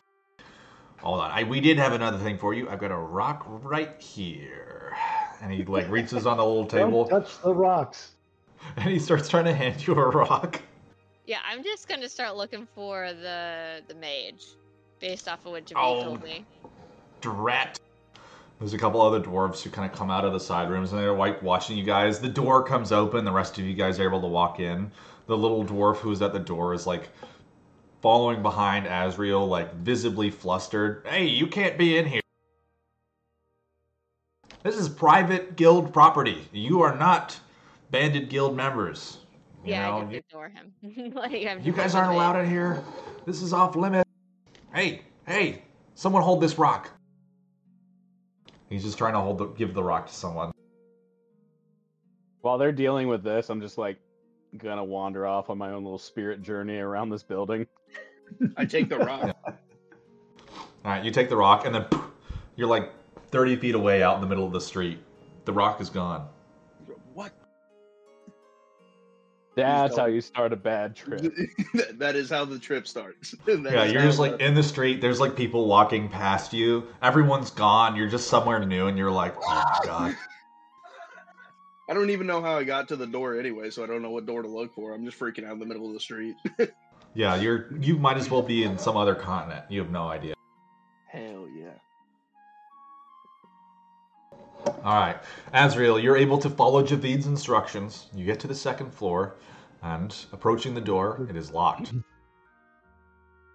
hold on. I, we did have another thing for you. I've got a rock right here." And he like reaches on the little table, Don't touch the rocks. and he starts trying to hand you a rock. Yeah, I'm just gonna start looking for the the mage, based off of what Javi Oh. told me. Drat. There's a couple other dwarves who kind of come out of the side rooms and they're like watching you guys. The door comes open. The rest of you guys are able to walk in. The little dwarf who's at the door is like following behind Asriel, like visibly flustered. Hey, you can't be in here. This is private guild property. You are not banded guild members. You yeah, know, I just ignore him. like, you guys aren't allowed in here. This is off limit. Hey, hey, someone hold this rock. He's just trying to hold the, give the rock to someone. While they're dealing with this, I'm just like gonna wander off on my own little spirit journey around this building. I take the rock. All right, you take the rock, and then you're like 30 feet away out in the middle of the street. The rock is gone. That's how you start a bad trip. That- that is how the trip starts. That yeah, you're just like in the street. There's like people walking past you. Everyone's gone. You're just somewhere new, and you're like, oh my god. I don't even know how I got to the door anyway, so I don't know what door to look for. I'm just freaking out in the middle of the street. Yeah, you're you might as well be in some other continent. You have no idea. Hell yeah. All right, Azrael, you're able to follow Javid's instructions. You get to the second floor, and approaching the door, it is locked.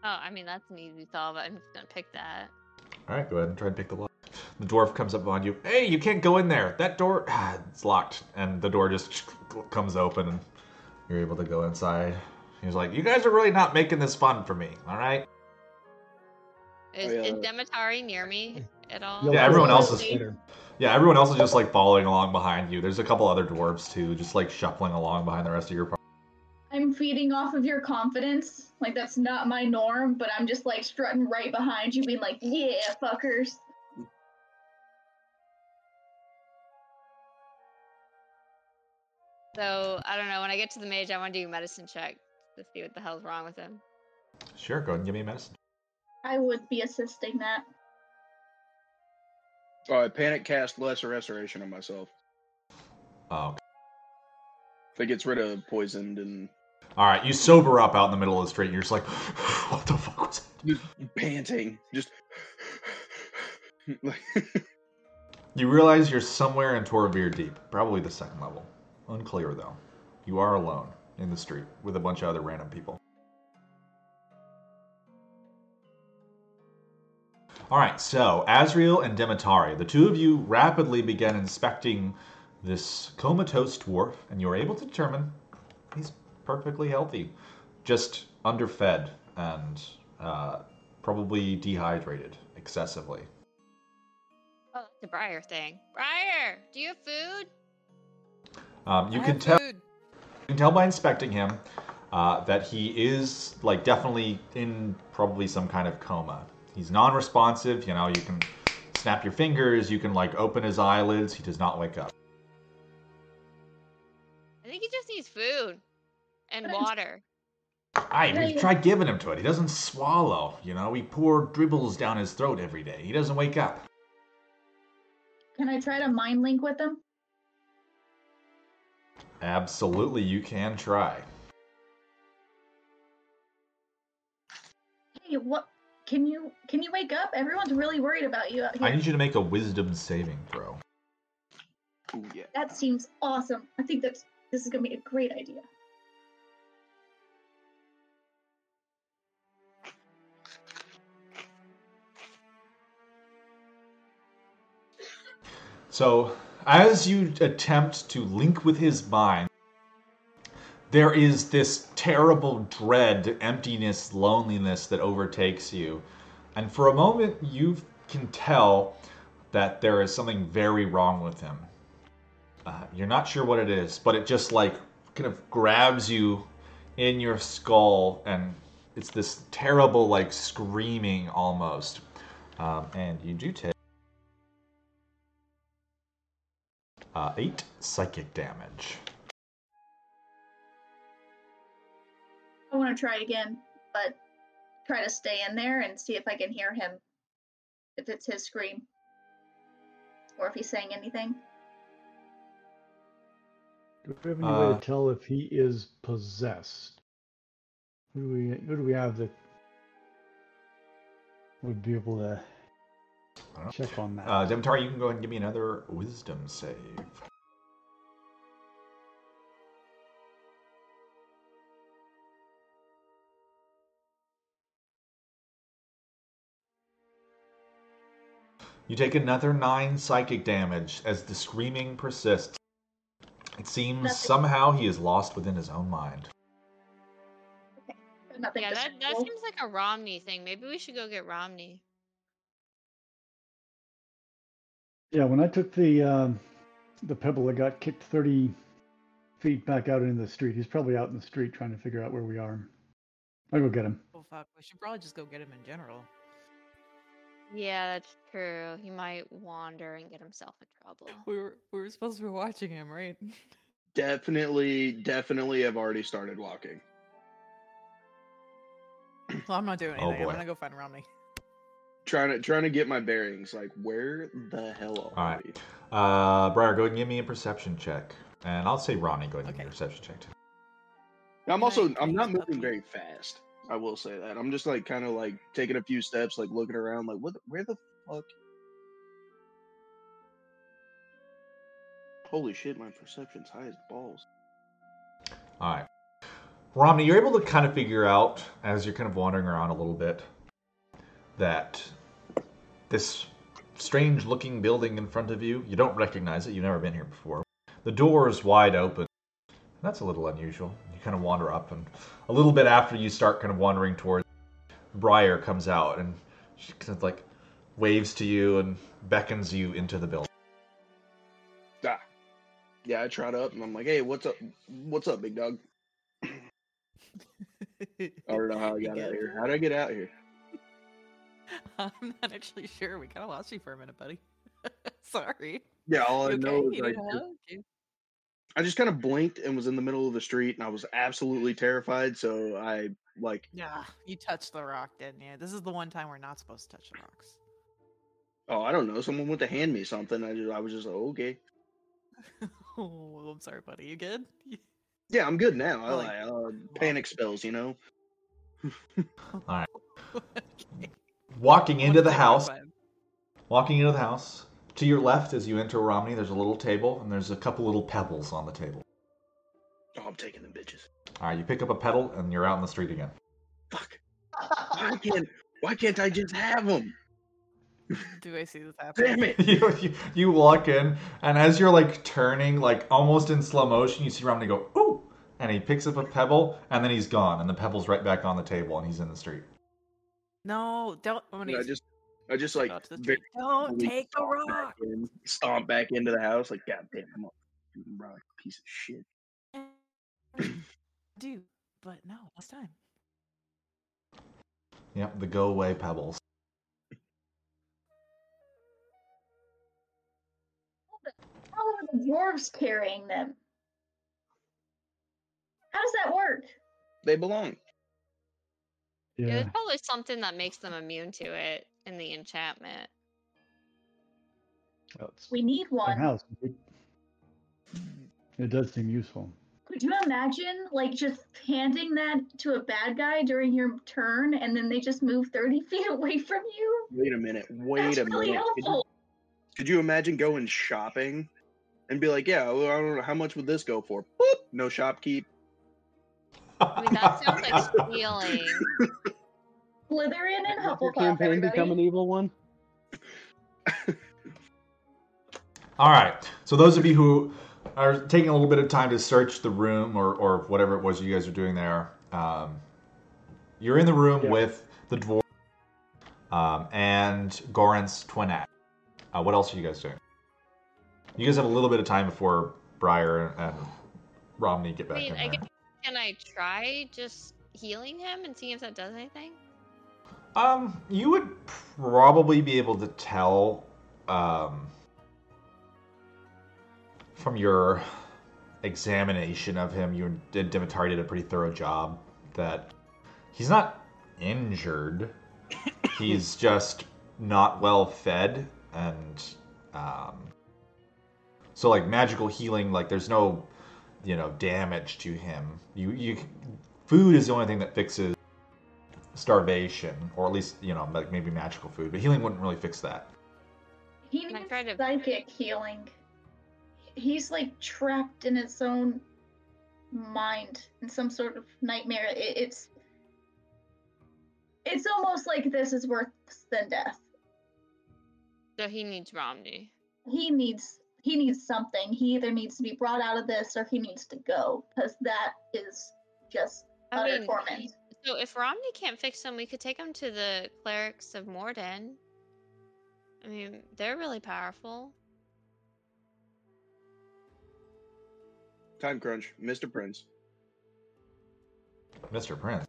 Oh, I mean that's an easy solve. I'm just gonna pick that. All right, go ahead and try and pick the lock. The dwarf comes up behind you. Hey, you can't go in there. That door, it's locked, and the door just comes open, and you're able to go inside. He's like, "You guys are really not making this fun for me, all right?" Is, yeah. is Demetari near me at all? You'll Yeah, everyone else is- later. Yeah, everyone else is just like following along behind you. There's a couple other dwarves too, just like shuffling along behind the rest of your party. I'm feeding off of your confidence. Like that's not my norm, but I'm just like strutting right behind you, being like, "Yeah, fuckers." So I don't know. When I get to the mage, I want to do a medicine check to see what the hell's wrong with him. Sure, go ahead and give me a medicine. I would be assisting that. Oh, all right, panic cast lesser restoration on myself. Oh, That gets rid of poisoned and all right. You sober up out in the middle of the street. You're just like, what the fuck was that? just panting. Just like You realize you're somewhere in Torevir Deep, probably the second level. Unclear though. You are alone in the street with a bunch of other random people. All right, so Azriel and Demetari, the two of you rapidly begin inspecting this comatose dwarf, and you're able to determine he's perfectly healthy, just underfed and uh, probably dehydrated excessively. Oh, that's a Briar thing. Briar, do you have food? Um, you I can have tell. food. You can tell by inspecting him uh, that he is like definitely in probably some kind of coma. He's non-responsive. You know, you can snap your fingers. You can like open his eyelids. He does not wake up. I think he just needs food and water. I we tried giving him to it. He doesn't swallow. You know, we pour dribbles down his throat every day. He doesn't wake up. Can I try to mind link with them? Absolutely, you can try. Hey, what? Can you can you wake up? Everyone's really worried about you out here. I need you to make a wisdom saving throw. Ooh, yeah. That seems awesome. I think that's this is gonna be a great idea. So, as you attempt to link with his mind, there is this terrible dread, emptiness, loneliness that overtakes you. And for a moment, you can tell that there is something very wrong with him. Uh, you're not sure what it is, but it just like kind of grabs you in your skull, and it's this terrible, like screaming almost. Um, and you do take. Uh, eight psychic damage. I want to try again, but try to stay in there and see if I can hear him. If it's his scream, or if he's saying anything. Do we have any way Uh, to tell if he is possessed? Who do we who do we have that would be able to I don't know. check on that? Uh, Demetar, you can go ahead and give me another wisdom save. You take another nine psychic damage as the screaming persists. It seems Nothing. somehow he is lost within his own mind. Nothing. Yeah, that, that seems like a Romney thing. Maybe we should go get Romney. yeah, when I took the um, the pebble, I got kicked thirty feet back out into the street. He's probably out in the street trying to figure out where we are. I'll go get him. Oh fuck, we should probably just go get him in general. Yeah, that's true. He might wander and get himself in trouble. We were we were supposed to be watching him, right? Definitely, definitely have already started walking. well, I'm not doing Oh, anything. boy. I'm gonna go find Romney. Trying to trying to get my bearings. Like, where the hell are Alright. we? Uh, Briar, go ahead and give me a perception check. And I'll say Romney, go ahead and give me a Okay. perception check too. I'm also I'm not moving very fast. I will say that. I'm just like kind of like taking a few steps, like looking around, like what? Where the fuck? Holy shit, my perception's high as balls. All right. Romney, you're able to kind of figure out as you're kind of wandering around a little bit that this strange looking building in front of you, you don't recognize it, you've never been here before. The door is wide open. That's a little unusual. You kind of wander up, and a little bit after you start kind of wandering towards, Briar comes out and she kind of like waves to you and beckons you into the building. Ah. Yeah, I trot up and I'm like, hey, what's up? What's up, big dog? I don't know how I got out good? here. How did I get out here? I'm not actually sure. We kind of lost you for a minute, buddy. Sorry. Yeah, all I You know okay? is You I need just, hug? You- I just kind of blinked and was in the middle of the street, and I was absolutely terrified. So I like, Yeah, you touched the rock, didn't you? This is the one time we're not supposed to touch the rocks. oh, I don't know, someone went to hand me something. I just, I was just like, okay, oh, I'm sorry, buddy. You good? yeah, I'm good now. I Like, like uh, panic spells, you know. Okay. Walking into the thing at a house, walking into the house. To your left, as you enter Romney, there's a little table, and there's a couple little pebbles on the table. Oh, I'm taking them bitches. All right, you pick up a pedal, and you're out in the street again. Fuck. Why can't, why can't I just have them? Do I see this happening? Damn it. you, you, you walk in, and as you're like turning, like almost in slow motion, you see Romney go, ooh! And he picks up a pebble, and then he's gone, and the pebble's right back on the table, and he's in the street. No, don't. I'm gonna I just, I just like go to the very. Don't slowly take the stomp back rock. in- stomp back into the house. Like, god damn, I'm a rock piece of shit. Do, but no, last time. Yep, the go away pebbles. How are the dwarves carrying them? How does that work? They belong. Yeah, Yeah. There's probably something that makes them immune to it in the enchantment. Well, We need one. house. It, it does seem useful. Could you imagine, like, just handing that to a bad guy during your turn, and then they just move thirty feet away from you? Wait a minute. Wait That's a really minute. Could you, helpful. could you imagine going shopping and be like, yeah, well, I don't know how much would this go for? Boop, no shopkeep. I mean, that sounds like stealing. Slytherin and Your Hufflepuff, campaign become an evil one. All right. So those of you who are taking a little bit of time to search the room or, or whatever it was you guys are doing there, um, you're in the room Yeah. with the dwarf um, and Goran's twin act. Uh, what else are you guys doing? You guys have a little bit of time before Briar and Romney get I back mean, in I there. guess, can I try just healing him and see if that does anything? Um, you would probably be able to tell um, from your examination of him. You and Dimitar did a pretty thorough job. That he's not injured. he's just not well fed, and um, so like magical healing. Like there's no, you know, damage to him. You you food is the only thing that fixes starvation, or at least you know like maybe magical food. But healing wouldn't really fix that. He And I needs tried to- psychic healing. He's like trapped in his own mind in some sort of nightmare. It, it's it's almost like this is worse than death. So he needs Romney. He needs he needs something. He either needs to be brought out of this or he needs to go because that is just I utter mean, torment. So if Romney can't fix him, we could take him to the clerics of Morden. I mean, they're really powerful. Time crunch, Mr. Prince. Mr. Prince.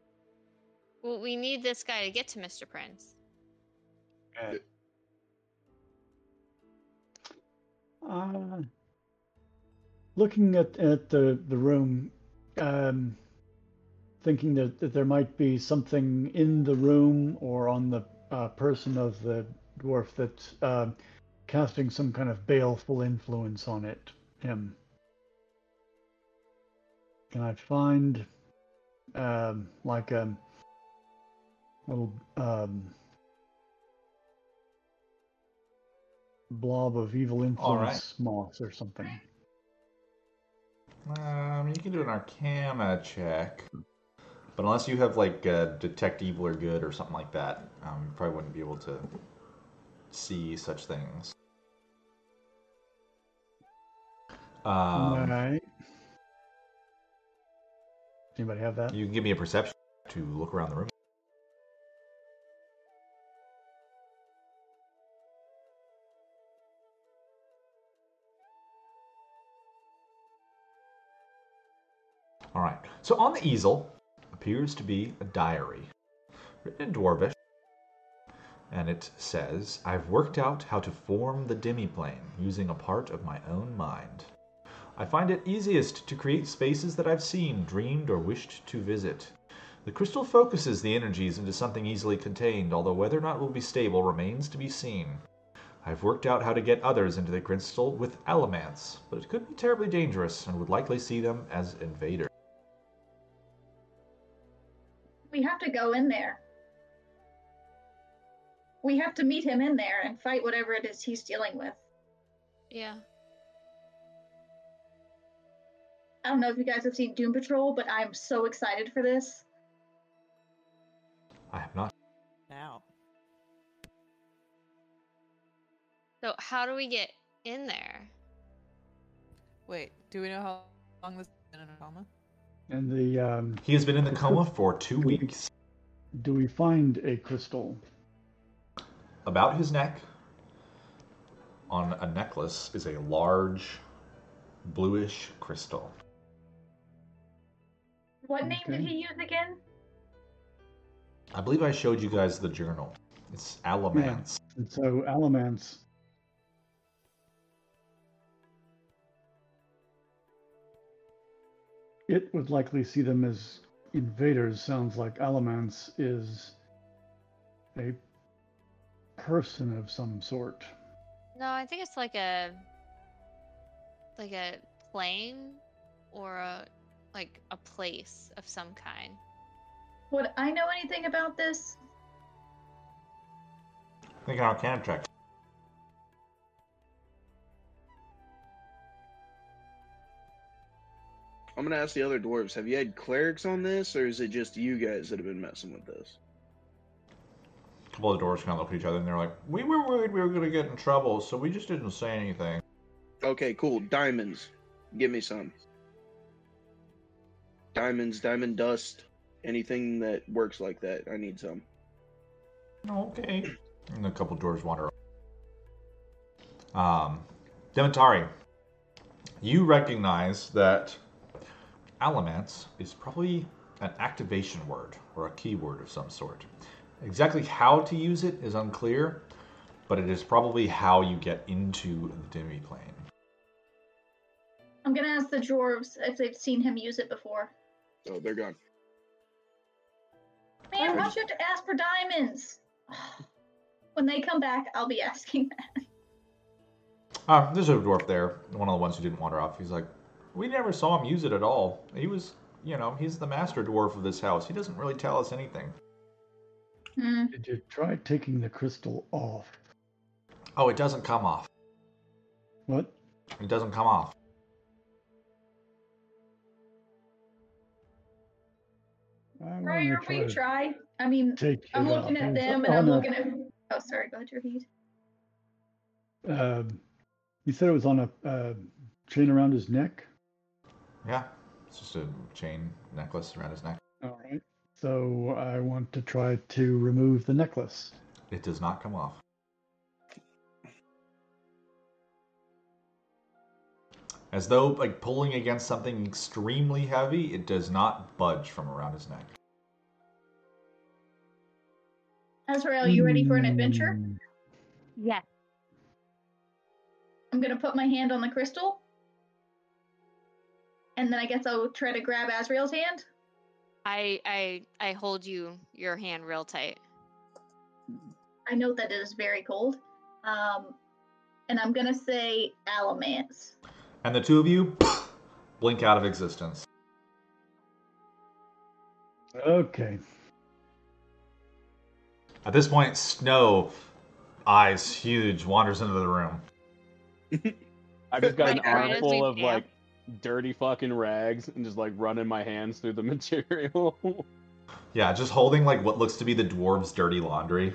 Well, we need this guy to get to Mr. Prince. Uh, looking at, at the, the room, um, thinking that, that there might be something in the room or on the uh, person of the dwarf that's uh, casting some kind of baleful influence on it, him. Can I find um, like a little um, blob of evil All right. influence moss or something? Um, you can do an Arcana check, but unless you have like uh, detect evil or good or something like that, um, you probably wouldn't be able to see such things. Um, All right. Anybody have that? You can give me a perception to look around the room. All right. So on the easel appears to be a diary written in Dwarvish. And it says, I've worked out how to form the demiplane using a part of my own mind. I find it easiest to create spaces that I've seen, dreamed, or wished to visit. The crystal focuses the energies into something easily contained, although whether or not it will be stable remains to be seen. I've worked out how to get others into the crystal with elements, but it could be terribly dangerous and would likely see them as invaders. To go in there. We have to meet him in there and fight whatever it is he's dealing with. Yeah. I don't know if you guys have seen Doom Patrol, but I'm so excited for this. I have not. Now. So how do we get in there? Wait, do we know how long this has been in a coma? And the um, He has been in the coma for two weeks. do we find a crystal? About his neck, on a necklace, is a large bluish crystal. What name did he use again? I believe I showed you guys the journal. It's Alamance. And so Alamance. It would likely see them as invaders. Sounds like Alamance is a person of some sort. No, I think it's like a like a plane or a like a place of some kind. Would I know anything about this? I think an Arcana I'm gonna ask the other dwarves: Have you had clerics on this, or is it just you guys that have been messing with this? A couple of the doors kind of look at each other and they're like, "We were worried we were going to get in trouble, so we just didn't say anything." Okay, cool. Diamonds. Give me some. Diamonds, diamond dust, anything that works like that. I need some. Okay. And a couple doors wander. Um, Demetari, you recognize that Alamance is probably an activation word or a keyword of some sort. Exactly how to use it is unclear, but it is probably how you get into the demi-plane. I'm gonna ask the dwarves if they've seen him use it before. Oh, they're gone. Man, why don't you have to ask for diamonds? When they come back, I'll be asking that. Uh, there's a dwarf there, one of the ones who didn't wander off. He's like, we never saw him use it at all. He was, you know, he's the master dwarf of this house. He doesn't really tell us anything. Hmm. Did you try taking the crystal off? Oh, it doesn't come off. What? It doesn't come off. I wanna Briar, will try? I mean, Take I'm looking off. at them and on I'm a- looking at. Oh, sorry. Go ahead, Ravid. Um, you said it was on a uh, chain around his neck. Yeah, it's just a chain necklace around his neck. All right. So I want to try to remove the necklace. It does not come off. As though like pulling against something extremely heavy, it does not budge from around his neck. Azrael, you ready for an adventure? Hmm, Yes. I'm gonna put my hand on the crystal. And then I guess I'll try to grab Azrael's hand. I I I hold you your hand real tight. I know that it is very cold. Um, and I'm gonna say Alamance. And the two of you blink out of existence. Okay. At this point, Snow, eyes huge, wanders into the room. I've just got an Like, right as armful of like dirty fucking rags and just like running my hands through the material. Yeah, just holding like what looks to be the dwarves' dirty laundry.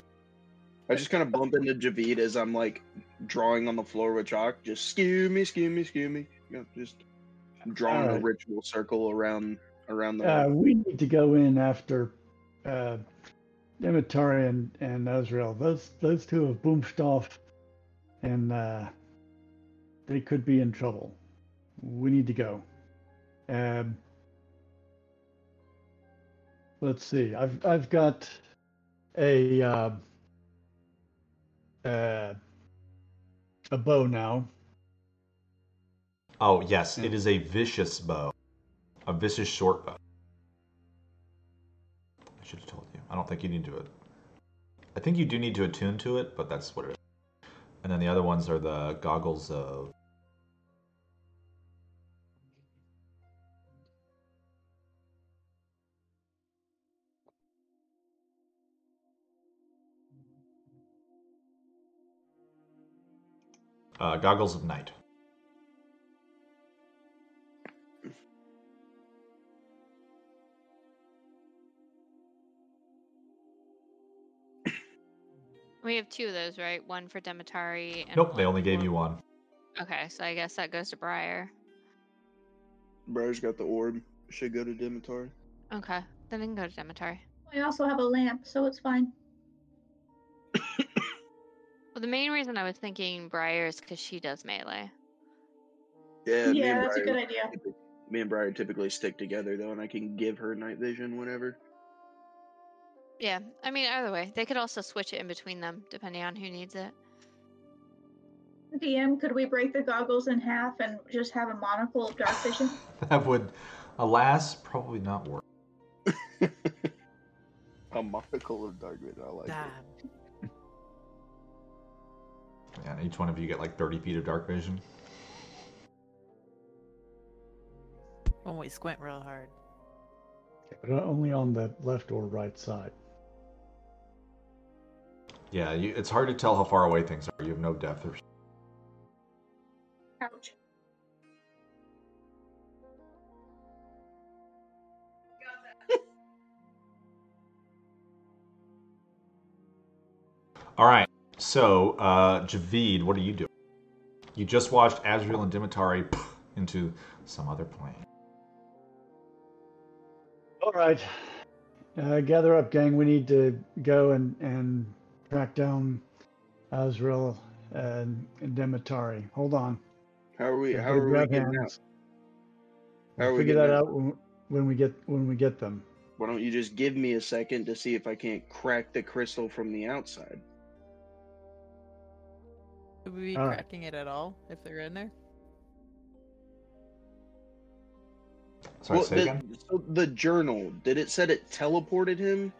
I just kind of bump into Javid as I'm like drawing on the floor with chalk. Just skew me, skew me, skew me. You know, just drawing a ritual circle around around the. Uh, we need to go in after uh, Demetari and, and Azrael. Those those two have boomshed off, and uh, they could be in trouble. We need to go. Um, let's see. I've I've got a uh, uh, a bow now. Oh yes, it is a vicious bow, a vicious short bow. I should have told you. I don't think you need to. I think you do need to attune to it, but that's what it is. And then the other ones are the goggles of. Uh, goggles of night. We have two of those, right? One for Demetari. And Nope, they only gave for- you one. Okay, so I guess that goes to Briar. Bro's got the orb. Should go to Dimitar. Okay, then it can go to Demetari. I also have a lamp, so it's fine. Well, the main reason I was thinking Briar is because she does melee. Yeah, me yeah, and that's a Briar- good idea. Me and Briar typically stick together though, and I can give her night vision whenever. Yeah, I mean, either way, they could also switch it in between them depending on who needs it. DM, could we break the goggles in half and just have a monocle of dark vision? That would, alas, probably not work. A monocle of dark vision. I like Nah, it. Yeah, and each one of you get like 30 feet of dark vision. when we squint real hard. But only on the left or right side. Yeah, you, it's hard to tell how far away things are. You have no depth or Ouch. All right. So, uh, Javid, what are you doing? You just watched Azrael and Demetari into some other plane. All right. Uh, gather up, gang. We need to go and, and track down Azrael and, and Demetari. Hold on. How are we? Gotta How are we grab getting out? How are We'll figure that out? out when, when we get when we get them. Why don't you just give me a second to see if I can't crack the crystal from the outside? Would we be All right. cracking it at all if they're in there? Sorry, Well, say the, again? so the journal did it said it teleported him?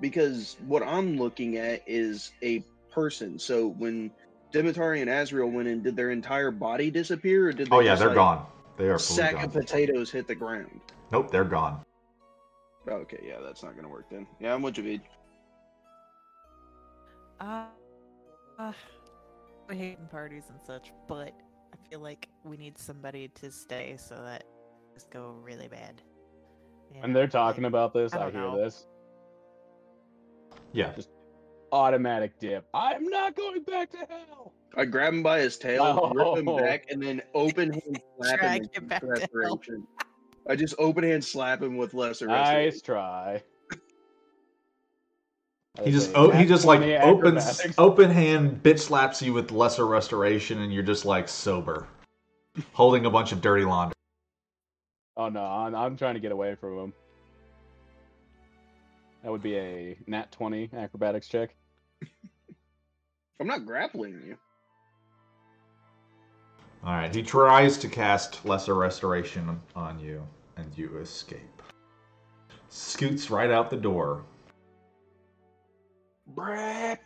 Because what I'm looking at is a person. So when Demetari and Azrael went in, did their entire body disappear, or did they Oh, yeah, they're like, gone. They are fully sack gone. of potatoes hit the ground? Nope, they're gone. Okay, yeah, that's not gonna work then. Yeah, I'm with Javid. Uh, uh, I hate parties and such, but I feel like we need somebody to stay so that this go really bad. You When know, they're talking like, about this, I I, hear know. this Yeah. Just automatic dip. I'm not going back to hell. I grab him by his tail, rip him Oh. back, and then open hand slap Drag him him back to hell. I just open hand slap him with lesser Nice try. He just That's a oh, he just like 20 opens open hand bitch slaps you with lesser restoration and you're just like sober. Holding a bunch of dirty laundry. Oh no, I'm, I'm trying to get away from him. That would be a nat 20 acrobatics check. I'm not grappling you. Alright, he tries to cast lesser restoration on you, and you escape. Scoots right out the door. Brap.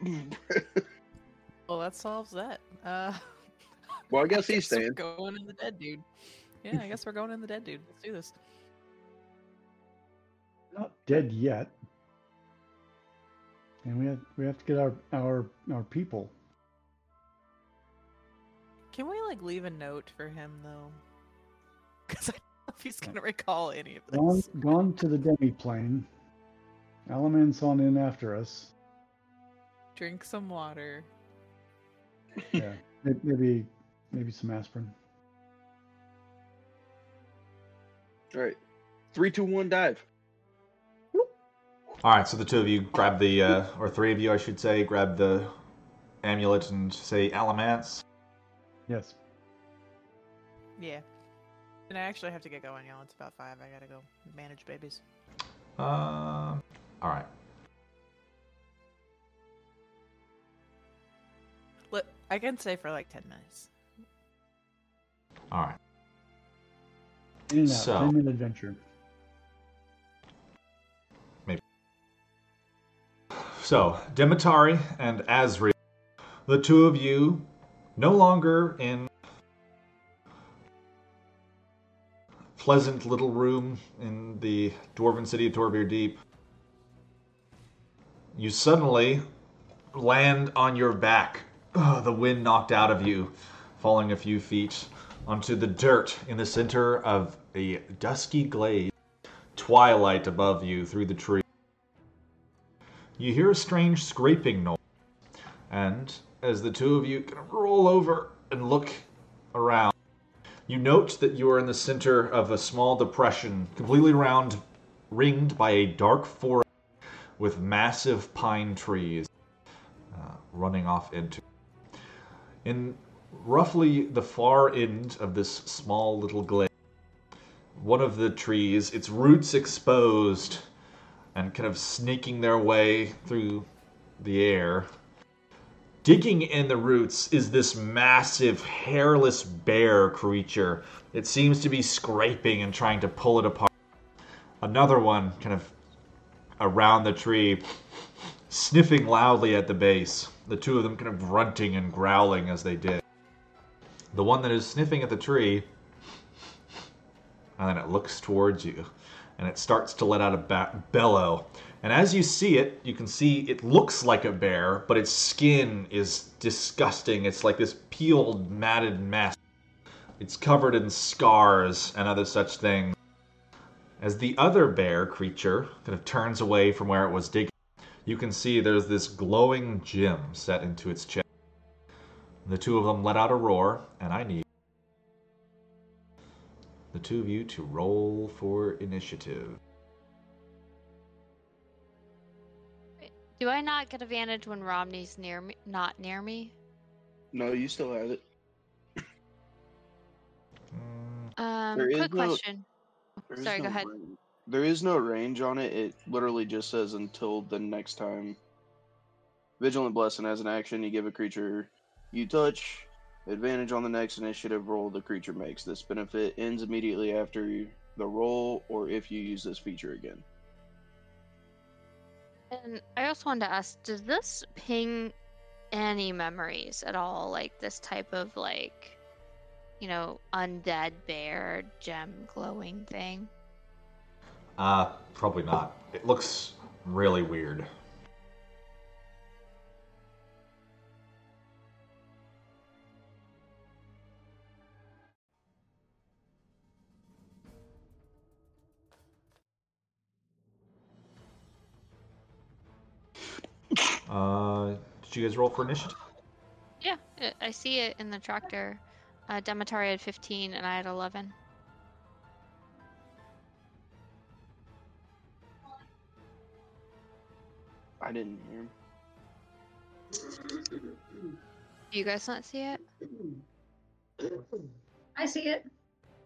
Well, that solves that. Uh, well, I guess he's we're staying. going in the dead dude. Yeah, I guess we're going in the dead dude. Let's do this. Not dead yet. And we have we have to get our our our people. Can we like leave a note for him though? Because I don't know if he's gonna recall any of Gone this. gone to the demi plane. Alaman's on in after us. Drink some water. Yeah. Maybe maybe some aspirin. All right, three, two, one, dive. Alright, so the two of you grab the uh, or three of you I should say, grab the amulet and say Alamance. Yes. Yeah. And I actually have to get going, y'all. It's about five. I gotta go manage babies. Um Alright. Look, I can stay for like ten minutes. Alright. In and So- 10 minute adventure. So, Demetari and Azrael, the two of you, no longer in pleasant little room in the dwarven city of Torevir Deep. You suddenly land on your back. Ugh, the wind knocked out of you, falling a few feet onto the dirt in the center of a dusky glade. Twilight above you through the trees. You hear a strange scraping noise, and as the two of you roll over and look around, you note that you are in the center of a small depression, completely round, ringed by a dark forest with massive pine trees uh, running off into. In roughly the far end of this small little glade, one of the trees, its roots exposed and kind of sneaking their way through the air. Digging in the roots is this massive, hairless bear creature. It seems to be scraping and trying to pull it apart. Another one kind of around the tree, sniffing loudly at the base. The two of them kind of grunting and growling as they did. The one that is sniffing at the tree, and then it looks towards you and it starts to let out a ba- bellow. And as you see it, you can see it looks like a bear, but its skin is disgusting. It's like this peeled, matted mess. It's covered in scars and other such things. As the other bear creature kind of turns away from where it was digging, you can see there's this glowing gem set into its chest. The two of them let out a roar, and I need the two of you to roll for initiative. Do I not get advantage when Romney's near me? Not near me. No, you still have it. Um, There is quick no- question. There is Sorry, go ahead. range- There is no range on it. It literally just says until the next time. Vigilant Blessing as an action, you give a creature you touch advantage on the next initiative roll the creature makes. This benefit ends immediately after the roll or if you use this feature again. And I also wanted to ask, does this ping any memories at all? Like this type of like, you know, undead bear gem glowing thing? Uh, probably not. It looks really weird. Uh, did you guys roll for initiative? Yeah, I- see it in the tractor. Uh, Demetari had 15 and I had 11. I didn't hear him. Do you guys not see it? I see it.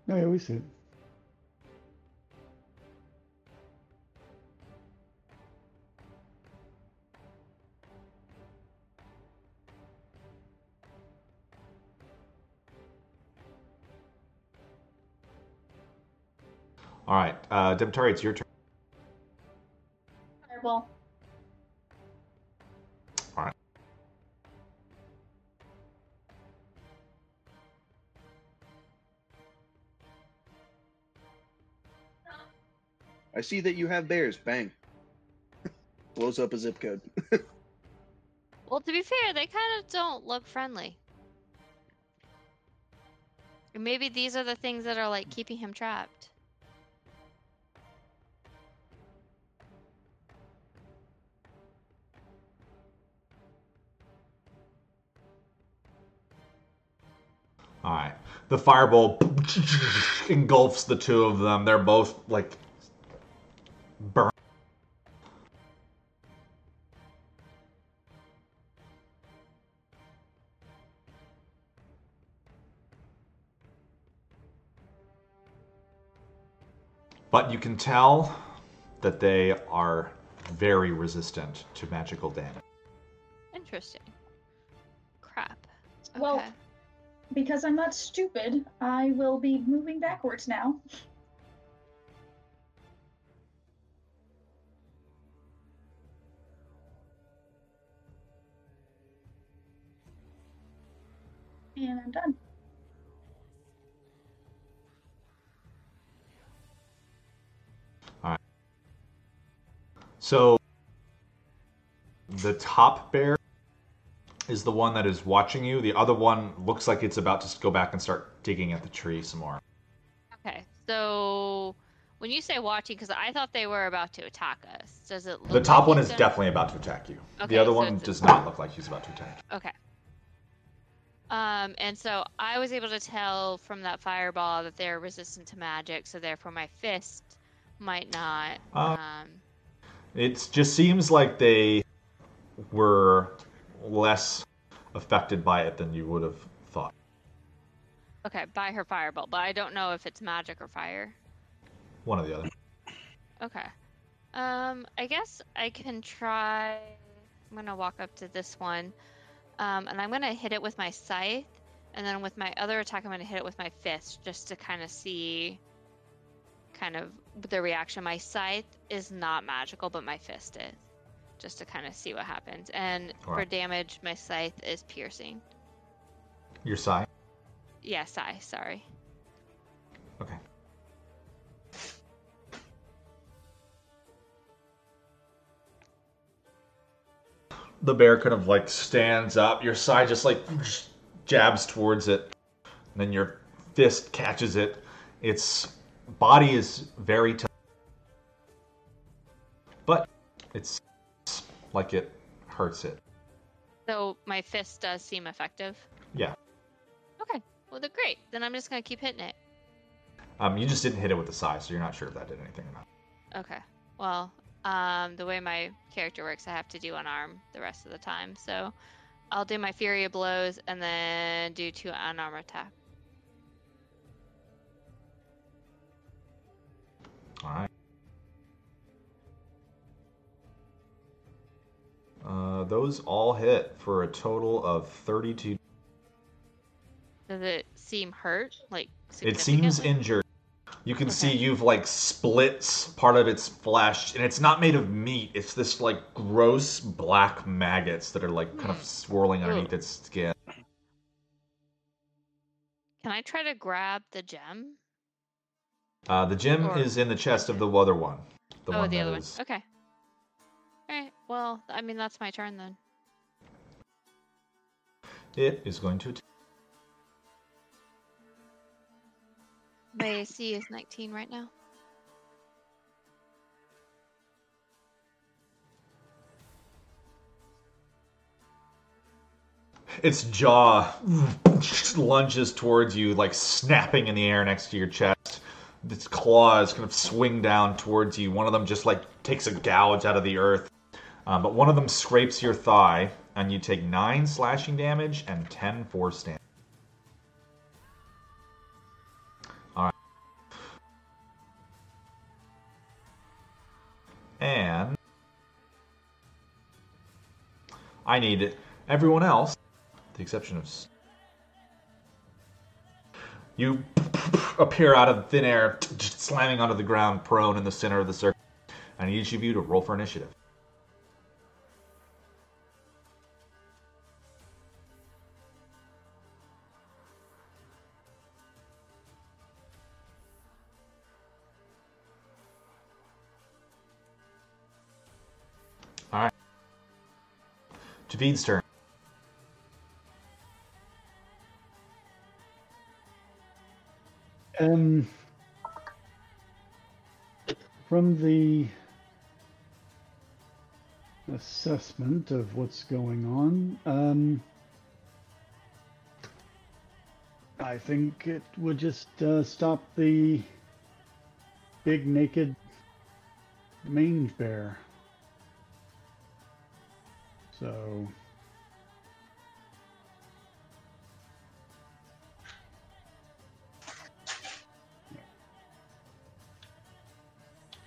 Oh, yeah, we see it. All right, uh, Demetari, it's your turn. Fireball. I see that you have bears. Bang. Blows up a zip code. Well, to be fair, they kind of don't look friendly. Maybe these are the things that are like keeping him trapped. All right. The fireball engulfs the two of them. They're both like burnt. But you can tell that they are very resistant to magical damage. Interesting. Crap. Well, because I'm not stupid, I will be moving backwards now. And I'm done. So the top bear is the one that is watching you. The other one looks like it's about to go back and start digging at the tree some more. Okay, so when you say watching, because I thought they were about to attack us, does it? Look The top like one is gonna- definitely about to attack you. Okay, the other so one does not look like he's about to attack. you. Okay. Um, and so I was able to tell from that fireball that they're resistant to magic, so therefore my fist might not. Uh, Um, It just seems like they were less affected by it than you would have thought. okay, by her fireball, but I don't know if it's magic or fire. One or the other. Okay. Um, I guess I can try. I'm gonna walk up to this one, um, and I'm gonna hit it with my scythe, and then with my other attack, I'm gonna hit it with my fist, just to kind of see, kind of the reaction. My scythe is not magical, but my fist is, just to kind of see what happens. And for damage, my scythe is piercing. Your scythe? Yes, I. Sorry. Okay. The bear kind of like stands up. Your side just like jabs towards it. And then your fist catches it. Its body is very tough. But it's like it hurts it. So my fist does seem effective. Yeah. Okay. Well, they're great. Then I'm just gonna keep hitting it. Um, you just didn't hit it with the side, so you're not sure if that did anything or not. Okay. Well, um, the way my character works, I have to do unarmed the rest of the time. So I'll do my Flurry of Blows and then do two unarmed attack. All right. Uh, those all hit for a total of 32. Does it seem hurt? Like It seems injured. You can see you've like splits part of its flesh, and it's not made of meat. It's this like gross black maggots that are like kind of swirling underneath its skin. Can I try to grab the gem? Uh, the gem Or- is in the chest of the other one. The oh, one the other one. Okay. All right. Well, I mean that's my turn then. It is going to. attack. My AC is 19 right now. Its jaw lunges towards you, like snapping in the air next to your chest. Its claws kind of swing down towards you. One of them just like takes a gouge out of the earth, um, but one of them scrapes your thigh, and you take nine slashing damage and ten force damage. And I need everyone else the exception of you appear out of thin air, slamming onto the ground, prone in the center of the circle. I need each of you to roll for initiative. Javid's turn. Um, from the assessment of what's going on, um, I think it would just uh, stop the big naked mange bear. So.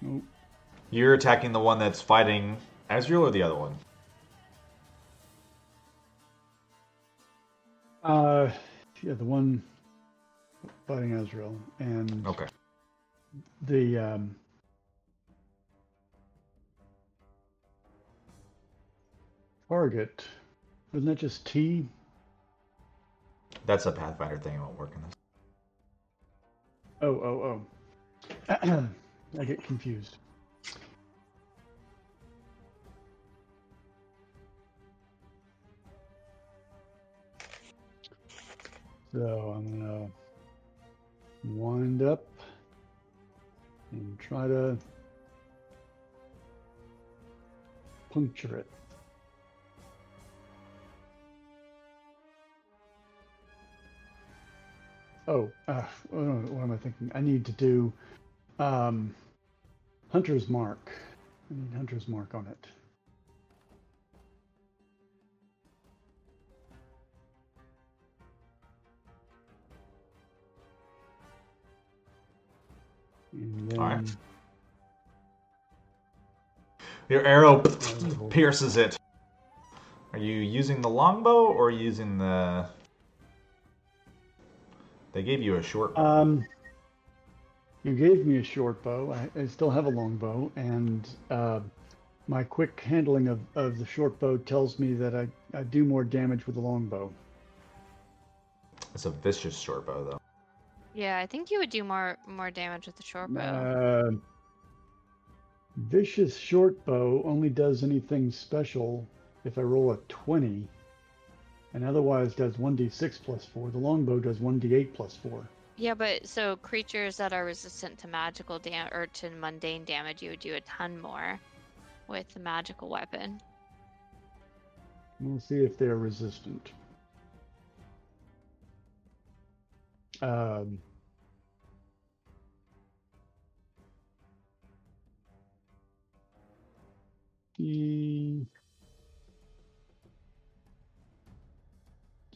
Nope. You're attacking the one that's fighting Azrael or the other one? Uh, yeah, the one fighting Azrael and Okay. the um, target. Wasn't that just T? That's a Pathfinder thing. It won't work in this. Oh, oh, oh. I get confused. So I'm gonna wind up and try to puncture it. Oh, uh, what am I thinking? I need to do um, Hunter's Mark. I need Hunter's Mark on it. Then, Alright. Your arrow pierces it. Are you using the longbow or using the? They gave you a short. bow. Um, you gave me a short bow. I, I still have a long bow, and uh, my quick handling of, of the short bow tells me that I, I do more damage with the long bow. It's a vicious short bow, though. Yeah, I think you would do more more damage with the short bow. Uh, vicious short bow only does anything special if I roll a 20, and otherwise does 1d6 plus 4. The longbow does 1d8 plus 4. Yeah, but so creatures that are resistant to magical dam or to mundane damage, you would do a ton more with the magical weapon. We'll see if they're resistant. Um, e-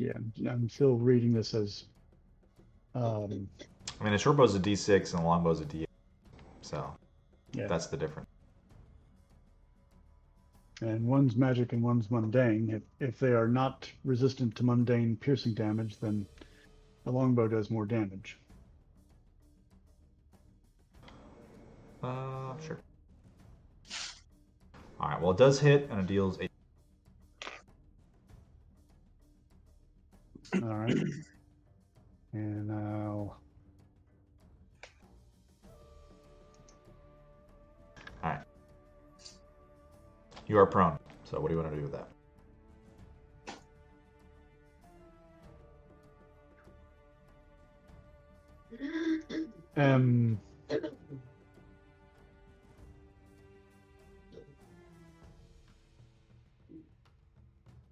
yeah, I'm- still reading this as um, I mean, a short bow's a D6 and a longbow's a D8. So yeah, that's the difference. and one's magic and one's mundane. If if they are not resistant to mundane piercing damage, then the longbow does more damage. Uh, sure. All right. Well, it does hit and it deals eight. Right. And now, All right. You are prone. So what do you want to do with that? um,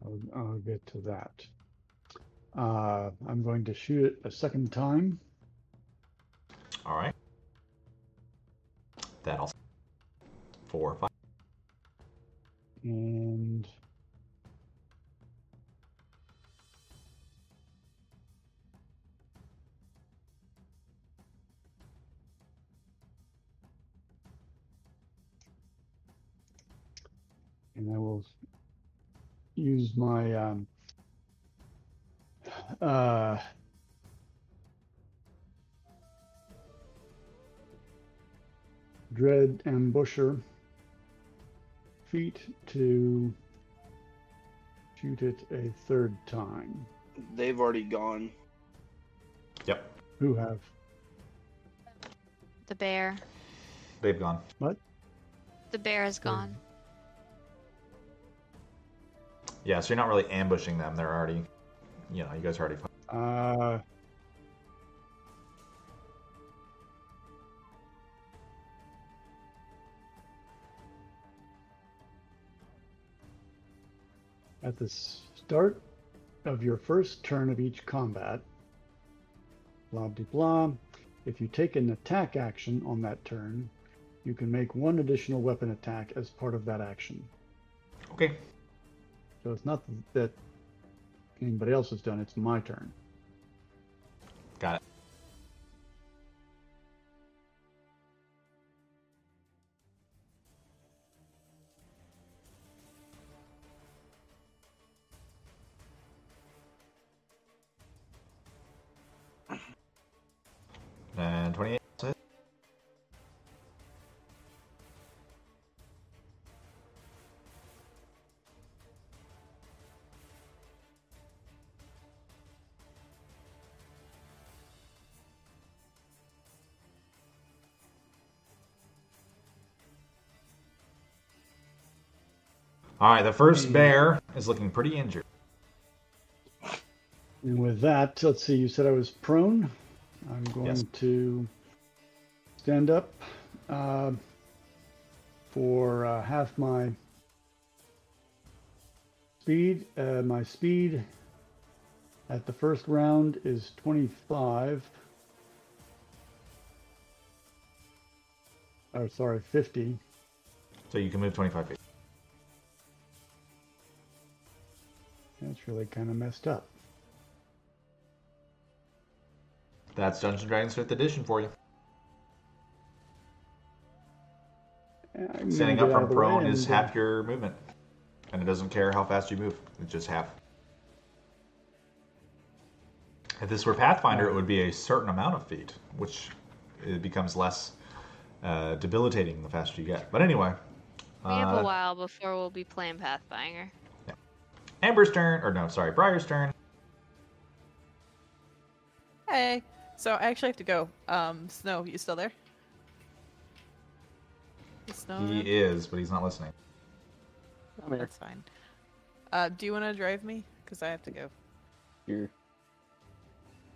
I'll, I'll get to that. Uh, I'm going to shoot it a second time. All right. That'll four, five. And and I will use my um, uh, dread ambusher feat to shoot it a third time. They've already gone. Yep. Who have? The bear. They've gone. What? The bear is gone. Yeah. So you're not really ambushing them. They're already, you know, you guys are already. Uh, at the start of your first turn of each combat, blah de blah, if you take an attack action on that turn, you can make one additional weapon attack as part of that action. Okay. So it's not that anybody else has done, it's my turn. All right, the first bear is looking pretty injured. And with that, let's see, you said I was prone. I'm going Yes. to stand up uh, for uh, half my speed. Uh, my speed at the first round is 25. Oh, sorry, 50. So you can move 25 feet. Really kind of messed up. That's Dungeons and Dragons 5th edition for you. I'm Standing up from of the way prone is and, uh, half your movement. And it doesn't care how fast you move, it's just half. If this were Pathfinder, it would be a certain amount of feet, which it becomes less uh, debilitating the faster you get. But anyway, We have uh, a while before we'll be playing Pathfinder. Amber's turn, or no, sorry, Briar's turn. Hey. So I actually have to go. Um, Snow, you still there? Is Snow He around? is, but he's not listening. I'm here. That's fine. Uh, do you want to drive me? Because I have to go. Here.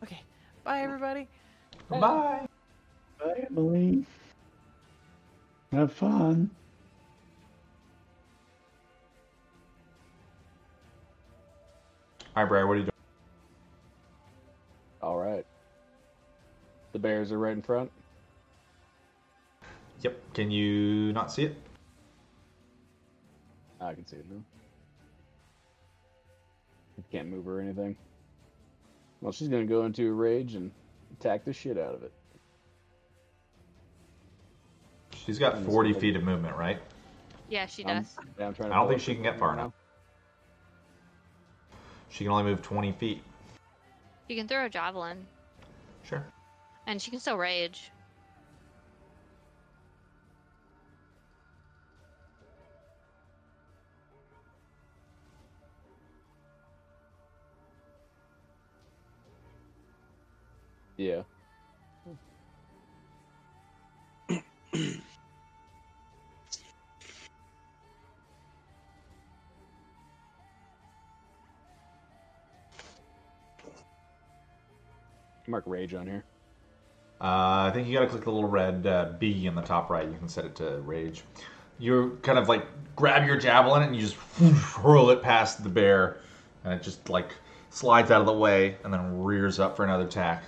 Okay. Bye, everybody. Bye. Bye, Emily. Have fun. All right, Briar, what are you doing? All right. The bears are right in front. Yep. Can you not see it? I can see it now. Can't move or anything. Well, she's gonna go into a rage and attack the shit out of it. She's got 40 feet of movement, right? Yeah, she does. yeah, I'm trying to I don't think she can get far right enough. She can only move 20 feet. You can throw a javelin, Sure. and she can still rage. Yeah. Mark rage on here. Uh, I think you gotta click the little red uh, B in the top right. You can set it to rage. You kind of like grab your javelin and you just hurl it past the bear, and it just like slides out of the way and then rears up for another attack.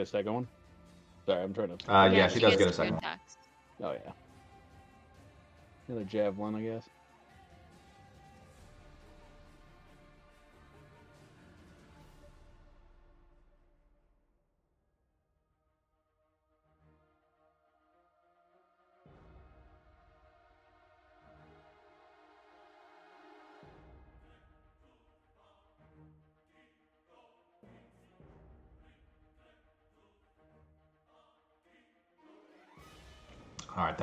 Get a second one? Sorry, I'm trying to. Uh, yeah, she does get a second one. attacks. Oh yeah. Another javelin, I guess.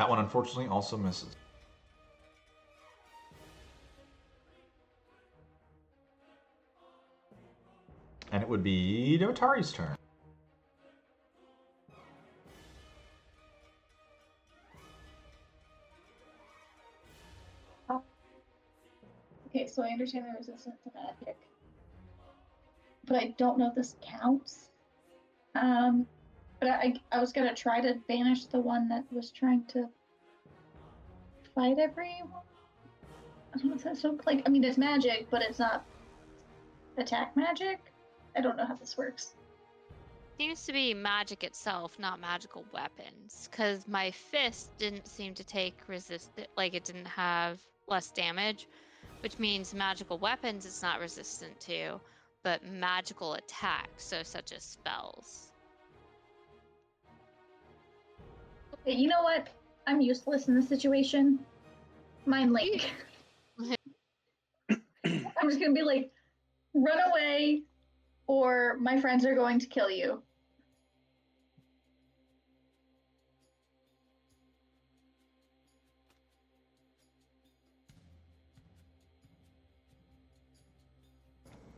That one unfortunately also misses. And it would be Dotari's turn. Okay, so I understand the resistance to magic. But I don't know if this counts. Um, but I, I was gonna try to banish the one that was trying to fight everyone. I don't know if that's so like I mean it's magic, but it's not attack magic. I don't know how this works. Seems to be magic itself, not magical weapons. Because my fist didn't seem to take resist, like it didn't have less damage, which means magical weapons it's not resistant to, but magical attacks, so such as spells. Okay, you know what? I'm useless in this situation. Mind link. I'm just gonna be like, run away, or my friends are going to kill you.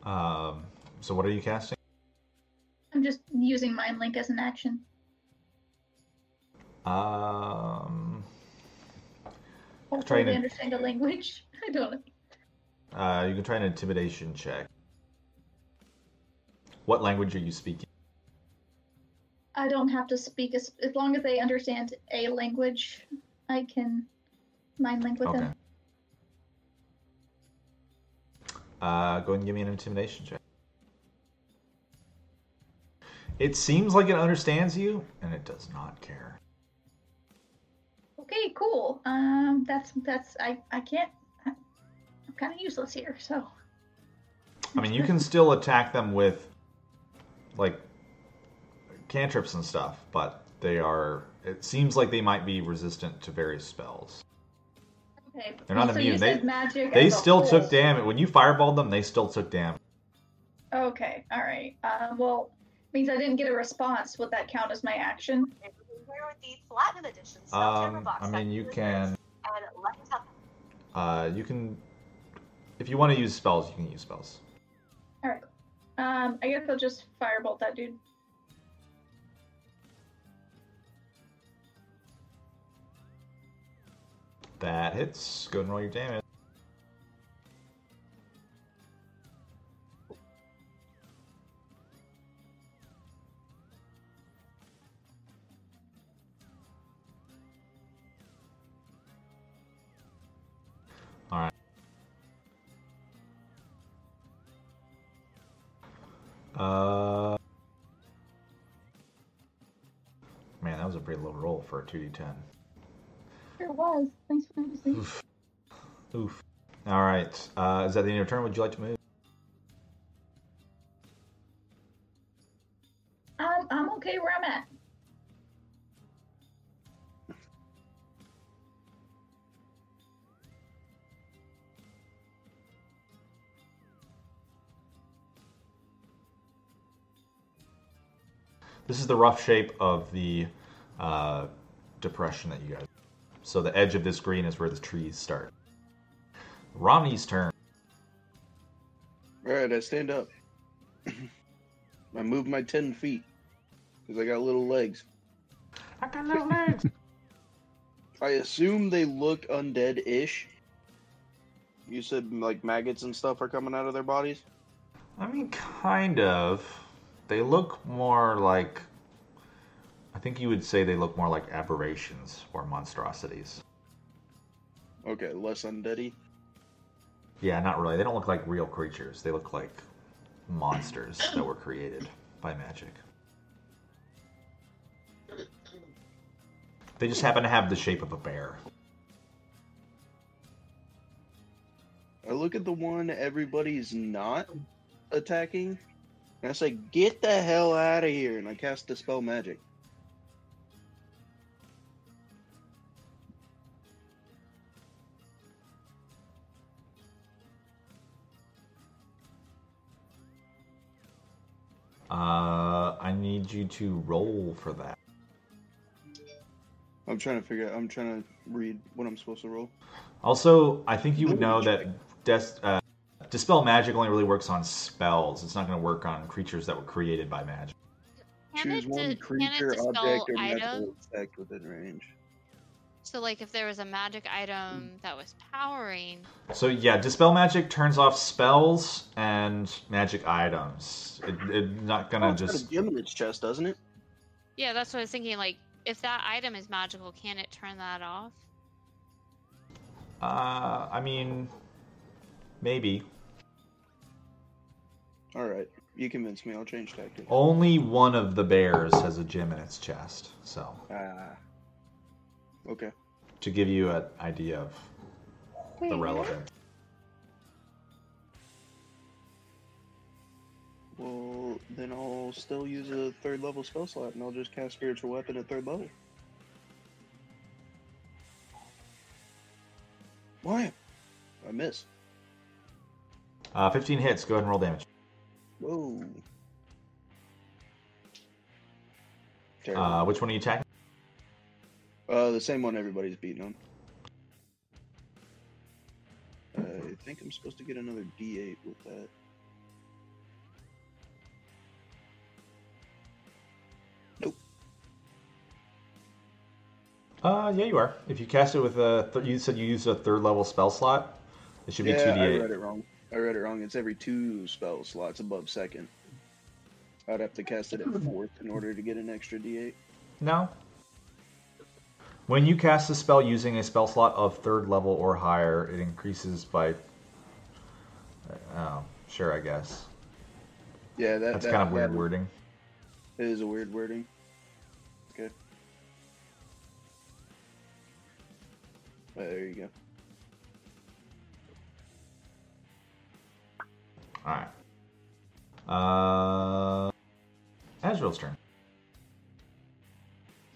Um, so what are you casting? I'm just using mind link as an action. Um, Hopefully Trying they to- understand the language. I don't uh, you can try an intimidation check. What language are you speaking? I don't have to speak as, as long as they understand a language. I can mind link with Okay. them. Uh, go ahead and give me an intimidation check. It seems like it understands you, and it does not care. Okay, cool. Um, that's that's I I can't. I'm kind of useless here, so. I mean, you can still attack them with, like, cantrips and stuff, but they are. It seems like they might be resistant to various spells. Okay. They're not so immune. They- They still took damage. When you fireballed them, they still took damage. Okay, all right. Uh, well, means I didn't get a response. Would that count as my action? Here with the Platinum Edition Um, I mean, you can. And let me tell Uh, you can. If you want to use spells, you can use spells. All right. Um, I guess I'll just firebolt that dude. That hits. Go ahead and roll your damage. All right. Uh, man, that was a pretty low roll for a two d ten. Sure it was. Thanks for noticing. Oof. Oof. All right. Uh, is that the end of your turn? Would you like to move? Um, I'm okay where I'm at. This is the rough shape of the uh, depression that you guys. So the edge of this green is where the trees start. Romney's turn. All right, I stand up. I move my ten feet because I got little legs. I got little legs. I assume they look undead-ish. You said like maggots and stuff are coming out of their bodies. I mean, kind of. They look more like. I think you would say they look more like aberrations or monstrosities. Okay, less undeady. Yeah, not really. They don't look like real creatures. They look like monsters that were created by magic. They just happen to have the shape of a bear. I look at the one everybody's not attacking, and I say, "Get the hell out of here!" And I cast dispel magic. Uh, I need you to roll for that. I'm trying to figure out. I'm trying to read what I'm supposed to roll. Also, I think you would know that Des- uh, dispel magic only really works on spells. It's not going to work on creatures that were created by magic. Can Choose it, one creature, can it object, or magical effect within range. So, like, if there was a magic item that was powering, So yeah, dispel magic turns off spells and magic items. It, it's not Oh, gonna it's got just. a gem in its chest, doesn't it? yeah, that's what I was thinking. Like, if that item is magical, can it turn that off? Uh, I mean, maybe. All right, you convinced me. I'll change tactics. Only one of the bears has a gem in its chest. So Ah. Okay. to give you an idea of the relevance. Well, then I'll still use a third level spell slot, and I'll just cast spiritual weapon at third level. Why? I miss. Uh, 15 hits. Go ahead and roll damage. Whoa. Uh, which one are you attacking? Uh, the same one everybody's beating on. I think I'm supposed to get another D8 with that. Nope. Uh, yeah, you are. If you cast it with a, th- you said you used a third level spell slot. It should be yeah, two D8. I read it wrong. I read it wrong. It's every two spell slots above second. I'd have to cast it at fourth in order to get an extra d8. No. When you cast a spell using a spell slot of third level or higher, it increases by. Oh, sure, I guess. Yeah, that, That's that- kind of weird that wording. It is a weird wording. Okay. There you go. All right. Uh, Azrael's turn.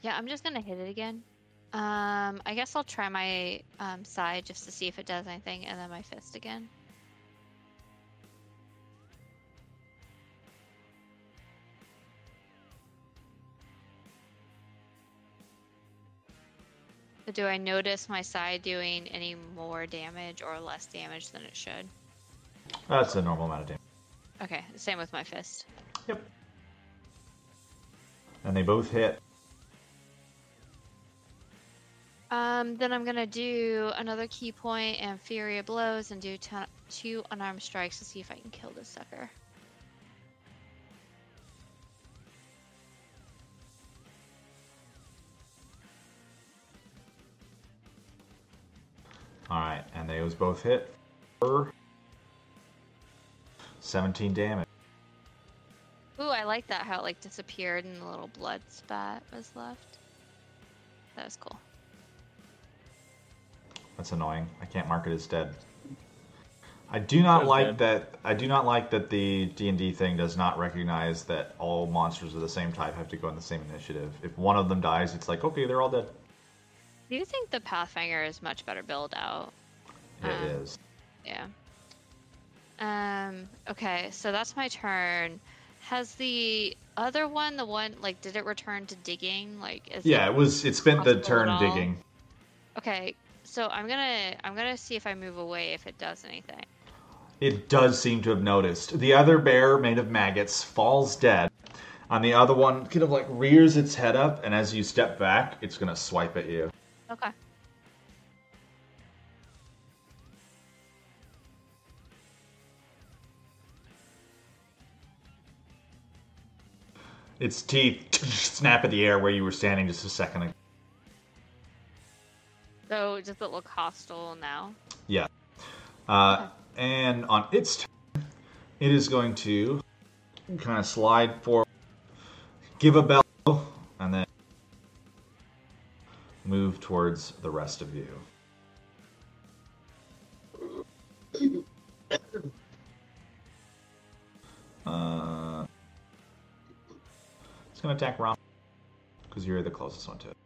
Yeah, I'm just gonna hit it again. Um, I guess I'll try my um, sai just to see if it does anything, and then my fist again. But do I notice my sai doing any more damage or less damage than it should? That's a normal amount of damage. Okay, same with my fist. Yep. And they both hit. Um, then I'm gonna do another ki point and Flurry of Blows and do t- two unarmed strikes to see if I can kill this sucker. All right, and those both hit for 17 damage. Ooh, I like that how it like disappeared and the little blood spot was left. That was cool. That's annoying. I can't mark it as dead. I do not like dead. that. I do not like that the D and D thing does not recognize that all monsters of the same type have to go in the same initiative. If one of them dies, it's like okay, they're all dead. Do you think the Pathfinder is much better build out? It Um, is. Yeah. Um. Okay, so that's my turn. Has the other one, the one like, did it return to digging? Like, is Yeah, It... was. It spent the turn digging. Okay, so I'm gonna I'm gonna see if I move away if it does anything. It does seem to have noticed. The other bear, made of maggots, falls dead. And the other one kind of like rears its head up, and as you step back, it's gonna swipe at you. Okay. Its teeth snap at the air where you were standing just a second ago. So does it look hostile now? Yeah. Uh, and on its turn, it is going to kind of slide forward, give a bell, and then move towards the rest of you. Uh, going to attack Rom because you're the closest one to it.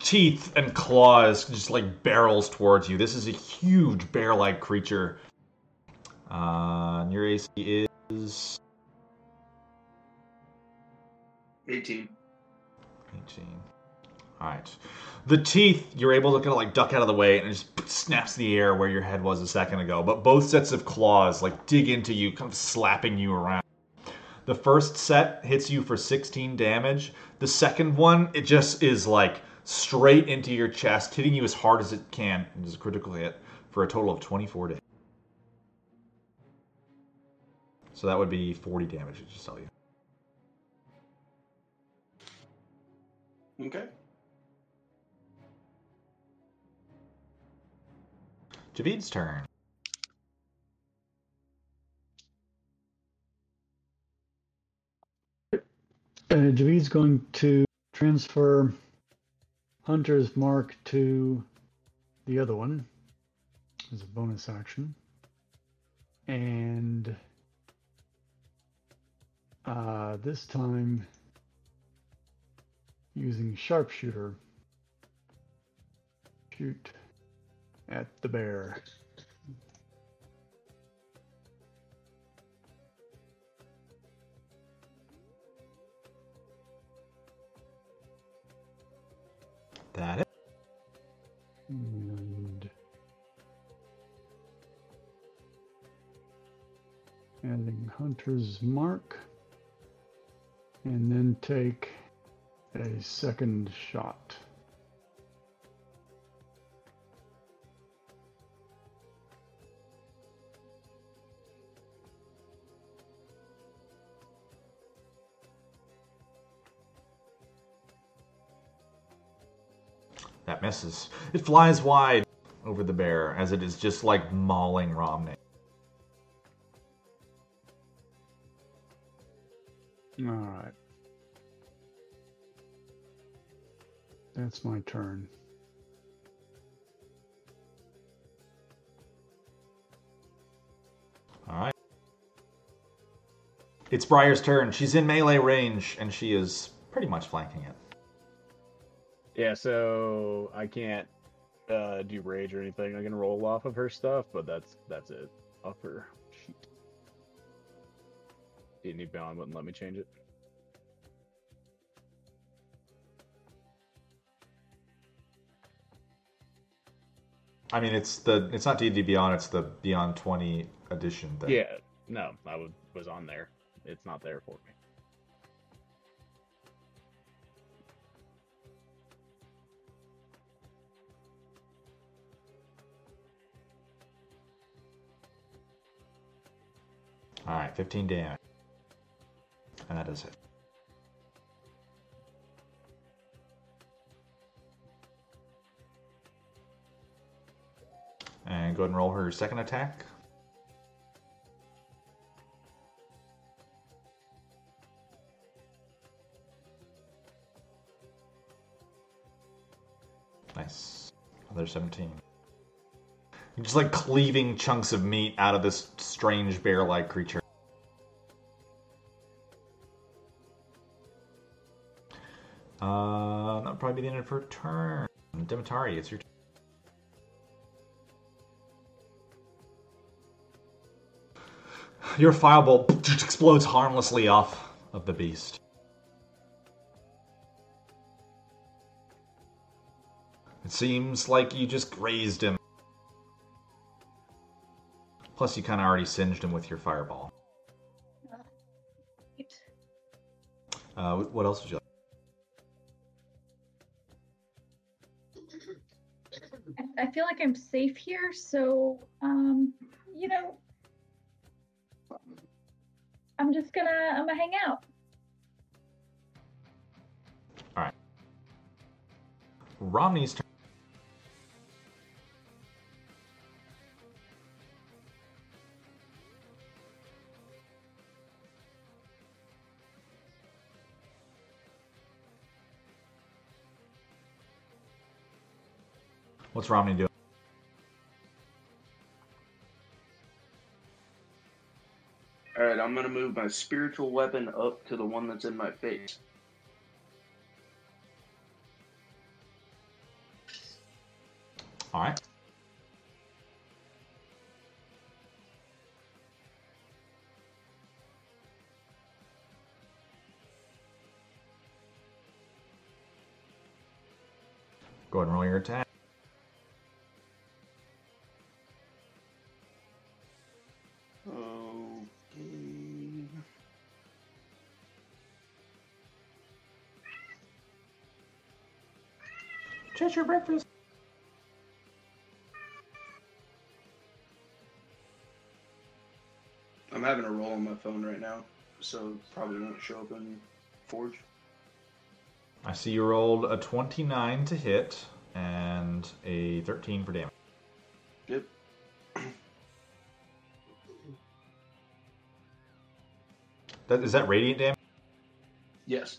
teeth and claws just like barrels towards you. This is a huge bear-like creature. Uh, your AC is 18. 18. All right. The teeth, you're able to kind of like duck out of the way and it just snaps the air where your head was a second ago. But both sets of claws like dig into you, kind of slapping you around. The first set hits you for 16 damage. The second one, it just is like straight into your chest, hitting you as hard as it can. It is a critical hit for a total of 24 damage. So that would be 40 damage, just tell you. Okay. Javid's turn. Uh, Javid's going to transfer Hunter's Mark to the other one as a bonus action. And uh, this time using Sharpshooter. Shoot at the bear. That it. And Hunter's Mark. And then take a second shot. That misses. It flies wide over the bear as it is just like mauling Romney. All right. That's my turn. All right. It's Briar's turn. She's in melee range and she is pretty much flanking it. Yeah, so I can't uh, do rage or anything. I can roll off of her stuff, but that's that's it. Off her sheet. D&D Beyond wouldn't let me change it. I mean, it's the it's not D&D Beyond. It's the Beyond 20 edition thing. Yeah, no, I was on there. It's not there for me. All right, 15 damage, and that is it. And go ahead and roll her second attack. Nice. Another 17. Just like cleaving chunks of meat out of this strange bear like creature. Uh, that'll probably be the end of her turn. Demetari, it's your turn. Your fireball just explodes harmlessly off of the beast. It seems like you just grazed him. Plus, you kind of already singed him with your fireball. Uh, what else would you like? I, I feel like I'm safe here, so um, you know, I'm just gonna I'm gonna hang out. All right. Romney's turn. What's Romney doing? All right, I'm gonna move my spiritual weapon up to the one that's in my face. All right. Go ahead and roll your attack. Cheshire breakfast. I'm having a roll on my phone right now, so probably won't show up in Forge. I see you rolled a 29 to hit and a 13 for damage. Yep. That, is that radiant damage? Yes.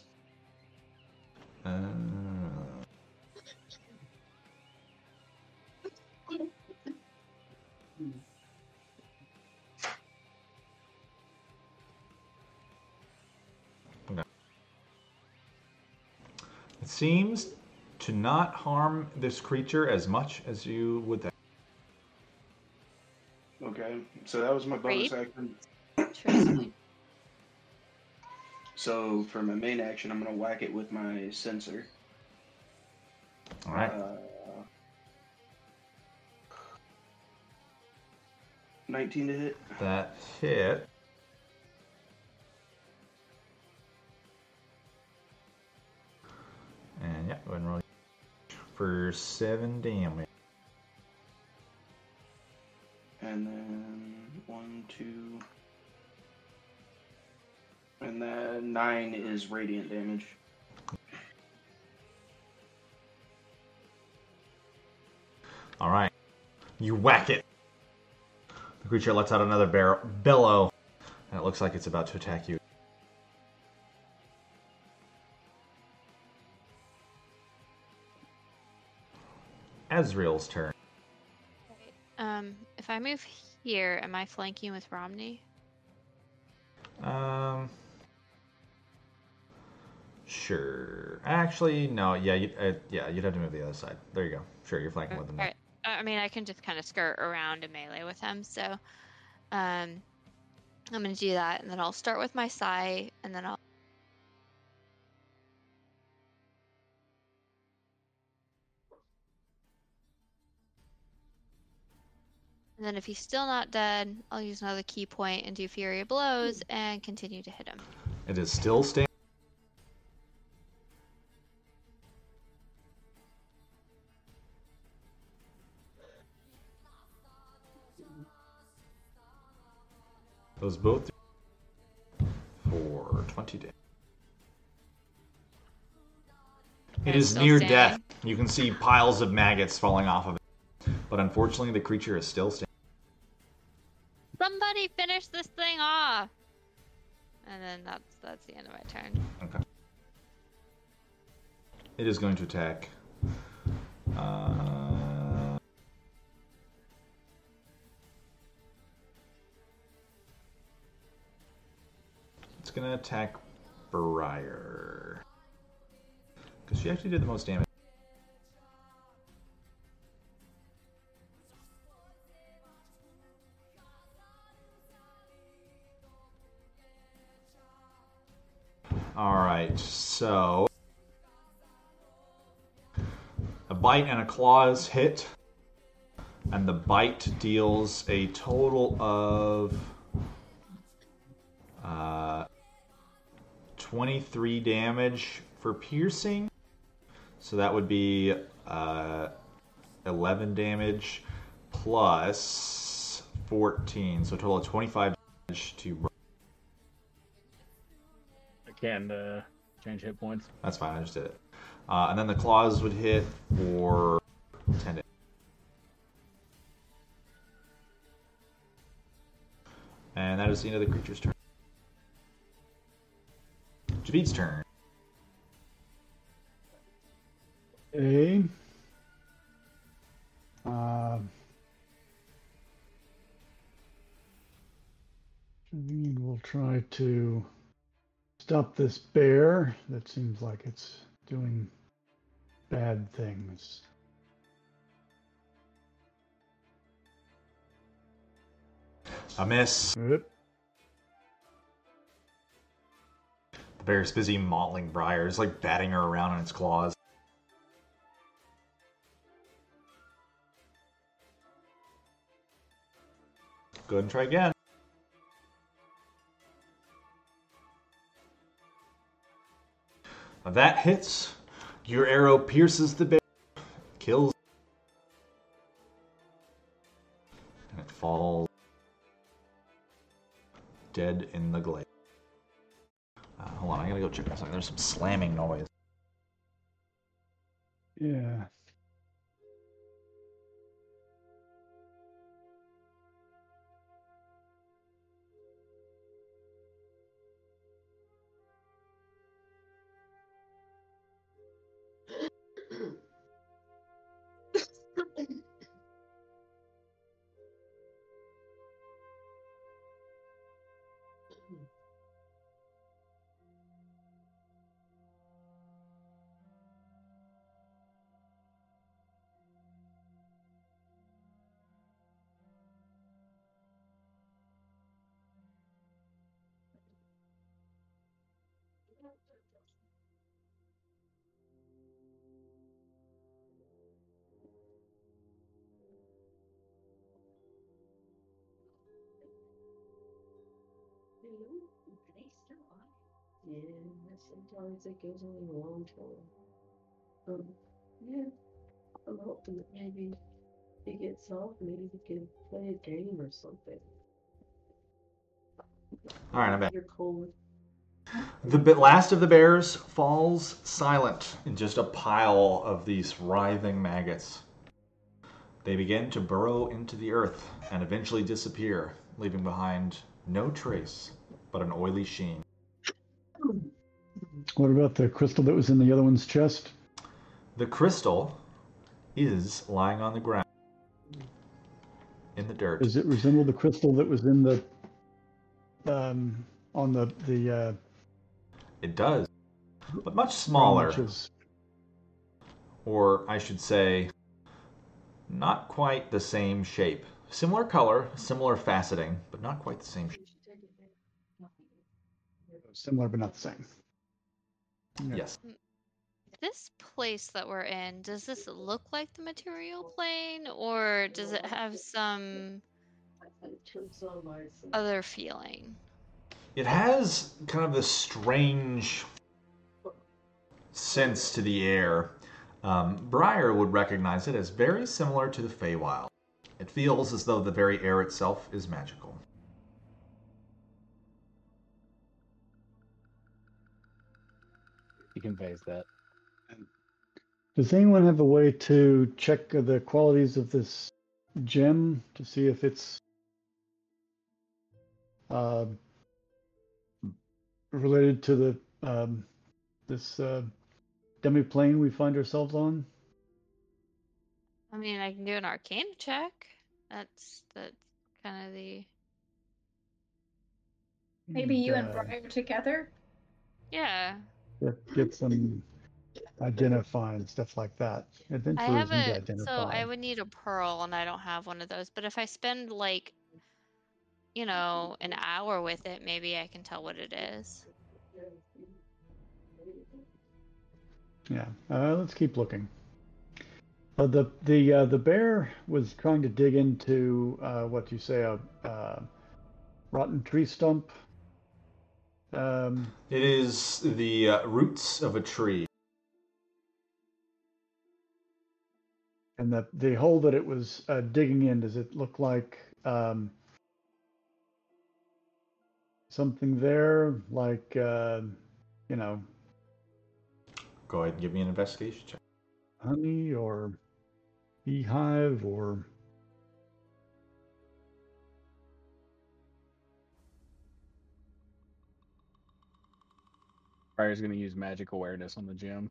Seems to not harm this creature as much as you would think. Okay. So that was my bonus Great. action. So for my main action, I'm gonna whack it with my censer. All right. Uh, 19 to hit. That hit. For seven damage. And then one, two. And then nine is radiant damage. All right, you whack it. The creature lets out another bar- bellow, and it looks like it's about to attack you. Azrael's turn. Um, if I move here, am I flanking with Romney? Um. Sure. Actually, no. Yeah, you, uh, yeah, you'd have to move the other side. There you go. Sure, you're flanking with them. now. Alright. I mean, I can just kind of skirt around and melee with him. So, um, I'm gonna do that, and then I'll start with my Sai, and then I'll. And then if he's still not dead, I'll use another ki point and do Flurry of Blows and continue to hit him. It is still standing. Those both for 20 damage. It is near standing. death. You can see piles of maggots falling off of it. But unfortunately, the creature is still standing. And then that's that's the end of my turn. Okay. It is going to attack. Uh, it's going to attack Briar. Because she actually did the most damage. Alright, so. A bite and a claws hit. And the bite deals a total of. Uh, 23 damage for piercing. So that would be uh, 11 damage plus 14. So a total of 25 damage to. Briar. Can uh, change hit points. That's fine, I just did it. Uh, and then the claws would hit for 10 damage. And that is the end of the creature's turn. Javid's turn. A. Uh, Javine will try to stop this bear that seems like it's doing bad things. A miss. Oop. The bear's busy mauling Briar. It's like batting her around in its claws. Go ahead and try again. That hits. Your arrow pierces the bear, kills, and it falls dead in the glade. Uh, hold on, I gotta go check something. There's some slamming noise. Yeah. Yeah, sometimes it goes on a long time. Um, yeah. I'm hoping that maybe he gets off, maybe we can play a game or something. All right, I'm back. You're cold. The last of the bears falls silent in just a pile of these writhing maggots. They begin to burrow into the earth and eventually disappear, leaving behind no trace but an oily sheen. What about the crystal that was in the other one's chest? The crystal is lying on the ground in the dirt. Does it resemble the crystal that was in the um, on the the uh, It does, but much smaller, or I should say, not quite the same shape. Similar color, similar faceting, but not quite the same shape. similar but not the same? Yeah. Yes. This place that we're in, does this look like the material plane, or does it have some other feeling? It has kind of this strange sense to the air. Um, Briar would recognize it as very similar to the Feywild. It feels as though the very air itself is magical. He conveys that. Does anyone have a way to check the qualities of this gem to see if it's uh, related to the um, this uh, demi-plane we find ourselves on? I mean, I can do an arcane check. That's that's kind of the Maybe you and Briar together. yeah. Get, get some identifying stuff like that. I Adventurers have need to a so. I would need a pearl, and I don't have one of those. But if I spend like, you know, an hour with it, maybe I can tell what it is. Yeah, uh, let's keep looking. Uh, the the uh, the bear was trying to dig into uh, what you say a uh, rotten tree stump. Um, It is the uh, roots of a tree. and the the hole that it was uh, digging in, does it look like um, something there, like uh, you know, Go ahead and give me an investigation check. honey or beehive or Briar's gonna use magic awareness on the gym.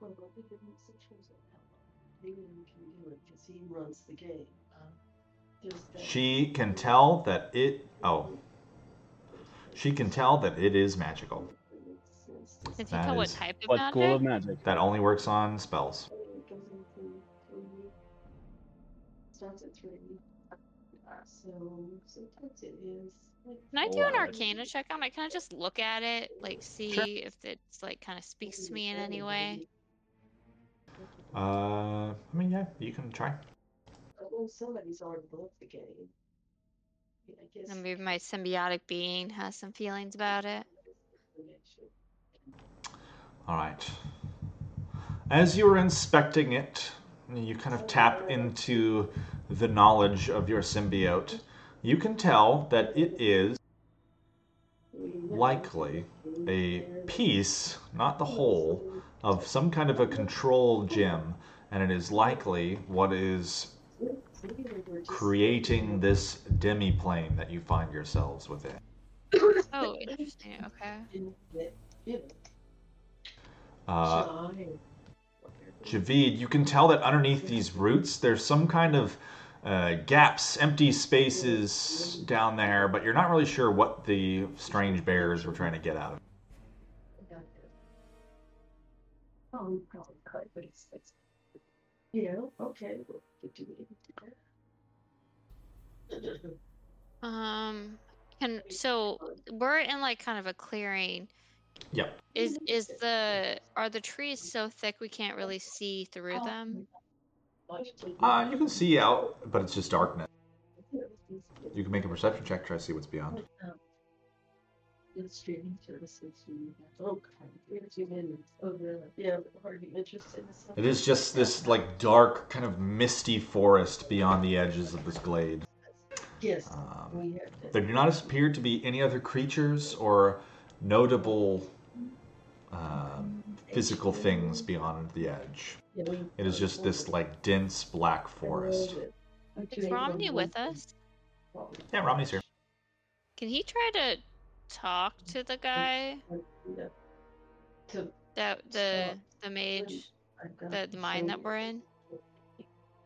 Well, I'll give him some choice on that one. Maybe we can do it because he runs the game. There's that- She can tell that it. Oh. She can tell that it is magical. Can you That tell what is- type of What magic? school of magic? That only works on spells. Starts at three. So sometimes it is. like Can I do an arcana check on it? Can I just look at it, like see if it's like kind of speaks to me in any way? Uh, I mean, yeah, you can try. Well, somebody's already bought the game. Yeah, I guess. And maybe my symbiotic being has some feelings about it. All right. As you are inspecting it, you kind of tap into the knowledge of your symbiote. You can tell that it is likely a piece, not the whole, of some kind of a control gem, and it is likely what is creating this demi-plane that you find yourselves within. Oh, interesting. Okay. Uh, Javid, you can tell that underneath these roots, there's some kind of uh, gaps, empty spaces down there, but you're not really sure what the strange bears were trying to get out of it. Oh, probably could, but it's, it's, you know, okay, we'll get it. Um, can so we're in like kind of a clearing. Yep. Is is the are the trees so thick we can't really see through them? Uh, you can see out, but it's just darkness. You can make a perception check, try to see what's beyond. Streaming services. we have- God, we have two minutes. Really? Yeah, are you interested in this? It is just this like dark, kind of misty forest beyond the edges of this glade. Yes, Um, we have. to- There do not appear to be any other creatures or notable um, physical things beyond the edge. It is just this like dense black forest. Is Romney with us? Yeah, Romney's here. Can he try to talk to the guy To that the the mage the, to the mine that we're in?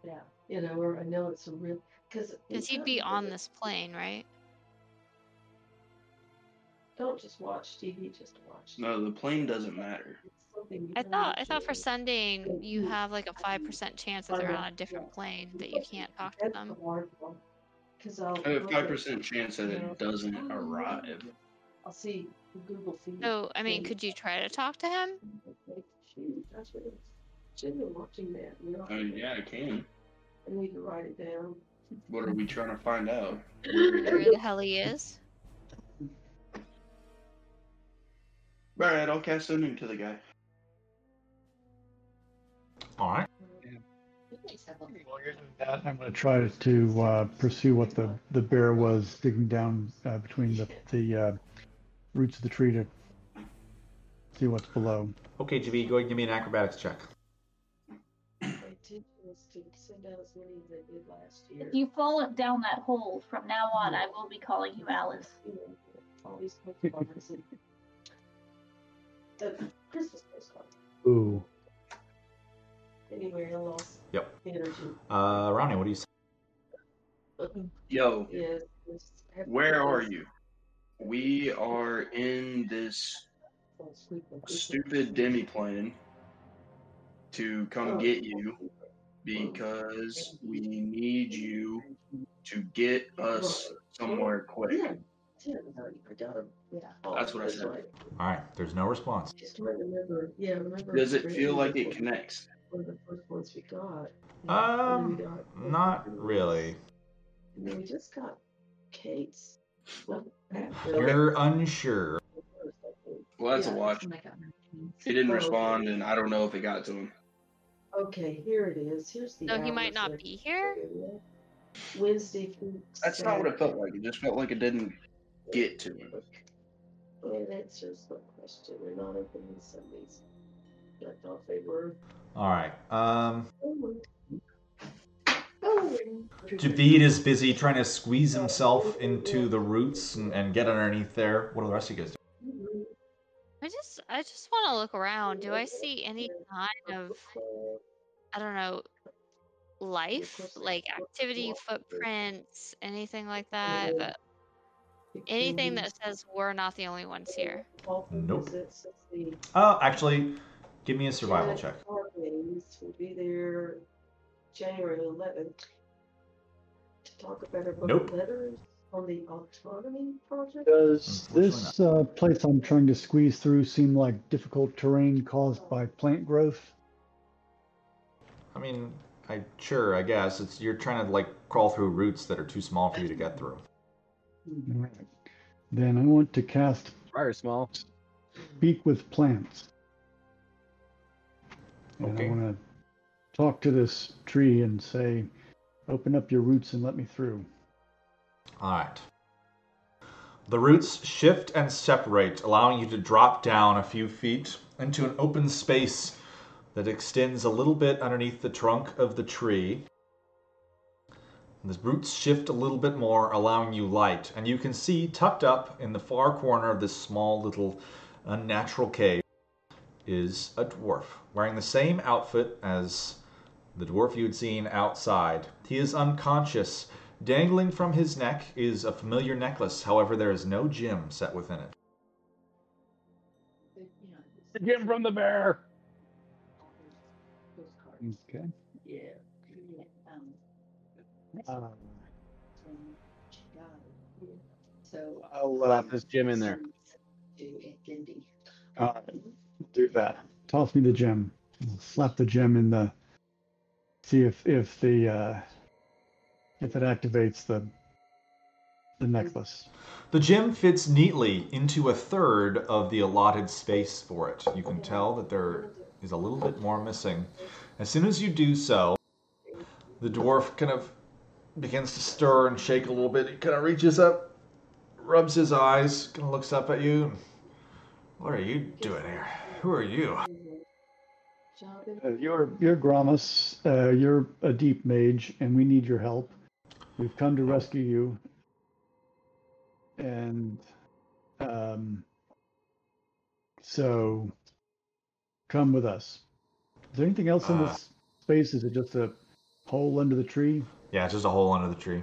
Yeah, you know, or I know it's a real because Because he'd be on this plane, right? Don't just watch TV, just watch. No, the plane doesn't matter. It's something you I thought I thought for actually- sending you have like a five percent chance that they're on a different plane that you can't talk to them. the hard one. Because I'll. Have a five percent chance that it doesn't arrive. I'll see Google feed. So I mean, could you try to talk to him? Shoot, that's what it's. Shouldn't be watching that. You know, I mean, yeah, I can. I need to write it down. What are we trying to find out? Where the hell he is? All right, I'll cast a new to the guy. All right. I'm going to try to uh, pursue what the, the bear was digging down uh, between the, the uh, roots of the tree to see what's below. Okay, GB, go ahead and give me an acrobatics check. My intention was to send out as many as I did last year. If you fall down that hole from now on, I will be calling you Alice. the Christmas postcards. Ooh. Anyway, I lost Yep. Uh, Romney, what do you say? Yo, Yes. yes, I have to where are you? We are in this oh, sweet one, this stupid one. demiplane to come Oh. get you because we need you to get us somewhere quick. Yeah, yeah, I got him. Yeah. That's what I said. All right, there's no response. Just trying to remember. Yeah, remember. Does it feel like it connects? One of the first ones we got. And then we Um, got- not really. And then we just got Kate's. Well, You're unsure. Well, that's a watch. He didn't Oh, respond, okay. and I don't know if it got to him. Okay, here it is. Here's the. So he might not be here. Wednesday through. That's not what it felt like. It just felt like it didn't get to him. Well, that answers the question. They're not open on Sundays. I thought they were. All right. Um, Oh. Oh. Javid is busy trying to squeeze himself into the roots and, and get underneath there. What do the rest of you guys do? I just I just want to look around. Do I see any kind of I don't know life, like activity, footprints, anything like that? That anything that says we're not the only ones here. Nope. Oh, actually, give me a survival check. Hawkins will be there January 11th to talk about our Nope. letters on the autonomy project. Does this uh, place I'm trying to squeeze through seem like difficult terrain caused by plant growth? I mean, I sure, I guess it's you're trying to like crawl through roots that are too small for you to get through. Alright. Then I want to cast Fire small. Speak with Plants. And Okay. I want to talk to this tree and say, open up your roots and let me through. All right. The roots shift and separate, allowing you to drop down a few feet into an open space that extends a little bit underneath the trunk of the tree. The roots shift a little bit more, allowing you light, and you can see tucked up in the far corner of this small little uh, unnatural cave is a dwarf wearing the same outfit as the dwarf you had seen outside. He is unconscious. Dangling from his neck is a familiar necklace, however, there is no gem set within it. Get him from the bear. Okay. Yeah. yeah, um, Um, So. I'll slap this gem in there. Do uh, do that. Toss me the gem. I'll slap the gem in the. See if if the uh, if it activates the the necklace? The gem fits neatly into a third of the allotted space for it. You can tell that there is a little bit more missing. As soon as you do so, the dwarf kind of begins to stir and shake a little bit. He kind of reaches up, rubs his eyes, kind of looks up at you. What are you doing here? Who are you? Uh, you're you're Gramus. Uh, you're a deep mage, and we need your help. We've come to rescue you, and um, so come with us. Is there anything else in Uh. this space? Is it just a hole under the tree? Yeah, it's just a hole under the tree.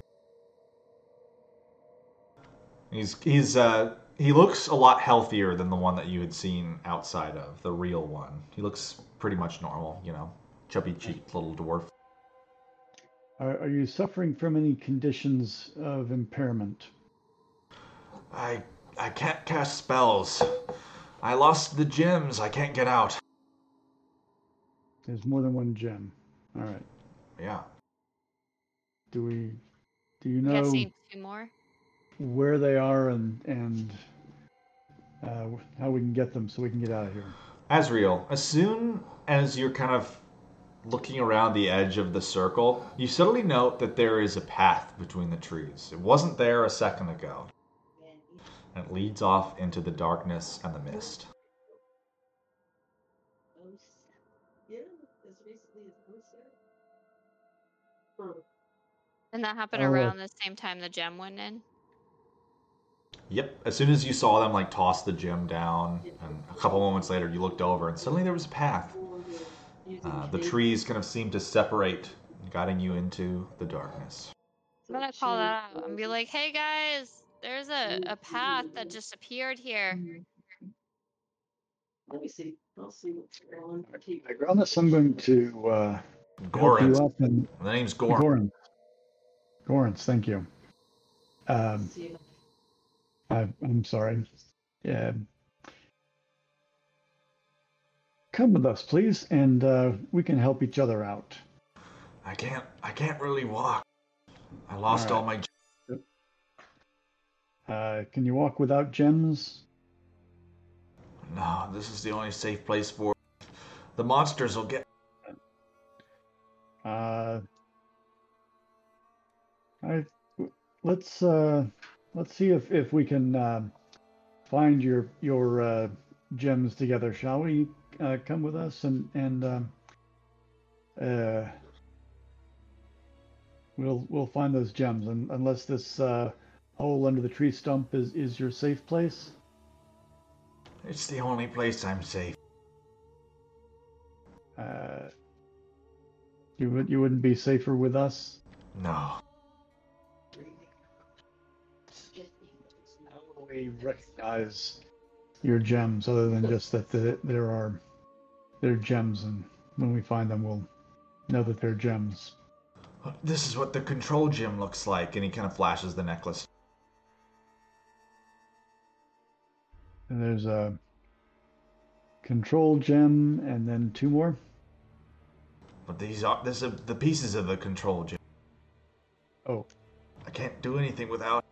He's he's uh he looks a lot healthier than the one that you had seen outside of the real one. He looks pretty much normal, you know, chubby cheeked little dwarf. Are, are you suffering from any conditions of impairment? I I can't cast spells. I lost the gems. I can't get out. There's more than one gem. All right. Yeah. Do we? Do you I'm know guessing two more. where they are and and uh, how we can get them so we can get out of here? Azrael, as soon as you're kind of looking around the edge of the circle, you suddenly note that there is a path between the trees. It wasn't there a second ago. And it leads off into the darkness and the mist. And that happened Oh, around the same time the gem went in. Yep, as soon as you saw them like toss the gem down, and a couple moments later you looked over and suddenly there was a path. Uh, the trees kind of seemed to separate, guiding you into the darkness. I'm gonna call that out and be like, "Hey guys, there's a, a path that just appeared here." Let me see. I'll see what's going on. Keep- Gramus, I'm going to uh, help Gorins. you up and The name's Gorin. Gorans. Gorans, thank you. Um, I, I'm sorry. Yeah. Come with us, please, and uh, we can help each other out. I can't. I can't really walk. I lost all, All right. my. Uh, can you walk without gems? No, this is the only safe place for. The monsters will get. Uh, I let's uh, let's see if, if we can uh, find your your uh, gems together, shall we? Uh, come with us and and um, uh, we'll we'll find those gems. And unless this uh, hole under the tree stump is is your safe place. It's the only place I'm safe. Uh, you would you wouldn't be safer with us. No. Recognize your gems other than just that the, there are they're gems and when we find them we'll know that they're gems. This is what the control gem looks like, and he kind of flashes the necklace. And there's a control gem and then two more. But these are this is the pieces of the control gem Oh, I can't do anything without.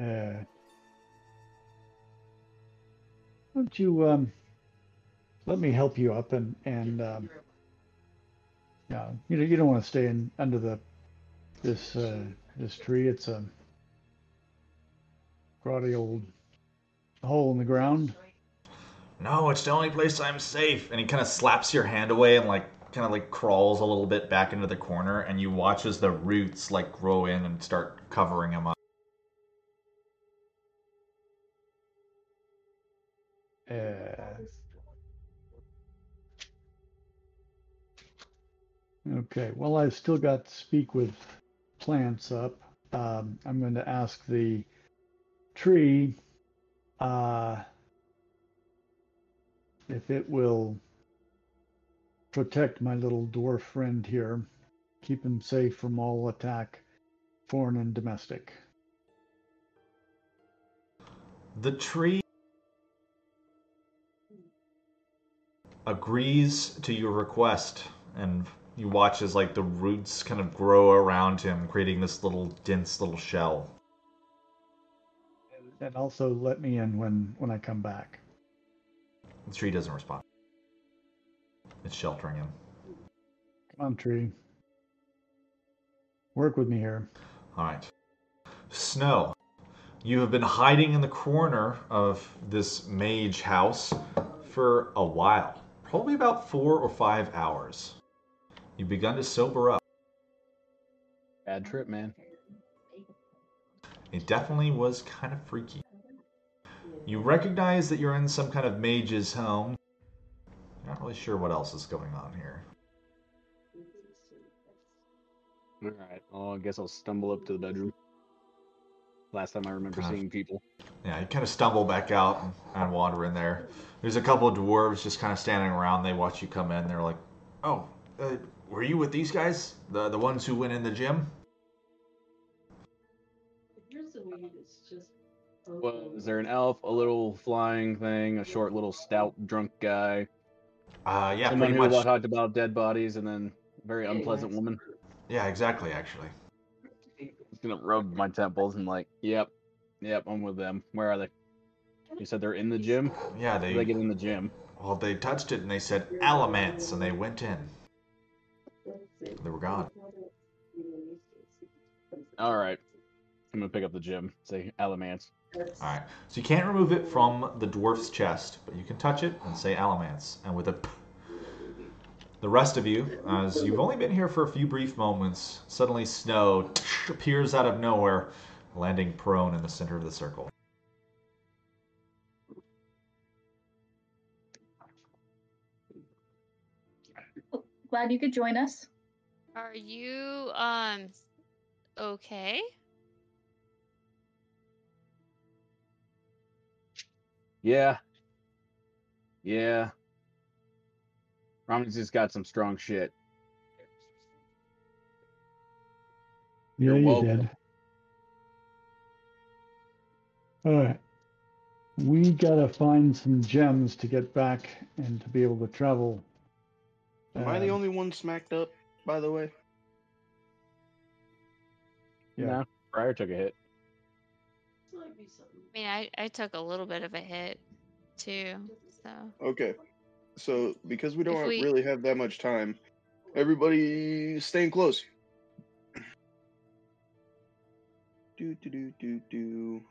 Uh, won't you um let me help you up and and um, yeah you know you don't want to stay in under the this uh, this tree. It's a grotty old hole in the ground. No, it's the only place I'm safe. And he kind of slaps your hand away and like kind of like crawls a little bit back into the corner, and you watch as the roots like grow in and start covering him up. Okay, well, I've still got to speak with plants up. Um, I'm going to ask the tree uh, if it will protect my little dwarf friend here, keep him safe from all attack, foreign and domestic. The tree agrees to your request and You watch as like the roots kind of grow around him, creating this little dense little shell. And also let me in when when I come back. The tree doesn't respond. It's sheltering him. Come on, tree. Work with me here. All right. Snow, you have been hiding in the corner of this mage house for a while, probably about four or five hours. You've begun to sober up. Bad trip, man. It definitely was kind of freaky. You recognize that you're in some kind of mage's home. You're not really sure what else is going on here. All right. Oh, I guess I'll stumble up to the bedroom. Last time I remember God. seeing people. Yeah, you kind of stumble back out and, and wander in there. There's a couple of dwarves just kind of standing around. They watch you come in. They're like, "Oh, uh, were you with these guys? The the ones who went in the gym?" Here's the weed. It's just. Was there an elf, a little flying thing, a short little stout drunk guy, Uh, yeah, someone pretty who much. talked about dead bodies, and then a very unpleasant woman? Yeah, exactly. Actually, Just gonna rub my temples and like, yep, yep, I'm with them. Where are they? You said they're in the gym. yeah, they they get in the gym? well they touched it and they said Alamance and they went in. They were gone. All right, I'm gonna pick up the gem. Say Alamance. All right. So you can't remove it from the dwarf's chest, but you can touch it and say Alamance. And with a p- the rest of you, as you've only been here for a few brief moments, suddenly snow appears out of nowhere, landing prone in the center of the circle. Glad you could join us. Are you um okay? Yeah. Yeah. Romney's just got some strong shit. Yeah, You're you welcome. did. All right. We gotta find some gems to get back and to be able to travel. Am I the Um, only one smacked up, by the way? Yeah. No, Briar took a hit. Might be something. I mean, I, I took a little bit of a hit too, so Okay. So because we don't we- really have that much time, everybody staying close. Do do do do do.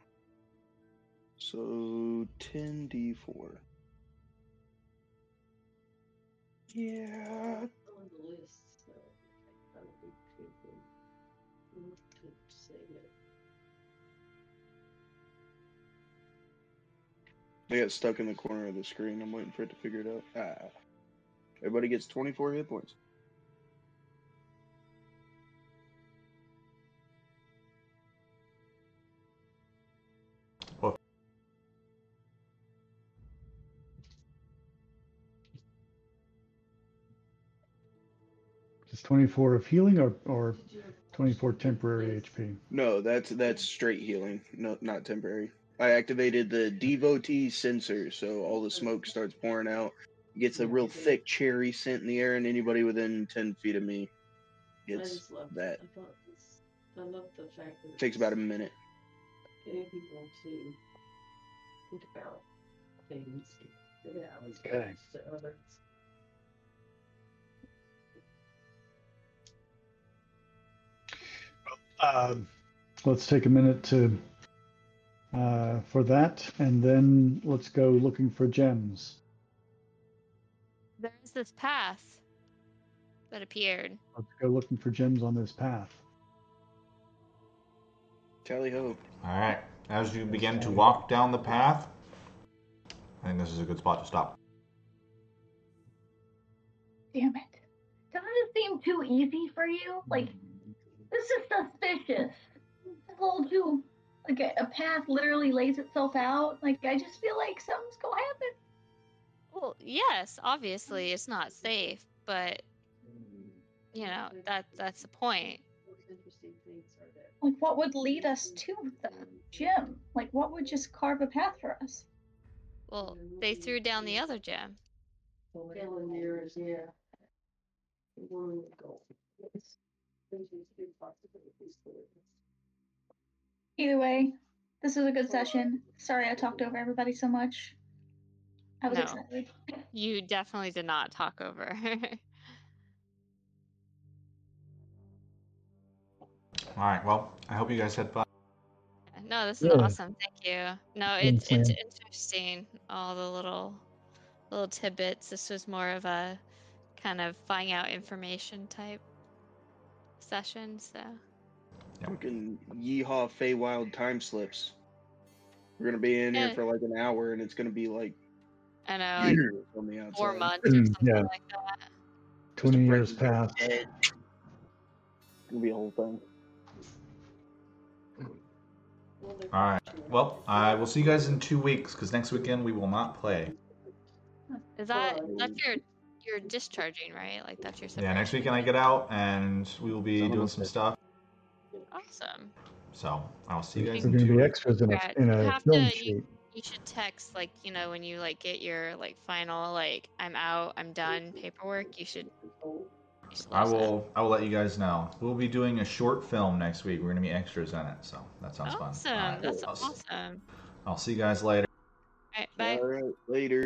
So ten D four. Yeah. on the list, I got stuck in the corner of the screen. I'm waiting for it to figure it out. Ah. Everybody gets 24 hit points. Just 24 of healing or, or 24 temporary HP? No, that's that's straight healing. No, not temporary. I activated the devotee censer, so all the smoke starts pouring out. It gets a real thick cherry scent in the air, and anybody within 10 feet of me I gets just love that. I this. I love the fact that It takes about a minute. Getting people to think about things. Yeah, it's Okay. So that's Um, let's take a minute to uh, for that, and then let's go looking for gems. there's this path that appeared. Let's go looking for gems on this path. Tally ho. All right. As you begin to walk down the path, I think this is a good spot to stop. Damn it. Doesn't it seem too easy for you? Like, this is suspicious. The whole too, like, a, a path literally lays itself out. Like, I just feel like something's gonna happen. Well, yes, obviously it's not safe, but you know that that's the point. most interesting things are there. Like, what would lead us to the gym? Like, what would just carve a path for us? Well, they threw down the other gem. Telomeres, yeah. We're There's these possibilities for it. Either way, this was a good session. Sorry I talked over everybody so much. I was No. excited. You definitely did not talk over. All right. Well, I hope you guys had fun. no, this is Yeah. awesome. Thank you. No, it's it's interesting. All the little little tidbits. This was more of a kind of finding out information type session. So Fucking yeehaw Feywild time slips. We're gonna be in Yeah. here for like an hour, and it's gonna be like I know, like years on the outside. four months or Mm, something yeah. like that. Twenty years President. past. It's gonna be a whole thing. All right. Well, I will see you guys in two weeks because next weekend we will not play. Is that Well, that's your you're discharging, right? Like that's your Yeah, next weekend I get out and we will be Son of a doing some stuff. Awesome. So I'll see you guys. We're going to be extras in a, Yeah, in a have film to- you- shoot. You should text like you know when you like get your like final like I'm out, I'm done paperwork. You should. You should I let us know. will. I will let you guys know. We'll be doing a short film next week. We're gonna be extras in it, so that sounds Awesome. fun. All right, That's I'll, awesome. I'll see you guys later. All right, bye. All right, later.